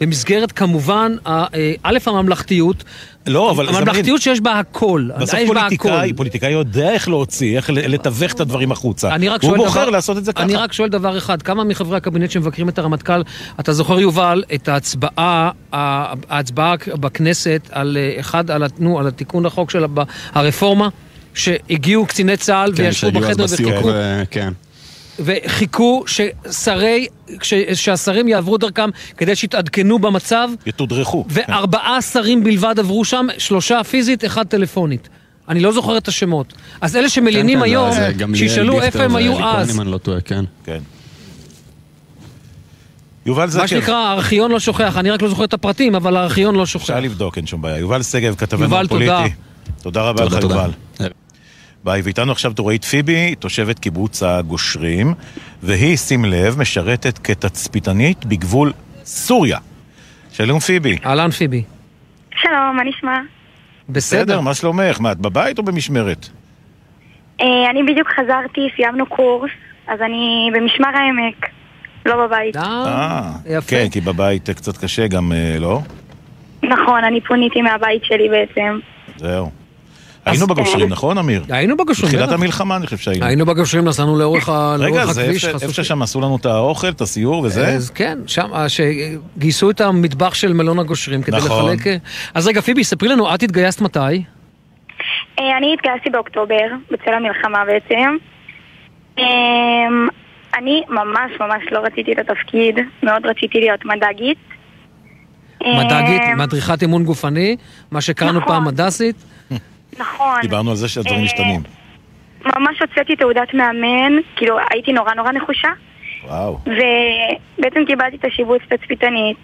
Speaker 3: במסגרת כמובן, אה, א', הממלכתיות,
Speaker 2: לא, אבל
Speaker 3: הממלכתיות שיש בה הכל.
Speaker 2: בסוף פוליטיקאי. פוליטיקאי יודע איך להוציא, איך לתווך את הדברים החוצה.
Speaker 3: אני רק
Speaker 2: הוא
Speaker 3: שואל
Speaker 2: בוחר
Speaker 3: דבר,
Speaker 2: לעשות את זה ככה.
Speaker 3: אני רק שואל דבר אחד, כמה מחברי הקבינט שמבקרים את הרמטכ"ל, אתה זוכר יובל, את ההצבעה, ההצבעה בכנסת על אה, אחד, על, ה- נו, על התיקון לחוק של הרפורמה, שהגיעו קציני צה"ל
Speaker 32: כן,
Speaker 3: וישבו
Speaker 32: שהיו אז
Speaker 3: בחדר
Speaker 32: בסיור,
Speaker 3: וחיכו,
Speaker 32: ו- כן.
Speaker 3: וחיכו ששרי, ש- שהשרים יעברו דרכם כדי שיתעדכנו במצב,
Speaker 2: יתודרכו.
Speaker 3: וארבעה שרים בלבד עברו שם, שלושה פיזית, אחד טלפונית. אני לא זוכר את השמות. אז אלה שמלינים
Speaker 32: כן, כן,
Speaker 3: היום,
Speaker 32: גמליאל,
Speaker 3: שישאלו איפה הם היו אז.
Speaker 32: אם אני לא טועה, כן.
Speaker 2: כן. יובל זקר.
Speaker 3: מה שנקרא, הארכיון לא שוכח, אני רק לא זוכר את הפרטים, אבל הארכיון לא שוכח.
Speaker 2: אפשר לבדוק, אין שום בעיה. יובל שגב, כתבנו
Speaker 3: יובל,
Speaker 2: הפוליטי.
Speaker 3: תודה.
Speaker 2: תודה רבה
Speaker 32: תודה,
Speaker 2: לך,
Speaker 32: תודה.
Speaker 2: יובל. ביי, ואיתנו עכשיו טורית פיבי, תושבת קיבוץ הגושרים, והיא, שים לב, משרתת כתצפיתנית בגבול סוריה. שלום פיבי.
Speaker 3: אהלן פיבי.
Speaker 34: שלום, מה נשמע?
Speaker 2: בסדר, מה שלומך? מה, את בבית או במשמרת?
Speaker 34: אה, אני בדיוק חזרתי, סיימנו קורס, אז אני במשמר העמק, לא בבית.
Speaker 2: אה, כן, כי בבית אה, קצת קשה גם, אה, לא?
Speaker 34: נכון, אני פוניתי מהבית שלי בעצם.
Speaker 2: זהו. היינו בגושרים, נכון, אמיר?
Speaker 3: היינו בגושרים,
Speaker 2: בתחילת. המלחמה אני חושב שהיינו.
Speaker 3: היינו בגושרים, נסענו לאורך ה-
Speaker 2: רגע, זה
Speaker 3: הכביש.
Speaker 2: איפה- ששם עשו לנו את האוכל, את הסיור וזה?
Speaker 3: אז כן, שם, אה, שגייסו את המטבח של מלון הגושרים כדי
Speaker 2: נכון.
Speaker 3: לחלק... אה, אז רגע, פיבי, ספרי לנו, את התגייסת מתי?
Speaker 34: אה, אני התגייסתי באוקטובר, בצל המלחמה בעצם. אני ממש ממש לא רציתי את התפקיד, מאוד רציתי להיות מד"גית.
Speaker 3: מד"גית, מדריכת אימון גופני, מה שקראנו
Speaker 34: נכון.
Speaker 3: פעם מד"סית.
Speaker 34: נכון.
Speaker 2: דיברנו על זה שהדברים
Speaker 34: אה,
Speaker 2: משתנים.
Speaker 34: ממש הוצאתי תעודת מאמן, כאילו הייתי נורא נורא נחושה.
Speaker 2: וואו.
Speaker 34: ובעצם קיבלתי את השיבוץ תצפיתנית,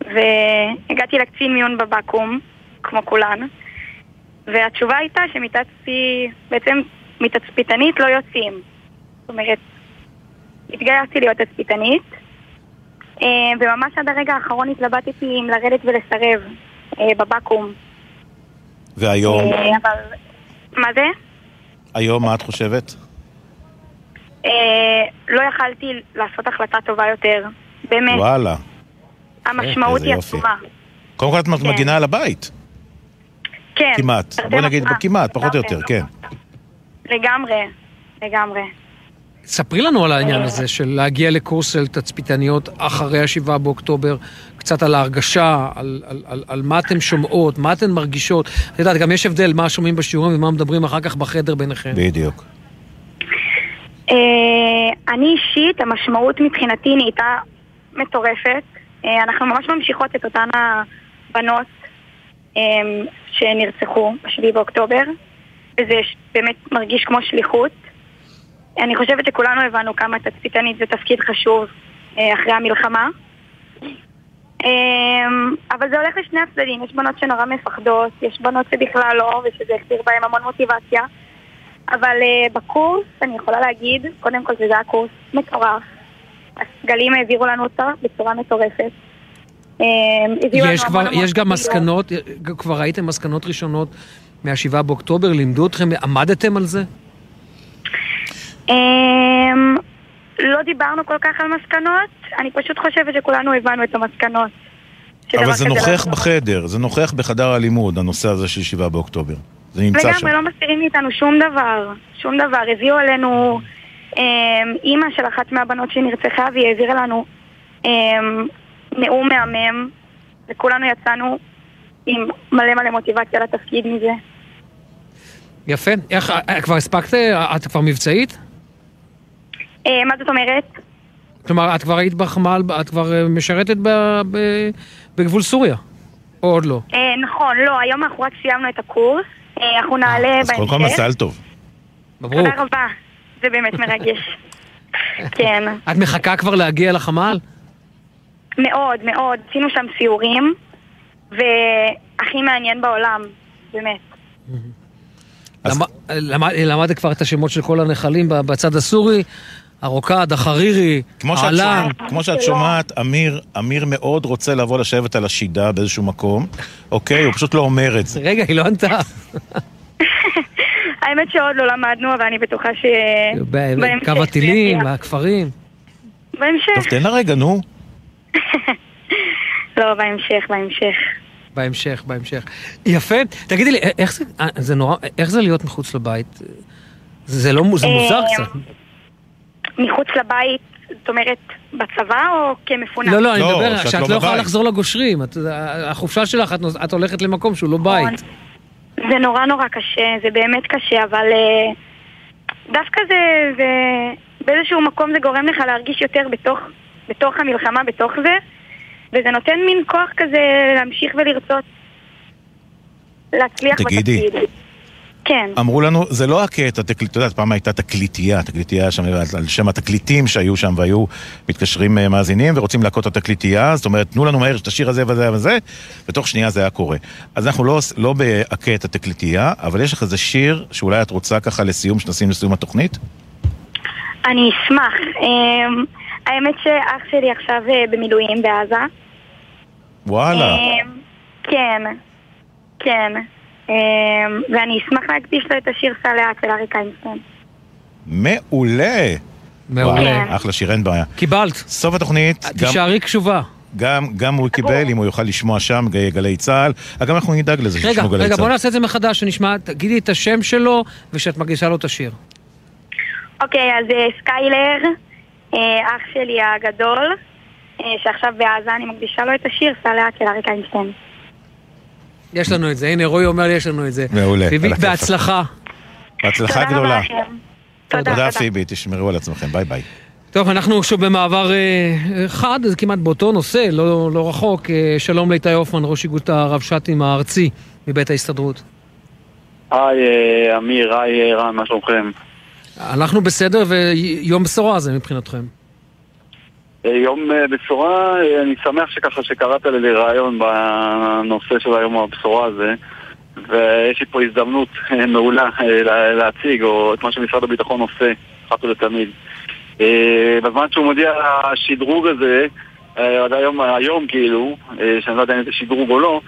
Speaker 34: והגעתי לקצין מיון בבקו"ם, כמו כולן, והתשובה הייתה שמתצפי, בעצם מתצפיתנית לא יוצאים. זאת אומרת, התגייסתי להיות תצפיתנית, אה, וממש עד הרגע האחרון התלבטתי אם לרדת ולסרב אה, בבקו"ם.
Speaker 2: והיום,
Speaker 34: אה, אבל... מה זה?
Speaker 2: היום מה את חושבת?
Speaker 34: אה, לא יכלתי לעשות החלטה טובה יותר. באמת,
Speaker 2: וואלה.
Speaker 34: המשמעות היא. עצומה.
Speaker 2: קודם כל את
Speaker 34: כן.
Speaker 2: מגינה על הבית.
Speaker 34: כן.
Speaker 2: כמעט. בוא נגיד. כמעט, פחות או יותר, כן.
Speaker 34: לגמרי, לגמרי.
Speaker 3: ספרי לנו על העניין הזה של להגיע לקורס של תצפיתניות אחרי השבעה באוקטובר, קצת על ההרגשה, על, על, על, על מה אתן שומעות, מה אתן מרגישות. את יודעת, גם יש הבדל מה שומעים בשיעורים ומה מדברים אחר כך בחדר ביניכם.
Speaker 2: בדיוק.
Speaker 34: אה, אני אישית, המשמעות מבחינתי נהייתה מטורפת. אה, אנחנו ממש ממשיכות את אותן הבנות אה, שנרצחו ב-7 באוקטובר, וזה באמת מרגיש כמו שליחות. אני חושבת שכולנו הבנו כמה תצפיתנית זה תפקיד חשוב אה, אחרי המלחמה. אה, אבל זה הולך לשני הצדדים, יש בנות שנורא מפחדות, יש בנות שבכלל לא, ושזה החזיר בהן המון מוטיבציה. אבל uh, בקורס, אני יכולה להגיד, קודם כל שזה היה קורס מטורף. הסגלים העבירו לנו אותו בצורה מטורפת.
Speaker 3: יש, כבר, יש גם. מסקנות, כבר ראיתם מסקנות ראשונות מהשבעה באוקטובר? לימדו אתכם, עמדתם על זה?
Speaker 34: Um, לא דיברנו כל כך על מסקנות, אני פשוט חושבת שכולנו הבנו את המסקנות.
Speaker 2: אבל זה
Speaker 34: לא
Speaker 2: נוכח
Speaker 34: יחזור.
Speaker 2: בחדר, זה נוכח בחדר הלימוד, הנושא הזה של 7 באוקטובר. זה נמצא שם.
Speaker 34: לגמרי, לא מסתירים מאיתנו שום דבר, שום דבר. הביאו עלינו אמ, אימא של אחת מהבנות שנרצחה, והיא העבירה לנו אמ, נאום מהמם, וכולנו יצאנו עם מלא מלא מוטיבציה לתפקיד מזה.
Speaker 3: יפה. איך, אה, כבר הספקת? את כבר מבצעית?
Speaker 34: אה, מה זאת אומרת?
Speaker 3: כלומר, את כבר היית בחמ"ל, את כבר אה, משרתת ב, ב, בגבול סוריה? או עוד לא?
Speaker 34: אה, נכון, לא, היום אנחנו רק סיימנו את הקורס, אה, אנחנו נעלה
Speaker 2: אז קודם כל
Speaker 34: בהמשך.
Speaker 2: מזל טוב.
Speaker 3: מברוק.
Speaker 34: תודה רבה, זה באמת מרגש. כן.
Speaker 3: את מחכה כבר להגיע לחמ"ל?
Speaker 34: מאוד, מאוד. עשינו שם סיורים, והכי מעניין בעולם, באמת.
Speaker 3: למד, למד, למדת כבר את השמות של כל הנחלים בצד הסורי? הרוקד, החרירי,
Speaker 2: כמו שאת,
Speaker 3: העלן.
Speaker 2: כמו שאת שומעת, אמיר, אמיר מאוד רוצה לבוא לשבת על השידה באיזשהו מקום, אוקיי? הוא פשוט לא אומר את זה.
Speaker 3: רגע, היא לא ענתה.
Speaker 34: האמת שעוד לא למדנו, אבל אני בטוחה ש... בהמשך
Speaker 3: קו הטילים. הכפרים.
Speaker 34: בהמשך.
Speaker 2: טוב, תן לה רגע, נו.
Speaker 34: לא, בהמשך, בהמשך.
Speaker 3: בהמשך, בהמשך. יפה. תגידי לי, איך זה, אה, זה נורא, איך זה להיות מחוץ לבית? זה לא, זה מוזר
Speaker 34: אה,
Speaker 3: קצת.
Speaker 34: מחוץ לבית, זאת אומרת, בצבא או כמפונה?
Speaker 3: לא, לא, אני
Speaker 2: לא,
Speaker 3: מדבר,
Speaker 2: שאת
Speaker 3: שאת
Speaker 2: לא
Speaker 3: לא יכולה. לחזור לגושרים. את- החופשה שלך, את את הולכת למקום שהוא לא בית.
Speaker 34: זה נורא נורא קשה, זה באמת קשה, אבל אה, דווקא זה, זה... באיזשהו מקום זה גורם לך להרגיש יותר בתוך, בתוך המלחמה, בתוך זה, וזה נותן מין כוח כזה להמשיך ולרצות להצליח
Speaker 2: תגידי.
Speaker 34: בתפקיד. כן.
Speaker 2: אמרו לנו, זה לא הקטע, תקליט, את יודעת, פעם הייתה תקליטייה, תקליטייה שם, על שם התקליטים שהיו שם, והיו מתקשרים אה, מאזינים ורוצים להכות את התקליטייה, זאת אומרת, תנו לנו מהר את השיר הזה וזה וזה, ותוך שנייה זה היה קורה. אז אנחנו לא, לא בהכה את התקליטייה, אבל יש לך איזה שיר שאולי את רוצה ככה לסיום, שנשים לסיום התוכנית?
Speaker 34: אני אשמח. אמ, האמת שאח שלי עכשיו אה, במילואים בעזה.
Speaker 2: וואלה.
Speaker 34: אמ, כן, כן. אמ, ואני אשמח להקדיש לו את השיר לאט של אריק איינשטיין.
Speaker 2: מעולה.
Speaker 3: מעולה.
Speaker 2: אחלה שיר, אין בעיה.
Speaker 3: קיבלת.
Speaker 2: סוף התוכנית. גם-
Speaker 3: תישארי קשובה.
Speaker 2: גם, גם הוא קיבל, אם הוא יוכל לשמוע שם, גלי- צה"ל. אגב, אנחנו נדאג לזה
Speaker 3: רגע,
Speaker 2: שישמעו גלי
Speaker 3: רגע, בוא
Speaker 2: צה"ל.
Speaker 3: נעשה את זה מחדש, שנשמע, תגידי את השם שלו, ושאת מגישה לו את השיר.
Speaker 34: אוקיי, אז אה, סקיילר, אה, אח שלי הגדול, אה, שעכשיו בעזה, אני מקדישה לו את השיר לאט של אריק איינשטיין.
Speaker 3: יש לנו את זה, הנה רועי אומר לי, יש לנו את זה.
Speaker 2: מעולה.
Speaker 3: פיבי. בהצלחה.
Speaker 2: בהצלחה
Speaker 34: תודה
Speaker 2: גדולה.
Speaker 34: תודה.
Speaker 2: פיבי, תשמרו על עצמכם, ביי ביי.
Speaker 3: טוב, אנחנו שוב במעבר אה, חד, זה כמעט באותו נושא, לא, לא רחוק. אה, שלום לאיתי הופמן, ראש איגוד הרבש"טים הארצי מבית ההסתדרות.
Speaker 35: היי אה, אמיר, היי רן, מה שלומכם?
Speaker 3: אנחנו בסדר, ויום בשורה זה מבחינתכם.
Speaker 35: אה, יום אה, בשורה, אה, אני שמח שככה שקראת לי לראיון בנושא של היום הבשורה הזה ויש לי פה הזדמנות מעולה לה- להציג או את מה שמשרד הביטחון עושה, אחת ולתמיד. בזמן שהוא מודיע על השדרוג הזה, עד היום, היום כאילו, שאני לא יודע אם זה שדרוג או לא,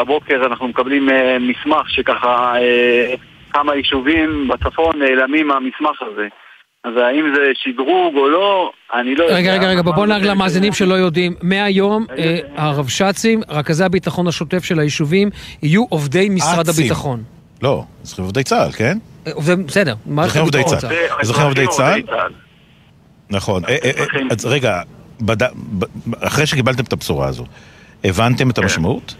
Speaker 35: הבוקר אנחנו מקבלים מסמך שככה כמה יישובים בצפון נעלמים מהמסמך הזה. אז האם זה שדרוג או לא, אני לא יודע.
Speaker 3: רגע, רגע, רגע, בוא נגיד למאזינים שלא יודעים. מהיום אה, הרבש"צים, רכזי הביטחון השוטף של היישובים, יהיו עובדי משרד
Speaker 2: אצים.
Speaker 3: הביטחון.
Speaker 2: לא, אזרחים עובדי צה"ל, כן?
Speaker 3: אה, עובדי- בסדר, מערכת
Speaker 2: עובדי
Speaker 3: הביטחון.
Speaker 2: צה"ל. אזרחים עובדי צה"ל? נכון. אה, אה, אה, אז רגע, בד- אחרי שקיבלתם את הבשורה הזו, הבנתם את המשמעות?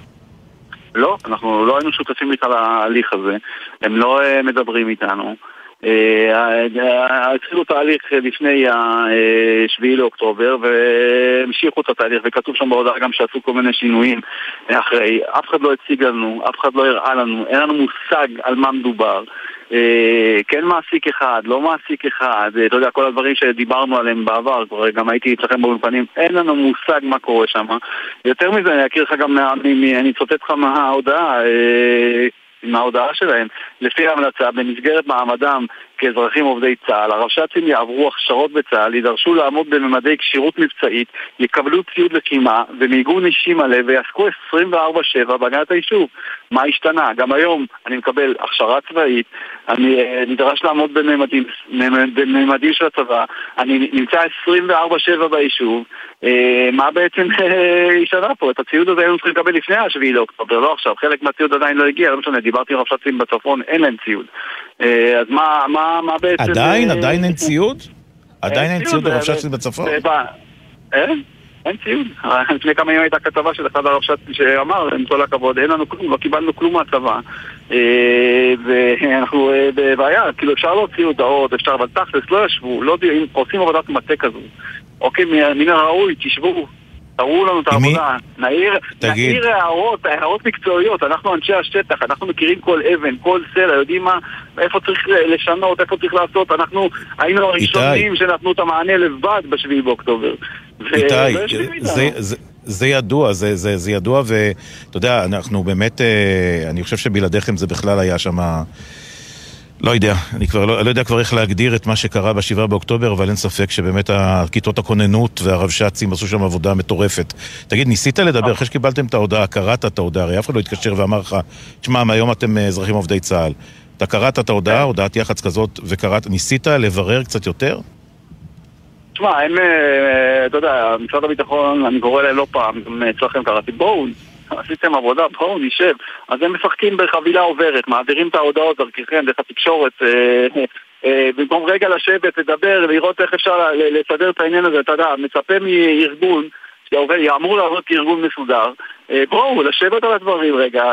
Speaker 35: לא, אנחנו לא היינו שותפים בכלל להליך הזה, הם לא מדברים איתנו. אה, אה, התחילו תהליך לפני ה-7 לאוקטובר והמשיכו את התהליך וכתוב שם בהודעה גם שעשו כל מיני שינויים אחרי, אף אחד לא הציג לנו, אף אחד לא הראה לנו, אין לנו מושג על מה מדובר. אה, כן מעסיק אחד, לא מעסיק אחד, אה, אתה יודע, כל הדברים שדיברנו עליהם בעבר, כבר גם הייתי אצלכם באולפנים, אין לנו מושג מה קורה שם. יותר מזה, אני אכיר לך גם, אני אצטט לך מההודעה, אה, מההודעה שלהם. לפי ההמלצה, במסגרת מעמדם כאזרחים עובדי צה"ל, הרבש"צים יעברו הכשרות בצה"ל, יידרשו לעמוד בממדי כשירות מבצעית, יקבלו ציוד לחימה ומיגון אישי מלא ויעסקו 24/7 בהגנת היישוב. מה השתנה? גם היום אני מקבל הכשרה צבאית, אני אה, נדרש לעמוד בממדים, של הצבא, אני נמצא 24/7 ביישוב, אה, מה בעצם אה, השתנה פה? את הציוד הזה היינו צריכים לקבל לפני ה-7 לאוקטובר, לא עכשיו, חלק מהציוד עדיין לא הגיע, לא משנה, דיברתי עם רבש"צים בצפון, אין להם ציוד. אה, אז מה, מה, מה בעצם...
Speaker 2: עדיין?
Speaker 35: אה,
Speaker 2: עדיין אין ציוד? עדיין אין ציוד
Speaker 35: אה,
Speaker 2: ברבש"צים
Speaker 35: אה,
Speaker 2: בצפון?
Speaker 35: אה, אין? ציוד. לפני כמה ימים הייתה כתבה של אחד הרבש"צים שאמר, עם כל הכבוד, אין לנו כלום, לא קיבלנו כלום מהצבא. אה, ואנחנו אה, בבעיה, כאילו אפשר להוציא הודעות, אפשר, אבל תכלס לא ישבו, לא יודעים, עושים עבודת מטה כזו. אוקיי, מן הראוי, תשבו. תראו לנו את העבודה, נעיר,
Speaker 2: תגיד.
Speaker 35: נעיר הערות, הערות מקצועיות, אנחנו אנשי השטח, אנחנו מכירים כל אבן, כל סלע, יודעים מה, איפה צריך לשנות, איפה צריך לעשות, אנחנו היינו הראשונים שנתנו את המענה לבד בשביעי באוקטובר.
Speaker 2: איתי,
Speaker 35: איתנו.
Speaker 2: זה- זה- זה ידוע, זה, זה, זה ידוע, ואתה יודע, אנחנו באמת, אה, אני חושב שבלעדיכם זה בכלל היה שם, לא יודע, אני כבר לא, לא יודע כבר איך להגדיר את מה שקרה בשבעה באוקטובר, אבל אין ספק שבאמת כיתות הכוננות והרבש"צים עשו שם עבודה מטורפת. תגיד, ניסית לדבר, אחרי שקיבלתם את ההודעה, קראת את ההודעה, הרי אף אחד לא התקשר ואמר לך, תשמע, מהיום אתם אה, אזרחים עובדי צה"ל. אתה קראת את ההודעה, הודעת יח"צ כזאת, וקראת, ניסית לברר קצת יותר?
Speaker 35: תשמע, הם, אה, אתה יודע, משרד הביטחון, אני קורא להם לא פעם, גם אצלכם קראתי, בואו, עשיתם עבודה, בואו נשב. אז הם משחקים בחבילה עוברת, מעבירים את ההודעות דרככם, דרך התקשורת, אה, אה, במקום רגע לשבת, לדבר, לראות איך אפשר לסדר את העניין הזה, אתה יודע, מצפה מארגון, שעובד, אמור לעבוד כארגון מסודר, אה, בואו, לשבת על הדברים רגע,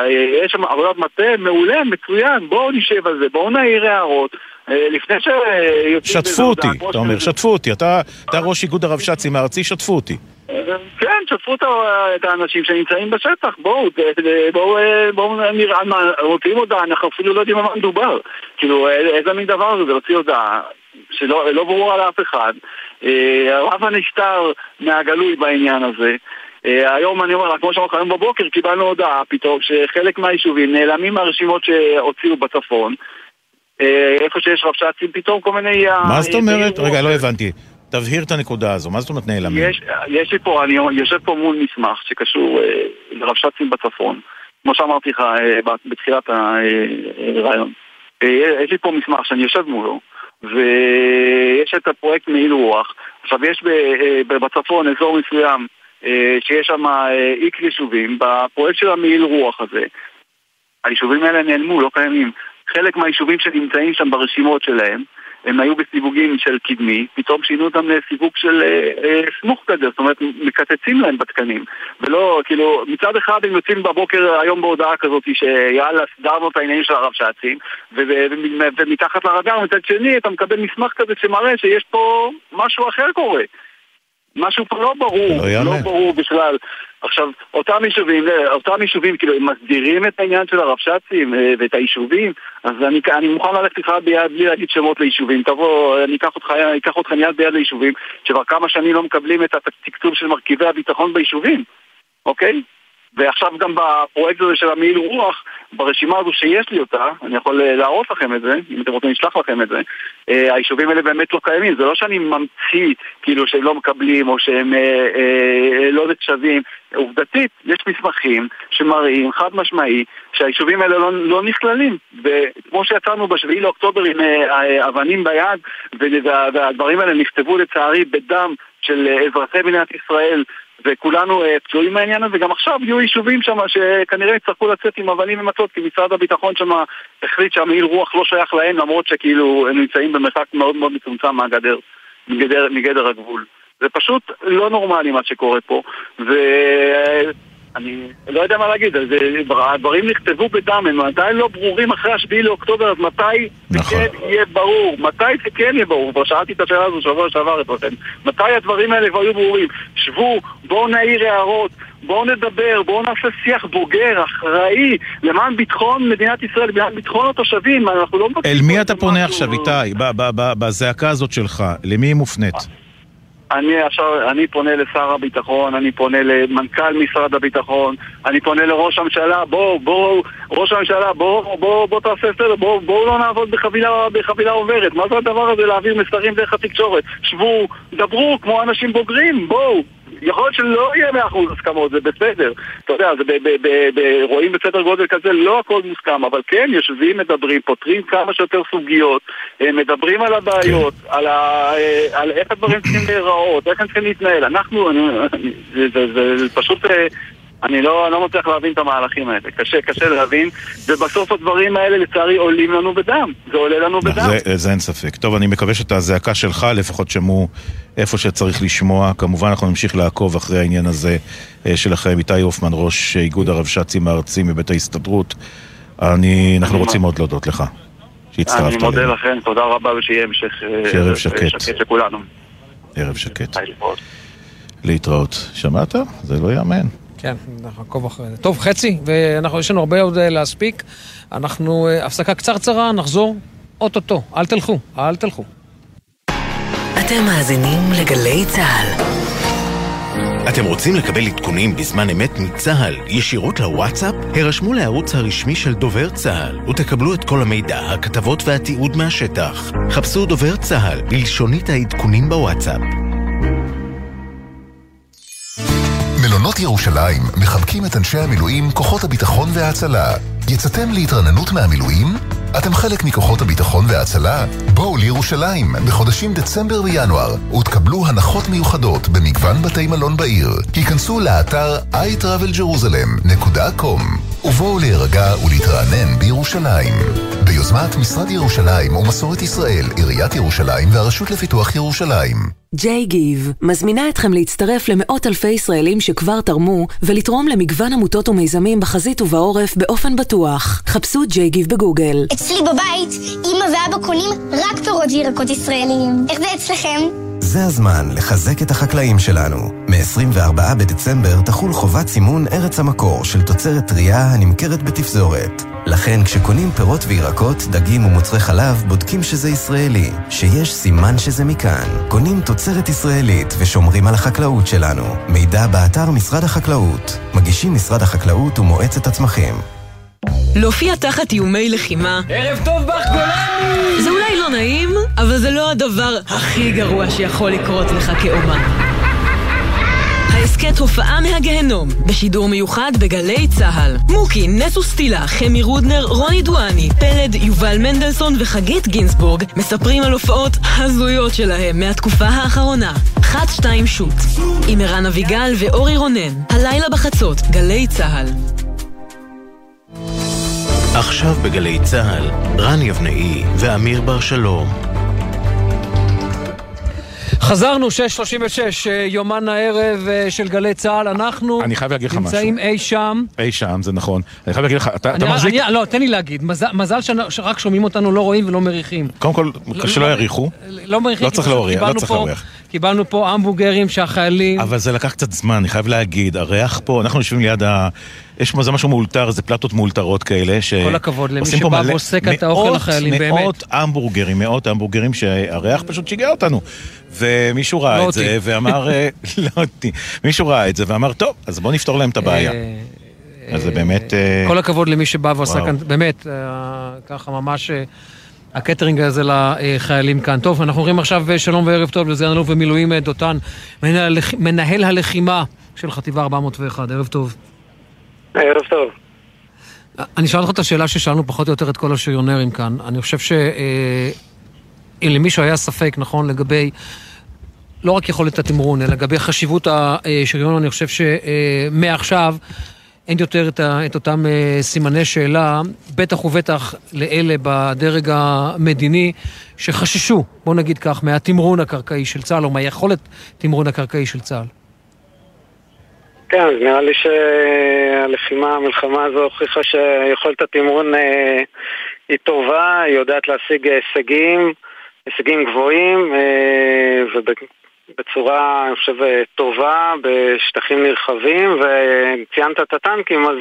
Speaker 35: יש שם עבודת מטה מעולה, מצוין, בואו נשב על זה, בואו נעיר הערות. לפני שיוצאים
Speaker 2: שתפו אותי, אתה אומר, שתפו אותי. אתה אתה ראש איגוד הרבש"צים הארצי, שתפו אותי.
Speaker 35: כן, שתפו את האנשים שנמצאים בשטח, בואו, בואו, אה, בואו נראה מה, מוציאים הודעה, אנחנו אפילו לא יודעים על מה מדובר. כאילו, אה, איזה מין דבר זה, להוציא הודעה שלא לא ברורה לאף אחד. אה, הרב הנסתר מהגלוי בעניין הזה. אה, היום אני אומר, לך, כמו שאמרתי לך, היום בבוקר קיבלנו הודעה פתאום שחלק מהיישובים נעלמים מהרשימות שהוציאו בצפון. אה, איפה שיש רבש"צים פתאום כל מיני... אה,
Speaker 2: מה זאת אומרת? רגע, לא הבנתי. תבהיר את הנקודה הזו, מה זאת אומרת נעלמים?
Speaker 35: יש, יש לי פה, אני יושב פה מול מסמך שקשור אה, לרבש"צים בצפון, כמו שאמרתי לך אה, בתחילת הרעיון. אה, יש לי פה מסמך שאני יושב מולו, ויש את הפרויקט מעיל רוח. עכשיו יש ב, אה, בצפון אזור מסוים אה, שיש שם אה, איקס יישובים, בפרויקט של המעיל רוח הזה. היישובים האלה נעלמו, לא קיימים. חלק מהיישובים שנמצאים שם ברשימות שלהם, הם היו בסיווגים של קדמי, פתאום שינו אותם לסיווג של אה, אה, סמוך כזה, זאת אומרת מקצצים להם בתקנים. ולא, כאילו, מצד אחד הם יוצאים בבוקר היום בהודעה כזאת שיאללה, סדרנו את העניינים של הרבש"צים, ומתחת לרדאר, מצד שני אתה מקבל מסמך כזה שמראה שיש פה משהו אחר קורה. משהו פה לא ברור,
Speaker 2: לא.
Speaker 35: לא ברור בכלל. עכשיו, אותם יישובים, אה, אותם יישובים, כאילו, הם מסדירים את העניין של הרבש"צים אה, ואת היישובים, אז אני, אני מוכן ללכת איתך ביד בלי להגיד שמות ליישובים. תבוא, אני אקח אותך, אני אקח אותך יד ביד ליישובים, שכבר כמה שנים לא מקבלים את התקצוב של מרכיבי הביטחון ביישובים, אוקיי? ועכשיו גם בפרויקט הזה של המעיל רוח, ברשימה הזו שיש לי אותה, אני יכול אה, להראות לכם את זה, אם אתם רוצים נשלח לכם את זה, אה, היישובים האלה באמת לא קיימים, זה לא שאני ממציא כאילו שהם לא מקבלים או שהם אה, אה, לא נחשבים, עובדתית יש מסמכים שמראים חד משמעי שהיישובים האלה לא, לא נכללים, וכמו שיצאנו בשביעי לאוקטובר עם אה, אה, אבנים ביד, וה- והדברים האלה נכתבו לצערי בדם של אה, אזרחי מדינת ישראל וכולנו אה, פצועים מהעניין הזה, גם עכשיו יהיו יישובים שם שכנראה יצטרכו לצאת עם אבנים ומצות, כי משרד הביטחון שם החליט שהמעיל רוח לא שייך להם, למרות שכאילו הם נמצאים במרחק מאוד מאוד מצומצם מהגדר. מגדר, מגדר הגבול. זה פשוט לא נורמלי מה שקורה פה, ואני לא יודע מה להגיד, זה, הדברים נכתבו בדם, הם עדיין לא ברורים אחרי השביעי לאוקטובר, אז מתי נכון. זה כן יהיה ברור? מתי זה כן יהיה ברור? כבר שאלתי את השאלה הזו שבוע שעבר אתכם. מתי הדברים האלה כבר יהיו ברורים? שבו, בואו נעיר הערות. בואו נדבר, בואו נעשה שיח בוגר, אחראי, למען ביטחון מדינת ישראל, למען ביטחון התושבים, אנחנו לא.
Speaker 2: אל מי אתה פונה עכשיו, איתי, בזעקה הזאת שלך? למי היא מופנית?
Speaker 35: אני עכשיו, אני פונה לשר הביטחון, אני פונה למנכ"ל משרד הביטחון, אני פונה לראש הממשלה, בואו, בואו, ראש הממשלה, בואו, בואו, בואו תעשה סדר, בואו, בואו לא נעבוד בחבילה, בחבילה עוברת. מה זה הדבר הזה להעביר מסרים דרך התקשורת? שבו, דברו כמו אנשים בוגרים, בואו. יכול להיות שלא יהיה מאה אחוז הסכמות, זה בסדר. אתה יודע, זה רואים בסדר גודל כזה, לא הכל מוסכם, אבל כן, יושבים, מדברים, פותרים כמה שיותר סוגיות, אה, מדברים על הבעיות, כן. על, ה, אה, על איך הדברים צריכים להיראות, איך הם צריכים להתנהל. אנחנו, זה, זה, זה, זה פשוט... אה, אני לא, לא מצליח להבין את המהלכים האלה, קשה, קשה להבין, ובסוף הדברים האלה לצערי עולים לנו בדם, זה עולה לנו בדם.
Speaker 2: זה, זה אין ספק. טוב, אני מקווה שאת הזעקה שלך לפחות שמעו איפה שצריך לשמוע. כמובן אנחנו נמשיך לעקוב אחרי העניין הזה אה, שלכם. איתי הופמן, ראש איגוד הרבש"צים הארצי מבית ההסתדרות. אני, אנחנו רוצים מאוד להודות לך שהצטרפת
Speaker 35: אלינו. אני מודה לכם, תודה רבה ושיהיה המשך
Speaker 2: אה, ערב שקט.
Speaker 35: שקט לכולנו.
Speaker 2: ערב שקט. להתראות. שמעת? זה לא ייאמן.
Speaker 3: כן, אנחנו נעקוב אחרי זה. טוב, חצי, ויש לנו הרבה עוד אה, להספיק. אנחנו, הפסקה קצרצרה, נחזור אוטוטו. אל תלכו, אל תלכו.
Speaker 36: אתם מאזינים לגלי צה"ל.
Speaker 37: אתם רוצים לקבל עדכונים בזמן אמת מצה"ל ישירות לוואטסאפ? הרשמו לערוץ הרשמי של דובר צה"ל ותקבלו את כל המידע, הכתבות והתיעוד מהשטח. חפשו דובר צה"ל בלשונית העדכונים בוואטסאפ.
Speaker 38: מלונות ירושלים מחבקים את אנשי המילואים, כוחות הביטחון וההצלה. יצאתם להתרננות מהמילואים? אתם חלק מכוחות הביטחון וההצלה? בואו לירושלים בחודשים דצמבר וינואר ותקבלו הנחות מיוחדות במגוון בתי מלון בעיר. היכנסו לאתר iTravelJerusalem.com ובואו להירגע ולהתרענן בירושלים. ביוזמת משרד ירושלים ומסורת ישראל, עיריית ירושלים והרשות לפיתוח ירושלים.
Speaker 18: ג'יי גיב מזמינה אתכם להצטרף למאות אלפי ישראלים שכבר תרמו ולתרום למגוון עמותות ומיזמים בחזית ובעורף באופן בטוח. חפשו ג'יי גיב בגוגל.
Speaker 24: אצלי בבית, אמא ואבא קונים רק פירות וירקות ישראליים. איך זה אצלכם?
Speaker 25: זה הזמן לחזק את החקלאים שלנו. מ-24 בדצמבר תחול חובת סימון ארץ המקור של תוצרת טרייה הנמכרת בתפזורת. לכן כשקונים פירות וירקות, דגים ומוצרי חלב, בודקים שזה ישראלי, שיש סימן שזה מכאן. קונים תוצרת ישראלית ושומרים על החקלאות שלנו. מידע באתר משרד החקלאות. מגישים משרד החקלאות ומועצת הצמחים.
Speaker 18: להופיע תחת איומי לחימה.
Speaker 3: ערב טוב בך גולני!
Speaker 18: זה אולי לא נעים, אבל זה לא הדבר הכי גרוע שיכול לקרות לך כאומן. ההסכת הופעה מהגהנום, בשידור מיוחד בגלי צה"ל. מוקי, נטו סטילה, חמי רודנר, רוני דואני, פלד, יובל מנדלסון וחגית גינסבורג מספרים על הופעות הזויות שלהם מהתקופה האחרונה. חת שתיים שוט, עם ערן אביגל ואורי רונן. הלילה בחצות, גלי צה"ל.
Speaker 37: עכשיו בגלי צה"ל, רן יבנאי ואמיר בר שלום.
Speaker 3: חזרנו, 6.36, יומן הערב אה, של גלי צה"ל, אנחנו
Speaker 2: אני חייב להגיד לך משהו.
Speaker 3: נמצאים אי שם.
Speaker 2: אי שם, זה נכון. אני חייב להגיד לך, אתה,
Speaker 3: אני,
Speaker 2: אתה מחזיק...
Speaker 3: אני, לא, תן לי להגיד, מזל, מזל שרק שומעים אותנו, לא רואים ולא מריחים.
Speaker 2: קודם כל,
Speaker 3: לא,
Speaker 2: שלא
Speaker 3: לא,
Speaker 2: יריחו.
Speaker 3: לא מריחים.
Speaker 2: לא צריך להוריח, לא צריך להוריח.
Speaker 3: קיבלנו פה המבורגרים שהחיילים...
Speaker 2: אבל זה לקח קצת זמן, אני חייב להגיד. הריח פה, אנחנו יושבים ליד ה... יש זה משהו מאולתר, זה פלטות מאולתרות כאלה. ש...
Speaker 3: כל הכבוד למי שבא ועוסק את האוכל לחיילים, באמת.
Speaker 2: מאות המבורגרים, מאות המבורגרים שהריח פשוט שיגע אותנו. ומישהו ראה
Speaker 3: לא
Speaker 2: את זה ואמר, לא אותי, מישהו ראה את זה ואמר, טוב, אז בוא נפתור להם את הבעיה. אז זה באמת...
Speaker 3: כל הכבוד למי שבא ועושה כאן, באמת, ככה ממש... הקטרינג הזה לחיילים כאן. טוב, אנחנו אומרים עכשיו שלום וערב טוב לסגן אלוף במילואים דותן, מנהל, מנהל הלחימה של חטיבה 401. ערב טוב.
Speaker 39: ערב טוב.
Speaker 3: אני אשאל אותך את השאלה ששאלנו פחות או יותר את כל השריונרים כאן. אני חושב שאם למישהו היה ספק, נכון, לגבי לא רק יכולת התמרון, אלא לגבי חשיבות השריון, אני חושב שמעכשיו אין יותר את, ה, את אותם אה, סימני שאלה, בטח ובטח לאלה בדרג המדיני שחששו, בוא נגיד כך, מהתמרון הקרקעי של צה"ל, או מהיכולת תמרון הקרקעי של צה"ל.
Speaker 39: כן, אז נראה לי שהלחימה, המלחמה הזו הוכיחה שיכולת התמרון אה, היא טובה, היא יודעת להשיג הישגים, הישגים גבוהים, אה, ובצורה, אני חושב, טובה, בשטחים נרחבים, וציינת את הטנקים, אז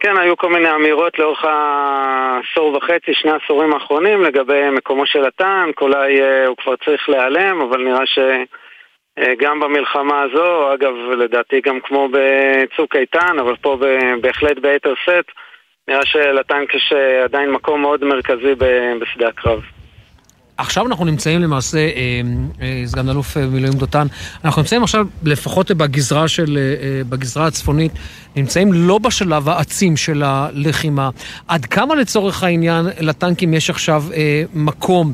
Speaker 39: כן, היו כל מיני אמירות לאורך העשור וחצי, שני העשורים האחרונים, לגבי מקומו של הטנק, אולי אה, הוא כבר צריך להיעלם, אבל נראה ש... אה, גם במלחמה הזו, אגב, לדעתי גם כמו בצוק איתן, אבל פה בהחלט ביתר סט, נראה שלטנק יש אה, עדיין מקום מאוד מרכזי בשדה הקרב.
Speaker 3: עכשיו אנחנו נמצאים למעשה, אה, אה, סגן אלוף מילואים דותן, אנחנו נמצאים עכשיו לפחות בגזרה, של, אה, בגזרה הצפונית, נמצאים לא בשלב העצים של הלחימה. עד כמה לצורך העניין לטנקים יש עכשיו אה, מקום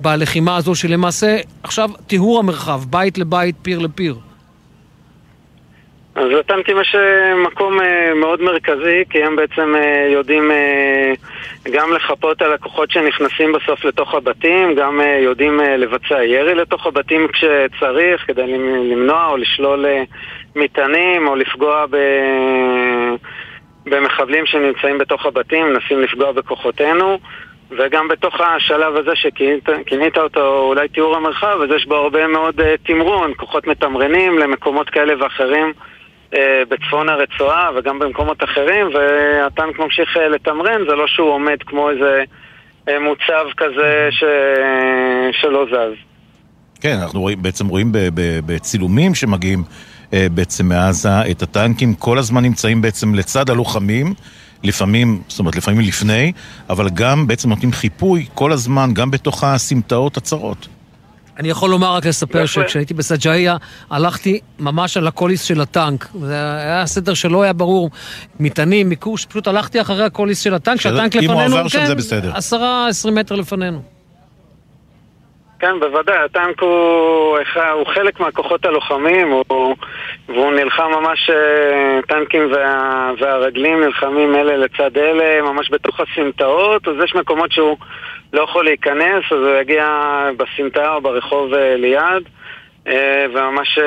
Speaker 3: בלחימה הזו, שלמעשה עכשיו טיהור המרחב, בית לבית, פיר לפיר?
Speaker 39: אז לטנקים יש אה, מקום אה, מאוד מרכזי, כי הם בעצם אה, יודעים גם לחפות על הכוחות שנכנסים בסוף לתוך הבתים, גם יודעים לבצע ירי לתוך הבתים כשצריך, כדי למנוע או לשלול מטענים או לפגוע ב... במחבלים שנמצאים בתוך הבתים, מנסים לפגוע בכוחותינו. וגם בתוך השלב הזה שכינית אותו אולי תיאור המרחב, אז יש בו הרבה מאוד תמרון, כוחות מתמרנים למקומות כאלה ואחרים אה, בצפון הרצועה וגם במקומות אחרים, והטנק ממשיך אה, לתמרן, זה לא שהוא עומד כמו איזה אה, מוצב כזה ש... שלא זז.
Speaker 2: כן, אנחנו רואים, בעצם רואים בצילומים שמגיעים בעצם מעזה את הטנקים, כל הזמן נמצאים בעצם לצד הלוחמים. לפעמים, זאת אומרת, לפעמים לפני, אבל גם בעצם נותנים חיפוי כל הזמן, גם בתוך הסמטאות הצרות.
Speaker 3: אני יכול לומר, רק לספר שכשהייתי בסג'איה, הלכתי ממש על הקוליס של הטנק. זה היה סדר שלא היה ברור, מטענים, מיקוש, פשוט הלכתי אחרי הקוליס של הטנק, שהטנק לפנינו,
Speaker 2: אם הוא עבר שם זה בסדר.
Speaker 3: עשרה, עשרים מטר לפנינו.
Speaker 39: כן, בוודאי, הטנק הוא, הוא חלק מהכוחות הלוחמים, הוא, והוא נלחם ממש, אה, טנקים וה, והרגלים נלחמים אלה לצד אלה, ממש בתוך הסמטאות, אז יש מקומות שהוא לא יכול להיכנס, אז הוא יגיע בסמטה או ברחוב אה, ליד, אה, וממש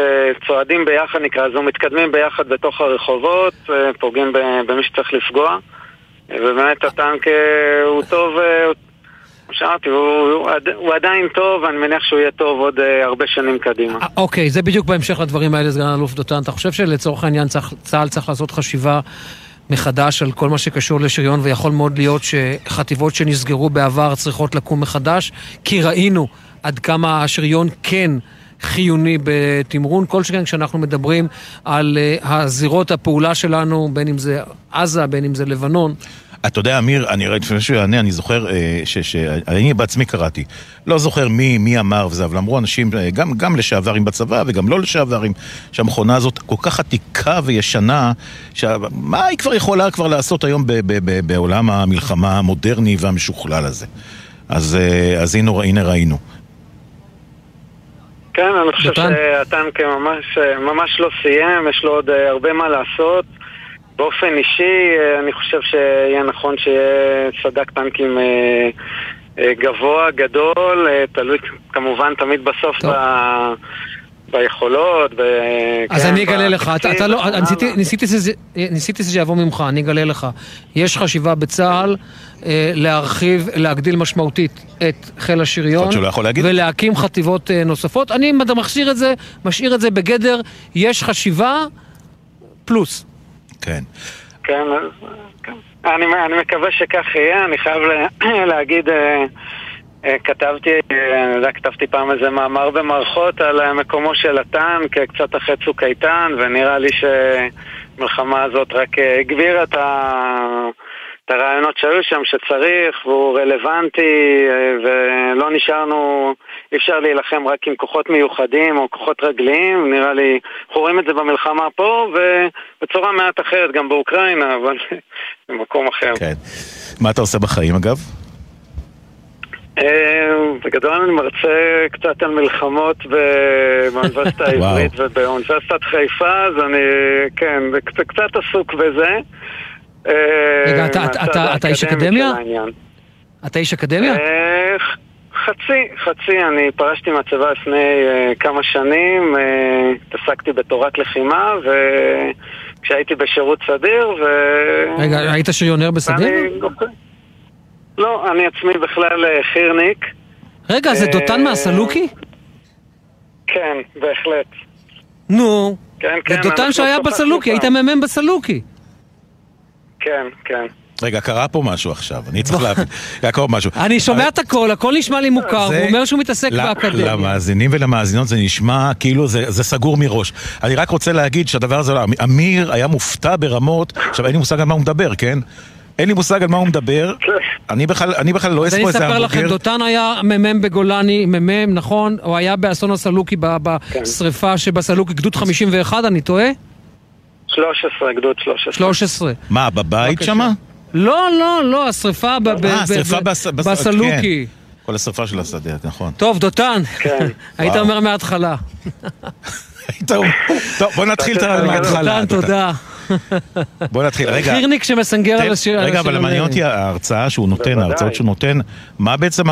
Speaker 39: צועדים ביחד נקרא, לזה, מתקדמים ביחד בתוך הרחובות, פוגעים במי שצריך לפגוע, ובאמת הטנק הוא טוב, שאמרתי, הוא, עדיין טוב, ואני מניח שהוא יהיה טוב עוד uh, הרבה שנים קדימה.
Speaker 3: אה, אוקיי, זה בדיוק בהמשך לדברים האלה, סגן אלוף דותן. אתה חושב שלצורך העניין צה"ל צריך, לעשות חשיבה מחדש על כל מה שקשור לשריון, ויכול מאוד להיות שחטיבות שנסגרו בעבר צריכות לקום מחדש, כי ראינו עד כמה השריון כן... חיוני בתמרון, כל שכן כשאנחנו מדברים על uh, הזירות הפעולה שלנו, בין אם זה עזה, בין אם זה לבנון.
Speaker 2: אתה יודע, אמיר, אני ראיתי לפני שהוא יענה, אני זוכר אה, שאני בעצמי קראתי. לא זוכר מי, מי אמר וזה, אבל אמרו אנשים, אה, גם, גם לשעברים בצבא וגם לא לשעברים, שהמכונה הזאת כל כך עתיקה וישנה, מה היא כבר יכולה כבר לעשות היום ב, ב, ב, בעולם המלחמה המודרני והמשוכלל הזה? אז, אה, אז הנה, הנה ראינו.
Speaker 39: כן, אני חושב שהטנק ממש, ממש לא סיים, יש לו עוד הרבה מה לעשות. באופן אישי, אה, אני חושב שיהיה נכון שיהיה סדק טנקים אה, אה, גבוה, גדול, תלוי כמובן תמיד בסוף ב... ביכולות, ב...
Speaker 3: אז כן, אני אגלה לך, אתה, אתה לא, ניסיתי, ניסיתי, ניסיתי שזה יבוא ממך, אני אגלה לך. יש חשיבה בצה"ל אה, להרחיב, להגדיל משמעותית את חיל השריון, ולהקים חטיבות אה, נוספות. אני מחזיר את זה, משאיר את זה בגדר, יש חשיבה פלוס.
Speaker 2: כן.
Speaker 39: כן, כן. אני, אני מקווה שכך יהיה, אני חייב להגיד, אה, אה, כתבתי, אה, אני יודע, כתבתי פעם איזה מאמר במערכות על מקומו של הטנק, קצת אחרי צוק איתן, ונראה לי שהמלחמה הזאת רק הגבירה את ה... את הרעיונות שהיו שם שצריך והוא רלוונטי ולא נשארנו, אי אפשר להילחם רק עם כוחות מיוחדים או כוחות רגליים, נראה לי, אנחנו רואים את זה במלחמה פה ובצורה מעט אחרת גם באוקראינה, אבל במקום אחר.
Speaker 2: כן. מה אתה עושה בחיים אגב?
Speaker 39: אה, בגדול אני מרצה קצת על מלחמות באוניברסיטה העברית ובאוניברסיטת חיפה, אז אני, כן, קצת עסוק בזה. אה,
Speaker 3: רגע, אתה- איש אקדמיה? אתה איש אקדמיה?
Speaker 39: חצי, חצי, אני פרשתי מהצבא לפני אה, כמה שנים, אה, התעסקתי בתורת לחימה, וכשהייתי בשירות סדיר, ו...
Speaker 3: רגע, היית שריונר בסדיר?
Speaker 39: ואני- לא, אני עצמי בכלל חירניק.
Speaker 3: רגע, זה דותן מהסלוקי?
Speaker 39: כן, בהחלט.
Speaker 3: נו.
Speaker 39: כן,
Speaker 3: זה
Speaker 39: כן.
Speaker 3: דותן
Speaker 39: אנחנו
Speaker 3: שהיה בסלוקי, היית. מ"מ בסלוקי.
Speaker 39: כן, כן.
Speaker 2: רגע, קרה פה משהו עכשיו, אני צריך להבין. קרה פה משהו.
Speaker 3: אני שומע את הכל, הכל נשמע לי מוכר, הוא אומר שהוא מתעסק באקדמיה.
Speaker 2: למאזינים ולמאזינות זה נשמע כאילו זה, זה סגור מראש. אני רק רוצה להגיד שהדבר הזה, לא- אמיר היה מופתע ברמות, עכשיו אין לי מושג על מה הוא מדבר, כן? אין לי מושג על מה הוא מדבר, אני בכלל, אני בכלל לא
Speaker 3: אז
Speaker 2: אעשה
Speaker 3: אני
Speaker 2: פה איזה
Speaker 3: אספר לכם,
Speaker 2: המבוגר.
Speaker 3: דותן היה מ"מ בגולני, מ"מ, נכון? הוא היה באסון הסלוקי,
Speaker 39: כן.
Speaker 3: בשריפה שבסלוקי, גדוד 51, אני טועה?
Speaker 39: 13, גדוד 13.
Speaker 3: 13.
Speaker 2: מה, בבית שמה?
Speaker 3: לא, לא, לא, השריפה
Speaker 2: אה,
Speaker 3: בסלוקי.
Speaker 2: כן. כל השרפה של השדה, נכון.
Speaker 3: טוב, דותן, היית
Speaker 2: וואו.
Speaker 3: אומר מההתחלה.
Speaker 2: טוב, בוא נתחיל את ה- מההתחלה.
Speaker 3: דותן, תודה.
Speaker 2: בוא נתחיל, רגע.
Speaker 3: חירניק שמסנגר על השיר.
Speaker 2: רגע, אבל מעניין. אותי ההרצאה שהוא נותן. ההרצאות שהוא נותן, מה בעצם,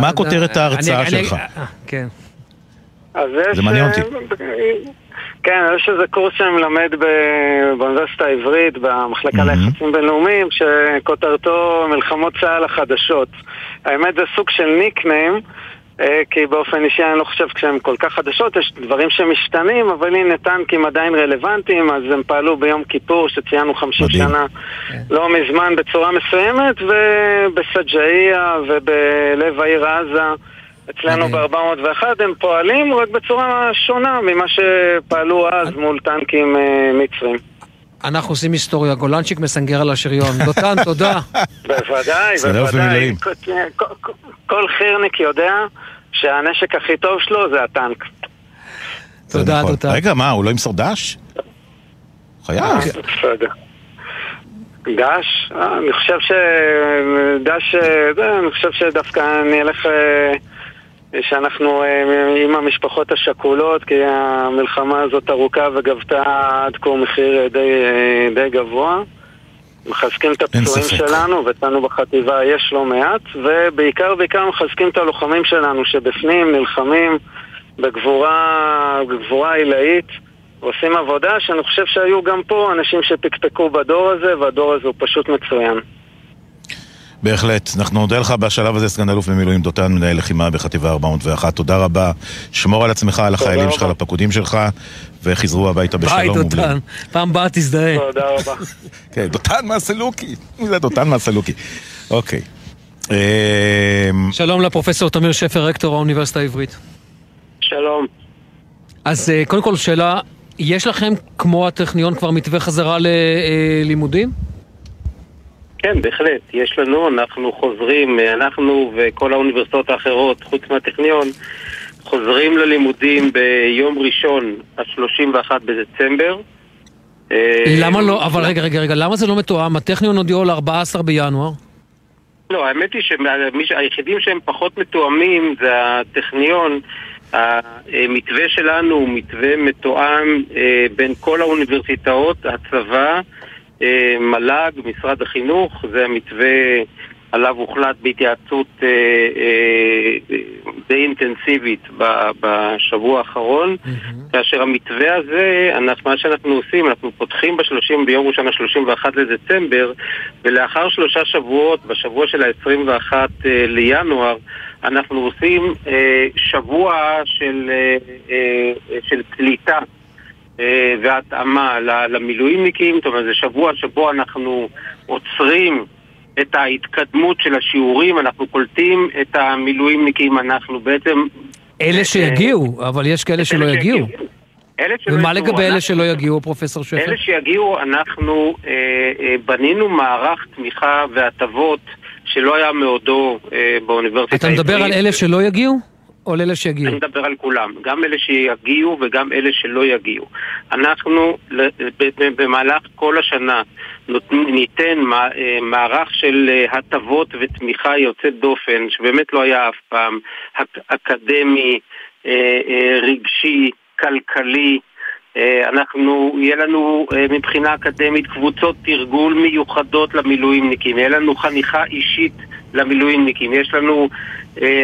Speaker 2: מה כותרת ההרצאה
Speaker 3: אני- אני-
Speaker 2: שלך?
Speaker 3: אה, כן.
Speaker 2: זה מעניין
Speaker 39: אה,
Speaker 2: אותי.
Speaker 39: כן, יש איזה קורס שאני מלמד באוניברסיטה העברית, במחלקה ליחסים בינלאומיים, שכותרתו מלחמות צה"ל החדשות. האמת זה סוג של ניקניים, אה, כי באופן אישי אני לא חושב כשהן כל כך חדשות, יש דברים שמשתנים, אבל הנה טנקים עדיין רלוונטיים, אז הם פעלו ביום כיפור, שציינו 50 שנה לא מזמן בצורה מסוימת, ובסג'אעיה ובלב העיר עזה. אצלנו ב-401 הם פועלים רק בצורה שונה ממה שפעלו אז מול טנקים אה, מצרים.
Speaker 3: אנחנו עושים היסטוריה, גולנצ'יק מסנגר על השריון. דותן, תודה.
Speaker 39: בוודאי,
Speaker 2: סדר
Speaker 39: בוודאי. כל- חירניק יודע שהנשק הכי טוב שלו זה הטנק.
Speaker 2: תודה, דותן. רגע, מה, הוא לא ימסור דש? חייב.
Speaker 39: אה. דש? אה, אני חושב ש... דש... זה, אני חושב שדווקא אני אלך... שאנחנו אה, עם המשפחות השכולות, כי המלחמה הזאת ארוכה וגבתה עד כה מחיר אה, די, אה, די גבוה. מחזקים את הפצועים. שלנו, ואצלנו בחטיבה יש לא מעט, ובעיקר בעיקר מחזקים את הלוחמים שלנו שבפנים נלחמים בגבורה, בגבורה עילאית, ועושים עבודה שאני חושב שהיו גם פה אנשים שפקפקו בדור הזה, והדור הזה הוא פשוט מצוין.
Speaker 2: בהחלט. אנחנו נודה לך בשלב הזה, סגן אלוף במילואים דותן, מנהל לחימה בחטיבה 401. תודה רבה. שמור על עצמך, על החיילים שלך, על הפקודים שלך, וחזרו הביתה
Speaker 3: ביי,
Speaker 2: בשלום
Speaker 3: דותן.
Speaker 2: ובלי.
Speaker 3: פעם הבאה תזדהה.
Speaker 39: תודה רבה.
Speaker 2: כן, דותן מהסלוקי. מי זה דותן מהסלוקי? אוקיי. אמ,
Speaker 3: שלום לפרופסור תמיר שפר, רקטור האוניברסיטה העברית.
Speaker 39: שלום.
Speaker 3: אז אה, קודם כל שאלה, יש לכם, כמו הטכניון, כבר מתווה חזרה ללימודים?
Speaker 40: כן, בהחלט. יש לנו, אנחנו חוזרים, אנחנו וכל האוניברסיטאות האחרות, חוץ מהטכניון, חוזרים ללימודים ביום ראשון, ה-31 בדצמבר. אה,
Speaker 3: למה לא, אבל רגע, רגע, רגע, למה זה לא מתואם? הטכניון הודיעו ל-14 בינואר.
Speaker 40: לא, האמת היא שהיחידים שהם פחות מתואמים זה הטכניון. המתווה שלנו הוא מתווה מתואם אה, בין כל האוניברסיטאות, הצבא, אה, מל"ג, משרד החינוך, זה המתווה עליו הוחלט בהתייעצות אה, אה, די אינטנסיבית בשבוע האחרון, כאשר המתווה הזה, אנחנו, מה שאנחנו עושים, אנחנו פותחים ב-30, ביום ראשון ה-31 לדצמבר, ולאחר שלושה שבועות, בשבוע של ה-21 אה, לינואר, אנחנו עושים אה, שבוע של, אה, אה, של קליטה. אה, והתאמה ל- למילואימניקים, זאת אומרת זה שבוע שבו אנחנו עוצרים את ההתקדמות של השיעורים, אנחנו קולטים את המילואימניקים, אנחנו בעצם...
Speaker 3: אלה שיגיעו, אבל יש כאלה שלא יגיעו.
Speaker 40: אלה שלא
Speaker 3: ומה
Speaker 40: יגיעו,
Speaker 3: לגבי אלה שלא יגיעו, פרופסור שפר?
Speaker 40: אלה שיגיעו, אנחנו אה, אה, בנינו מערך תמיכה והטבות שלא היה מעודו אה, באוניברסיטה
Speaker 3: אתה מדבר על
Speaker 40: העברית.
Speaker 3: אלה שלא יגיעו? או לאלה שיגיעו?
Speaker 40: אני מדבר על כולם, גם אלה שיגיעו וגם אלה שלא יגיעו. אנחנו במהלך כל השנה ניתן אה, מערך של אה, הטבות ותמיכה יוצאת דופן, שבאמת לא היה אף פעם, אק- אקדמי, אה, רגשי, כלכלי. אנחנו, יהיה לנו מבחינה אקדמית קבוצות תרגול מיוחדות למילואימניקים, יהיה לנו חניכה אישית למילואימניקים, יש לנו אה,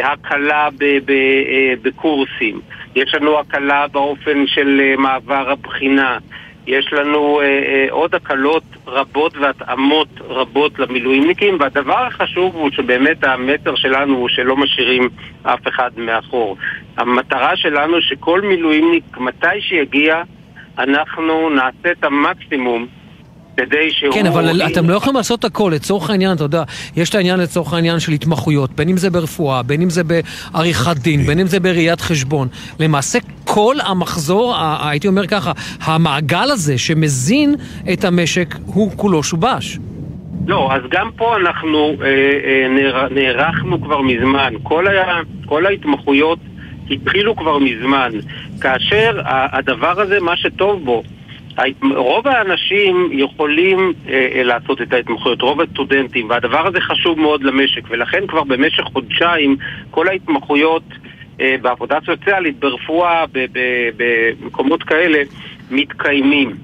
Speaker 40: הקלה ב- ב- אה, בקורסים, יש לנו הקלה באופן של אה, מעבר הבחינה, יש לנו אה, אה, עוד הקלות רבות והתאמות רבות למילואימניקים, והדבר החשוב הוא שבאמת המסר שלנו הוא שלא משאירים אף אחד מאחור. המטרה שלנו שכל מילואימניק, מתי שיגיע, אנחנו נעשה את המקסימום כדי שהוא...
Speaker 3: כן, אבל אתם לא יכולים לעשות הכל, לצורך העניין, אתה יודע, יש את העניין לצורך העניין של התמחויות, בין אם זה ברפואה, בין אם זה בעריכת דין, בין אם זה בראיית חשבון. למעשה כל המחזור, הייתי אומר ככה, המעגל הזה שמזין את המשק, הוא כולו שובש.
Speaker 40: לא, אז גם פה אנחנו אה, אה, נער- נערכנו כבר מזמן. כל, ה, כל ההתמחויות התחילו כבר מזמן. כאשר הדבר הזה, מה שטוב בו, רוב האנשים יכולים אה, אה, לעשות את ההתמחויות, רוב הסטודנטים, והדבר הזה חשוב מאוד למשק, ולכן כבר במשך חודשיים כל ההתמחויות אה, בעבודה סוציאלית, ברפואה, במקומות כאלה, מתקיימים.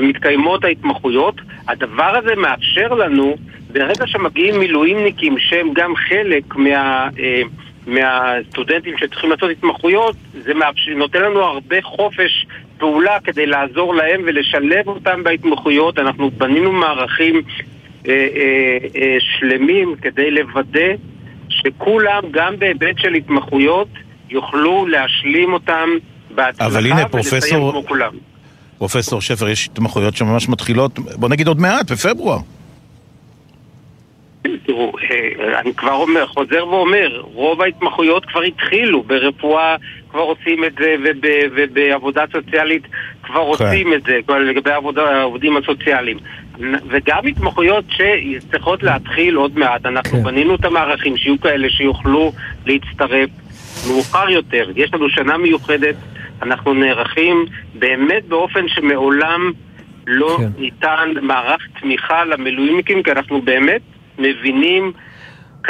Speaker 40: מתקיימות ההתמחויות. הדבר הזה מאפשר לנו, ברגע שמגיעים מילואימניקים שהם גם חלק מה... אה, מהסטודנטים שצריכים לעשות התמחויות, זה מאפשר, נותן לנו הרבה חופש פעולה כדי לעזור להם ולשלב אותם בהתמחויות. אנחנו בנינו מערכים אה, אה, אה, שלמים כדי לוודא שכולם, גם בהיבט של התמחויות, יוכלו להשלים אותם בהצלחה
Speaker 2: אבל הנה,
Speaker 40: ולסיים
Speaker 2: פרופסור-
Speaker 40: כמו כולם.
Speaker 2: פרופסור שפר, יש התמחויות שממש מתחילות, בוא נגיד עוד מעט, בפברואר.
Speaker 40: תראו, אה, אני כבר אומר, חוזר ואומר, רוב ההתמחויות כבר התחילו, ברפואה כבר עושים את זה וב, ובעבודה סוציאלית כבר
Speaker 2: כן.
Speaker 40: עושים את זה, כבר לגבי העבודה, העובדים הסוציאליים. וגם התמחויות שצריכות להתחיל עוד מעט, אנחנו בנינו את המערכים שיהיו כאלה שיוכלו להצטרף מאוחר יותר. יש לנו שנה מיוחדת, אנחנו נערכים באמת באופן שמעולם לא
Speaker 3: כן.
Speaker 40: ניתן מערך תמיכה למילואימניקים, כי אנחנו באמת מבינים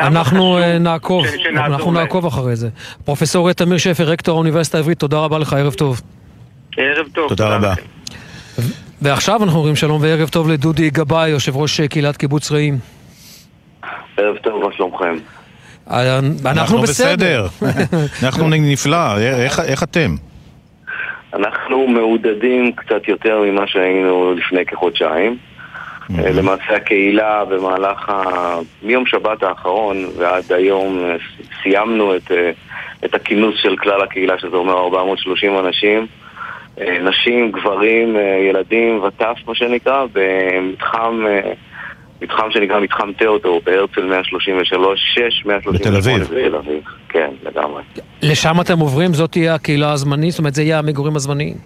Speaker 3: אנחנו אה, נעקוב, אנחנו. נעקוב אחרי זה. פרופסור תמיר שפר, רקטור האוניברסיטה העברית, תודה רבה לך, ערב טוב.
Speaker 40: ערב טוב.
Speaker 2: תודה רבה.
Speaker 3: ועכשיו אנחנו אומרים שלום וערב טוב לדודי גבאי, יושב ראש אה, קהילת קיבוץ רעים.
Speaker 41: ערב טוב, מה שלומכם?
Speaker 3: אה, אנחנו בסדר.
Speaker 2: אנחנו נפלא, איך- איך אתם?
Speaker 41: אנחנו מעודדים קצת יותר ממה שהיינו לפני כחודשיים. אה, למעשה הקהילה במהלך ה... מיום שבת האחרון ועד היום אה, סיימנו את, אה, את הכינוס של כלל הקהילה, שזה אומר 430 אנשים. נשים, גברים, ילדים וטף מה שנקרא, במתחם מתחם שנקרא מתחם תיאוטו בהרצל 133, 6, 138
Speaker 3: בתל אביב.
Speaker 41: בתל אביב. כן, לגמרי.
Speaker 3: לשם אתם עוברים, זאת תהיה הקהילה הזמנית? זאת אומרת, זה יהיה המגורים הזמניים.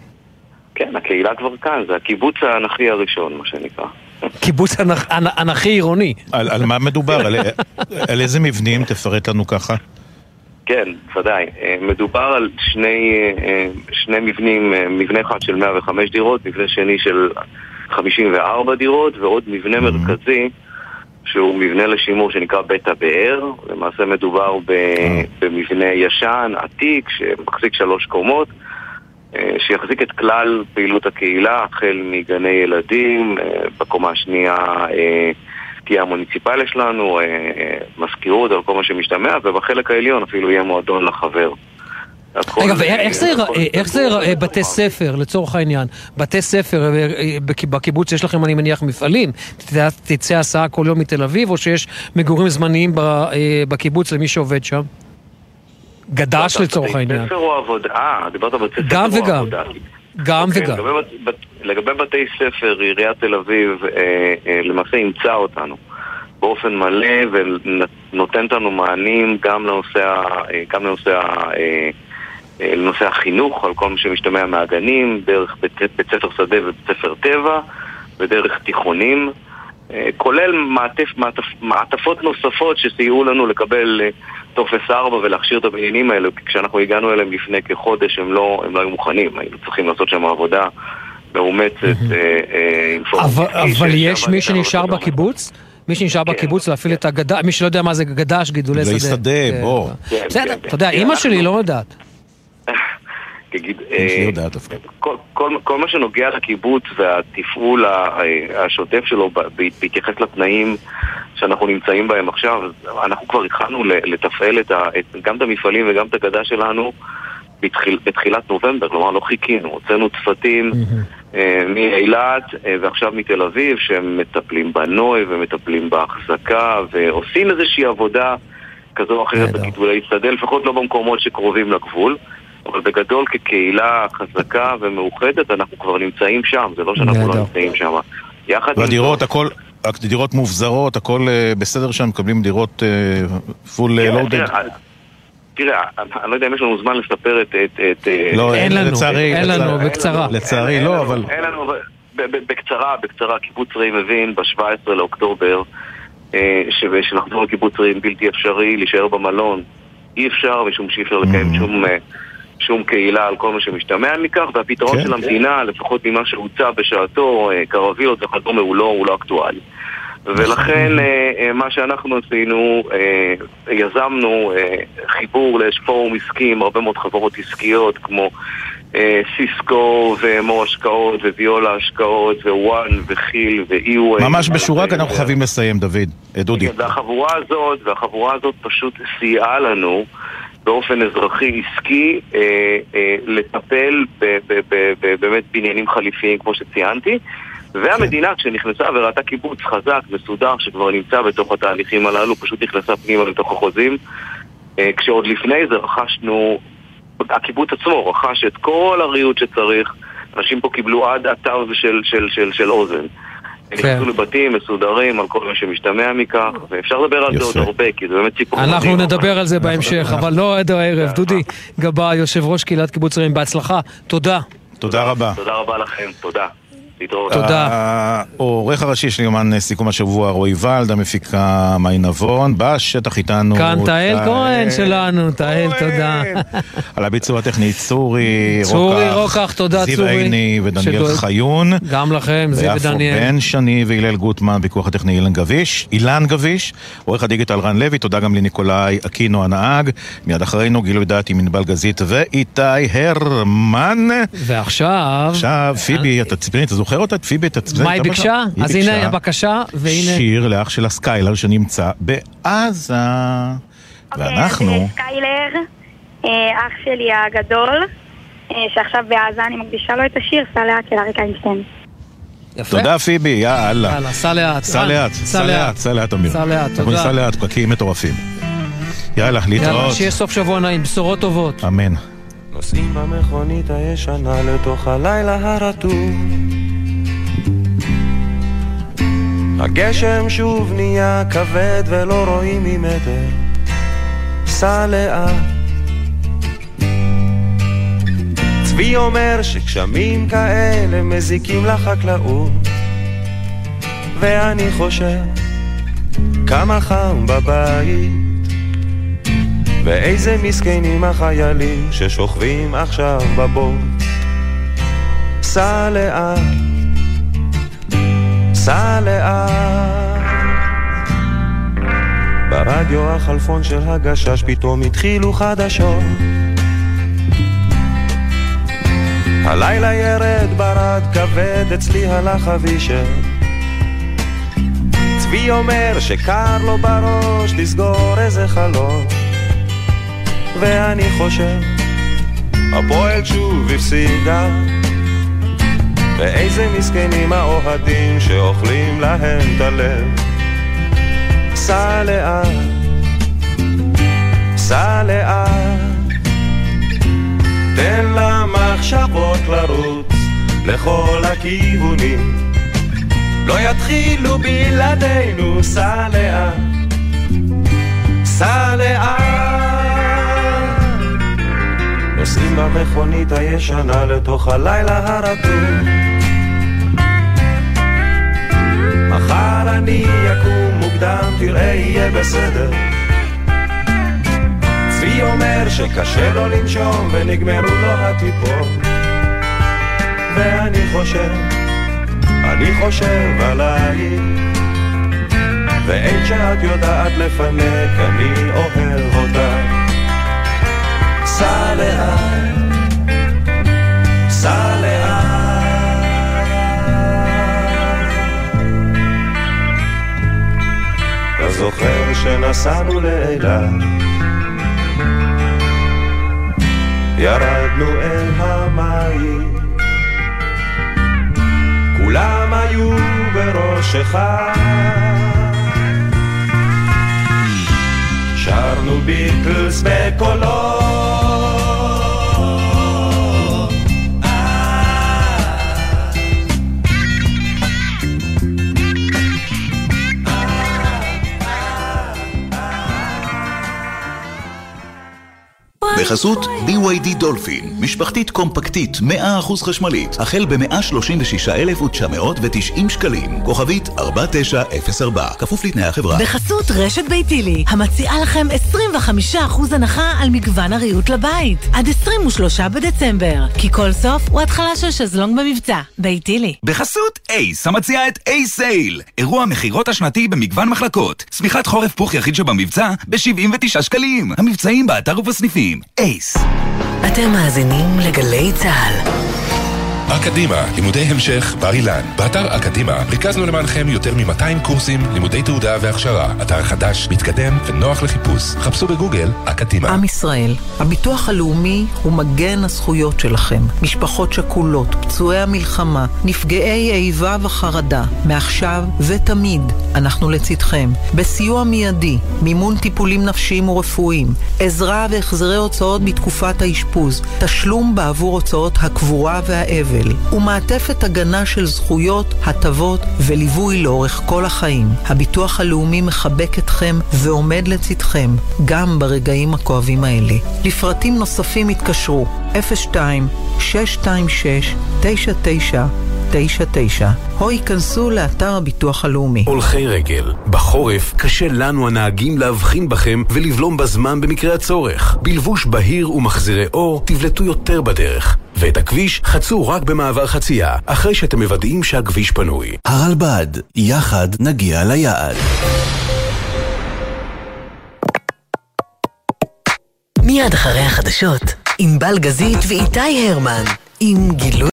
Speaker 41: כן, הקהילה כבר כאן, זה הקיבוץ האנכי הראשון, מה שנקרא.
Speaker 3: קיבוץ אנכ- אנ- אנכי עירוני.
Speaker 2: על על מה מדובר? על- איזה מבנים? תפרט לנו ככה.
Speaker 41: כן, ודאי. אה, מדובר על שני, אה, שני מבנים, אה, מבנה אחד של 105 דירות, מבנה שני של 54 דירות, ועוד מבנה מרכזי, שהוא מבנה לשימור שנקרא בית הבאר. למעשה מדובר ב- במבנה ישן, עתיק, שמחזיק שלוש קומות. אה, שיחזיק את כלל פעילות הקהילה, החל מגני ילדים, אה, בקומה השנייה אה, תהיה המוניציפליה שלנו, מזכירות על כל מה שמשתמע, ובחלק העליון אפילו יהיה מועדון לחבר.
Speaker 3: רגע, ואיך זה ייראה- בתי ספר, לצורך העניין? בתי ספר, בק- בקיבוץ יש לכם, אני מניח, מפעלים. תצא- הסעה כל יום מתל אביב, או שיש מגורים זמניים בקיבוץ למי שעובד שם? גד"ש לצורך העניין.
Speaker 41: בית ספר או עבודה? אה, דיברת בית ספר
Speaker 3: גם
Speaker 41: או
Speaker 3: וגם.
Speaker 41: עבודה.
Speaker 3: גם
Speaker 41: אוקיי,
Speaker 3: וגם.
Speaker 41: לגבי, בת- לגבי בתי ספר, עיריית תל אביב אה, אה, למעשה אימצה אותנו באופן מלא ונותנת לנו מענים גם לנושא, אה, גם לנושא, ה- אה, אה, לנושא החינוך, על כל מה שמשתמע מהגנים, דרך בית, בית ספר שדה ובית ספר טבע ודרך תיכונים. כולל מעטף, מעטפ, מעטפות נוספות שסייעו לנו לקבל טופס 4 ולהכשיר את הבניינים האלה, כי כשאנחנו הגענו אליהם לפני כחודש הם לא, הם לא היו מוכנים, היינו צריכים לעשות שם עבודה מאומצת אה, אה,
Speaker 3: אבל, יש מי שנשאר בקיבוץ? מי שנשאר
Speaker 41: כן,
Speaker 3: בקיבוץ להפעיל את הגדש, מי שלא יודע מה זה גדש, גידולי שדה.
Speaker 2: גידולי שדה,
Speaker 3: כן.
Speaker 2: בוא.
Speaker 41: כן,
Speaker 3: בסדר,
Speaker 41: כן,
Speaker 3: אתה יודע,
Speaker 41: כן,
Speaker 3: אימא שלי לא יודעת.
Speaker 41: תגיד,
Speaker 2: לי
Speaker 41: אה. כל, כל, כל מה שנוגע לקיבוץ והתפעול ה- השוטף שלו בהתייחס לתנאים שאנחנו נמצאים בהם עכשיו, אנחנו כבר התחלנו לתפעל את ה, את, גם את המפעלים וגם את הגדה שלנו בתחיל, בתחילת נובמבר, כלומר לא חיכינו, הוצאנו צוותים אה, מאילת אה, ועכשיו מתל אביב שהם מטפלים בנוי ומטפלים בהחזקה ועושים איזושהי עבודה כזו או אחרת בגידולי שדה, לפחות לא במקומות שקרובים לגבול. אבל בגדול כקהילה חזקה ומאוחדת אנחנו כבר נמצאים שם, זה לא שאנחנו לא. נמצאים שם. יחד עם
Speaker 2: והדירות, הכל, הדירות מובזרות, הכל אה, בסדר שם, מקבלים דירות פול
Speaker 41: כן,
Speaker 2: לואודד.
Speaker 41: תראה, תראה, אני לא יודע אם יש לנו זמן לספר את... את- את, אה,
Speaker 2: לא,
Speaker 3: אין לנו,
Speaker 2: לצערי,
Speaker 3: אין לנו, בקצרה.
Speaker 2: לצערי
Speaker 41: אין
Speaker 2: לא, אבל...
Speaker 41: אין לנו, ב- ב- בקצרה, בקצרה, קיבוץ רעים מבין ב-17 לאוקטובר אה, שנחזור לקיבוץ רעים בלתי אפשרי, להישאר במלון אי אפשר, משום שאי אפשר לקיים שום... שום קהילה על כל מה שמשתמע מכך, והפתרון
Speaker 2: כן,
Speaker 41: של המדינה, לפחות ממה שהוצע בשעתו, אה, קרווילות וכדומה, הוא לא, הוא לא אקטואלי. ולכן אה, אה, מה שאנחנו עשינו, יזמנו חיבור לפורום עסקי עם הרבה מאוד חברות עסקיות כמו סיסקו ומו השקעות וויולה השקעות ווואן וכיל ואיווי.
Speaker 2: ממש בשורה, כי אנחנו חייבים לסיים, דוד. דודי.
Speaker 41: והחבורה הזאת, והחבורה הזאת פשוט סייעה לנו באופן אזרחי עסקי אה, אה, לטפל ב- ב- ב- ב- באמת בעניינים חליפיים כמו שציינתי. והמדינה כשנכנסה וראתה קיבוץ חזק, מסודר, שכבר נמצא בתוך התהליכים הללו, פשוט נכנסה פנימה לתוך החוזים. אה, כשעוד לפני זה רכשנו, הקיבוץ עצמו רכש את כל הריהוט שצריך. אנשים פה קיבלו עד התו של, של, של, של אוזן נכנסו לבתים מסודרים על כל מה שמשתמע מכך, ואפשר לדבר על זה עוד הרבה, כי זה באמת סיפור
Speaker 3: אנחנו. נדבר על זה בהמשך, אבל לא עד הערב. דודי גבאי, יושב ראש קהילת קיבוץ רעים, בהצלחה. תודה.
Speaker 2: תודה רבה.
Speaker 41: תודה רבה לכם, תודה. להתראות.
Speaker 2: העורך הראשי של יומן אה, סיכום השבוע, רועי ולד, המפיקה מאי נבון, בשטח איתנו...
Speaker 3: כאן תהל כהן שלנו, תהל, תודה.
Speaker 2: על הביצוע הטכני צורי
Speaker 3: צורי רוקח, תודה,
Speaker 2: זיו
Speaker 3: צורי.
Speaker 2: עיני ודניאל חיון.
Speaker 3: גם לכם, זיו
Speaker 2: ויפו
Speaker 3: ודניאל.
Speaker 2: בן שני והלל גוטמן, פיקוח הטכני אילן גביש, אילן גביש, עורך הדיגיטל רן לוי, תודה גם לניקולאי אקינו הנהג, מיד אחרינו גילוי דעת עם ענבל גזית ואיתי הרמן.
Speaker 3: ועכשיו...
Speaker 2: עכשיו, פיבי, אתה ציפיני, אתה זוכר אותה? פיבי, אתה ציפיני?
Speaker 3: מה היא ביקשה? אז הנה הבקשה, והנה...
Speaker 2: שיר לאח של הסקיילר שנמצא בעזה. ואנחנו...
Speaker 34: אז, אה, סקיילר, אה, אח שלי הגדול, אה, שעכשיו בעזה, אני מקדישה לו את השיר סע לאט של אריק איינשטיין.
Speaker 3: יפה.
Speaker 2: תודה פיבי, יאללה.
Speaker 3: יאללה, סע לאט.
Speaker 2: סע לאט, סע לאט, סע לאט אמיר.
Speaker 3: סע לאט,
Speaker 2: אנחנו
Speaker 3: תודה.
Speaker 2: נסע לאט, פקקים מטורפים. יאללה,
Speaker 3: יאללה,
Speaker 2: להתראות.
Speaker 3: שיהיה סוף שבוע נעים, בשורות טובות.
Speaker 2: אמן.
Speaker 42: נוסעים במכונית הישנה לתוך הלילה הרטוב הגשם שוב נהיה כבד ולא רואים ממטר. סע לאט צבי אומר שגשמים כאלה מזיקים לחקלאות. ואני חושב כמה חם בבית. ואיזה מסכנים החיילים ששוכבים עכשיו בבוץ. סע לאט, סע לאט. ברדיו החלפון של הגשש פתאום התחילו חדשות. הלילה ירד ברד כבד אצלי הלך אבישר צבי אומר שקר לו בראש לסגור איזה חלון. ואני חושב, הפועל שוב הפסידה ואיזה מסכנים האוהדים שאוכלים להם את הלב. סע לאט, סע לאט. תן למחשבות לרוץ לכל הכיוונים. לא יתחילו בלעדינו סע לאט, סע לאט. נוסעים במכונית הישנה לתוך הלילה הרטוב אני אקום מוקדם, תראה יהיה בסדר. מי אומר שקשה לו לנשום ונגמרו לו הטיפות. ואני חושב, אני חושב עלייך ואין שאת יודעת לפנק, אני אוהב אותך. סע לאט, זוכר שנסענו לאילת. ירדנו אל המים. כולם היו בראשך שרנו ביטלס בקולות
Speaker 19: בחסות BYD דולפין, משפחתית קומפקטית 100% חשמלית, החל ב-136,990 שקלים, כוכבית 4904, כפוף לתנאי החברה.
Speaker 18: בחסות רשת ביתילי, המציעה לכם 25% הנחה על מגוון הריהוט לבית, עד 23 בדצמבר, כי כל סוף הוא התחלה של שזלונג במבצע. ביתילי.
Speaker 23: בחסות אייס, המציע את אייס סייל, אירוע המכירות השנתי במגוון מחלקות. צמיחת חורף פוך יחיד שבמבצע ב-79 שקלים. המבצעים באתר ובסניפים. אייס.
Speaker 43: אתם מאזינים לגלי צה"ל.
Speaker 44: אקדימה, לימודי המשך, בר אילן. באתר אקדימה ריכזנו למענכם יותר מ-200 קורסים, לימודי תעודה והכשרה. אתר חדש, מתקדם ונוח לחיפוש. חפשו בגוגל אקדימה.
Speaker 17: עם ישראל, הביטוח הלאומי הוא מגן הזכויות שלכם. משפחות שכולות, פצועי המלחמה, נפגעי איבה וחרדה. מעכשיו ותמיד אנחנו לצדכם. בסיוע מיידי, מימון טיפולים נפשיים ורפואיים, עזרה והחזרי הוצאות בתקופת האשפוז, תשלום בעבור הוצאות הקבורה והאבל. ומעטפת הגנה של זכויות, הטבות וליווי לאורך כל החיים. הביטוח הלאומי מחבק אתכם ועומד לצדכם, גם ברגעים הכואבים האלה. לפרטים נוספים התקשרו 02-626-9999 או ייכנסו לאתר הביטוח הלאומי.
Speaker 45: הולכי רגל, בחורף קשה לנו הנהגים להבחין בכם ולבלום בזמן במקרה הצורך. בלבוש בהיר ומחזירי אור תבלטו יותר בדרך. ואת הכביש חצו רק במעבר חצייה, אחרי שאתם מוודאים שהכביש פנוי.
Speaker 19: הרלב"ד, יחד נגיע ליעד.
Speaker 43: מיד אחרי החדשות, ענבל גזית ואיתי הרמן, עם גילוי...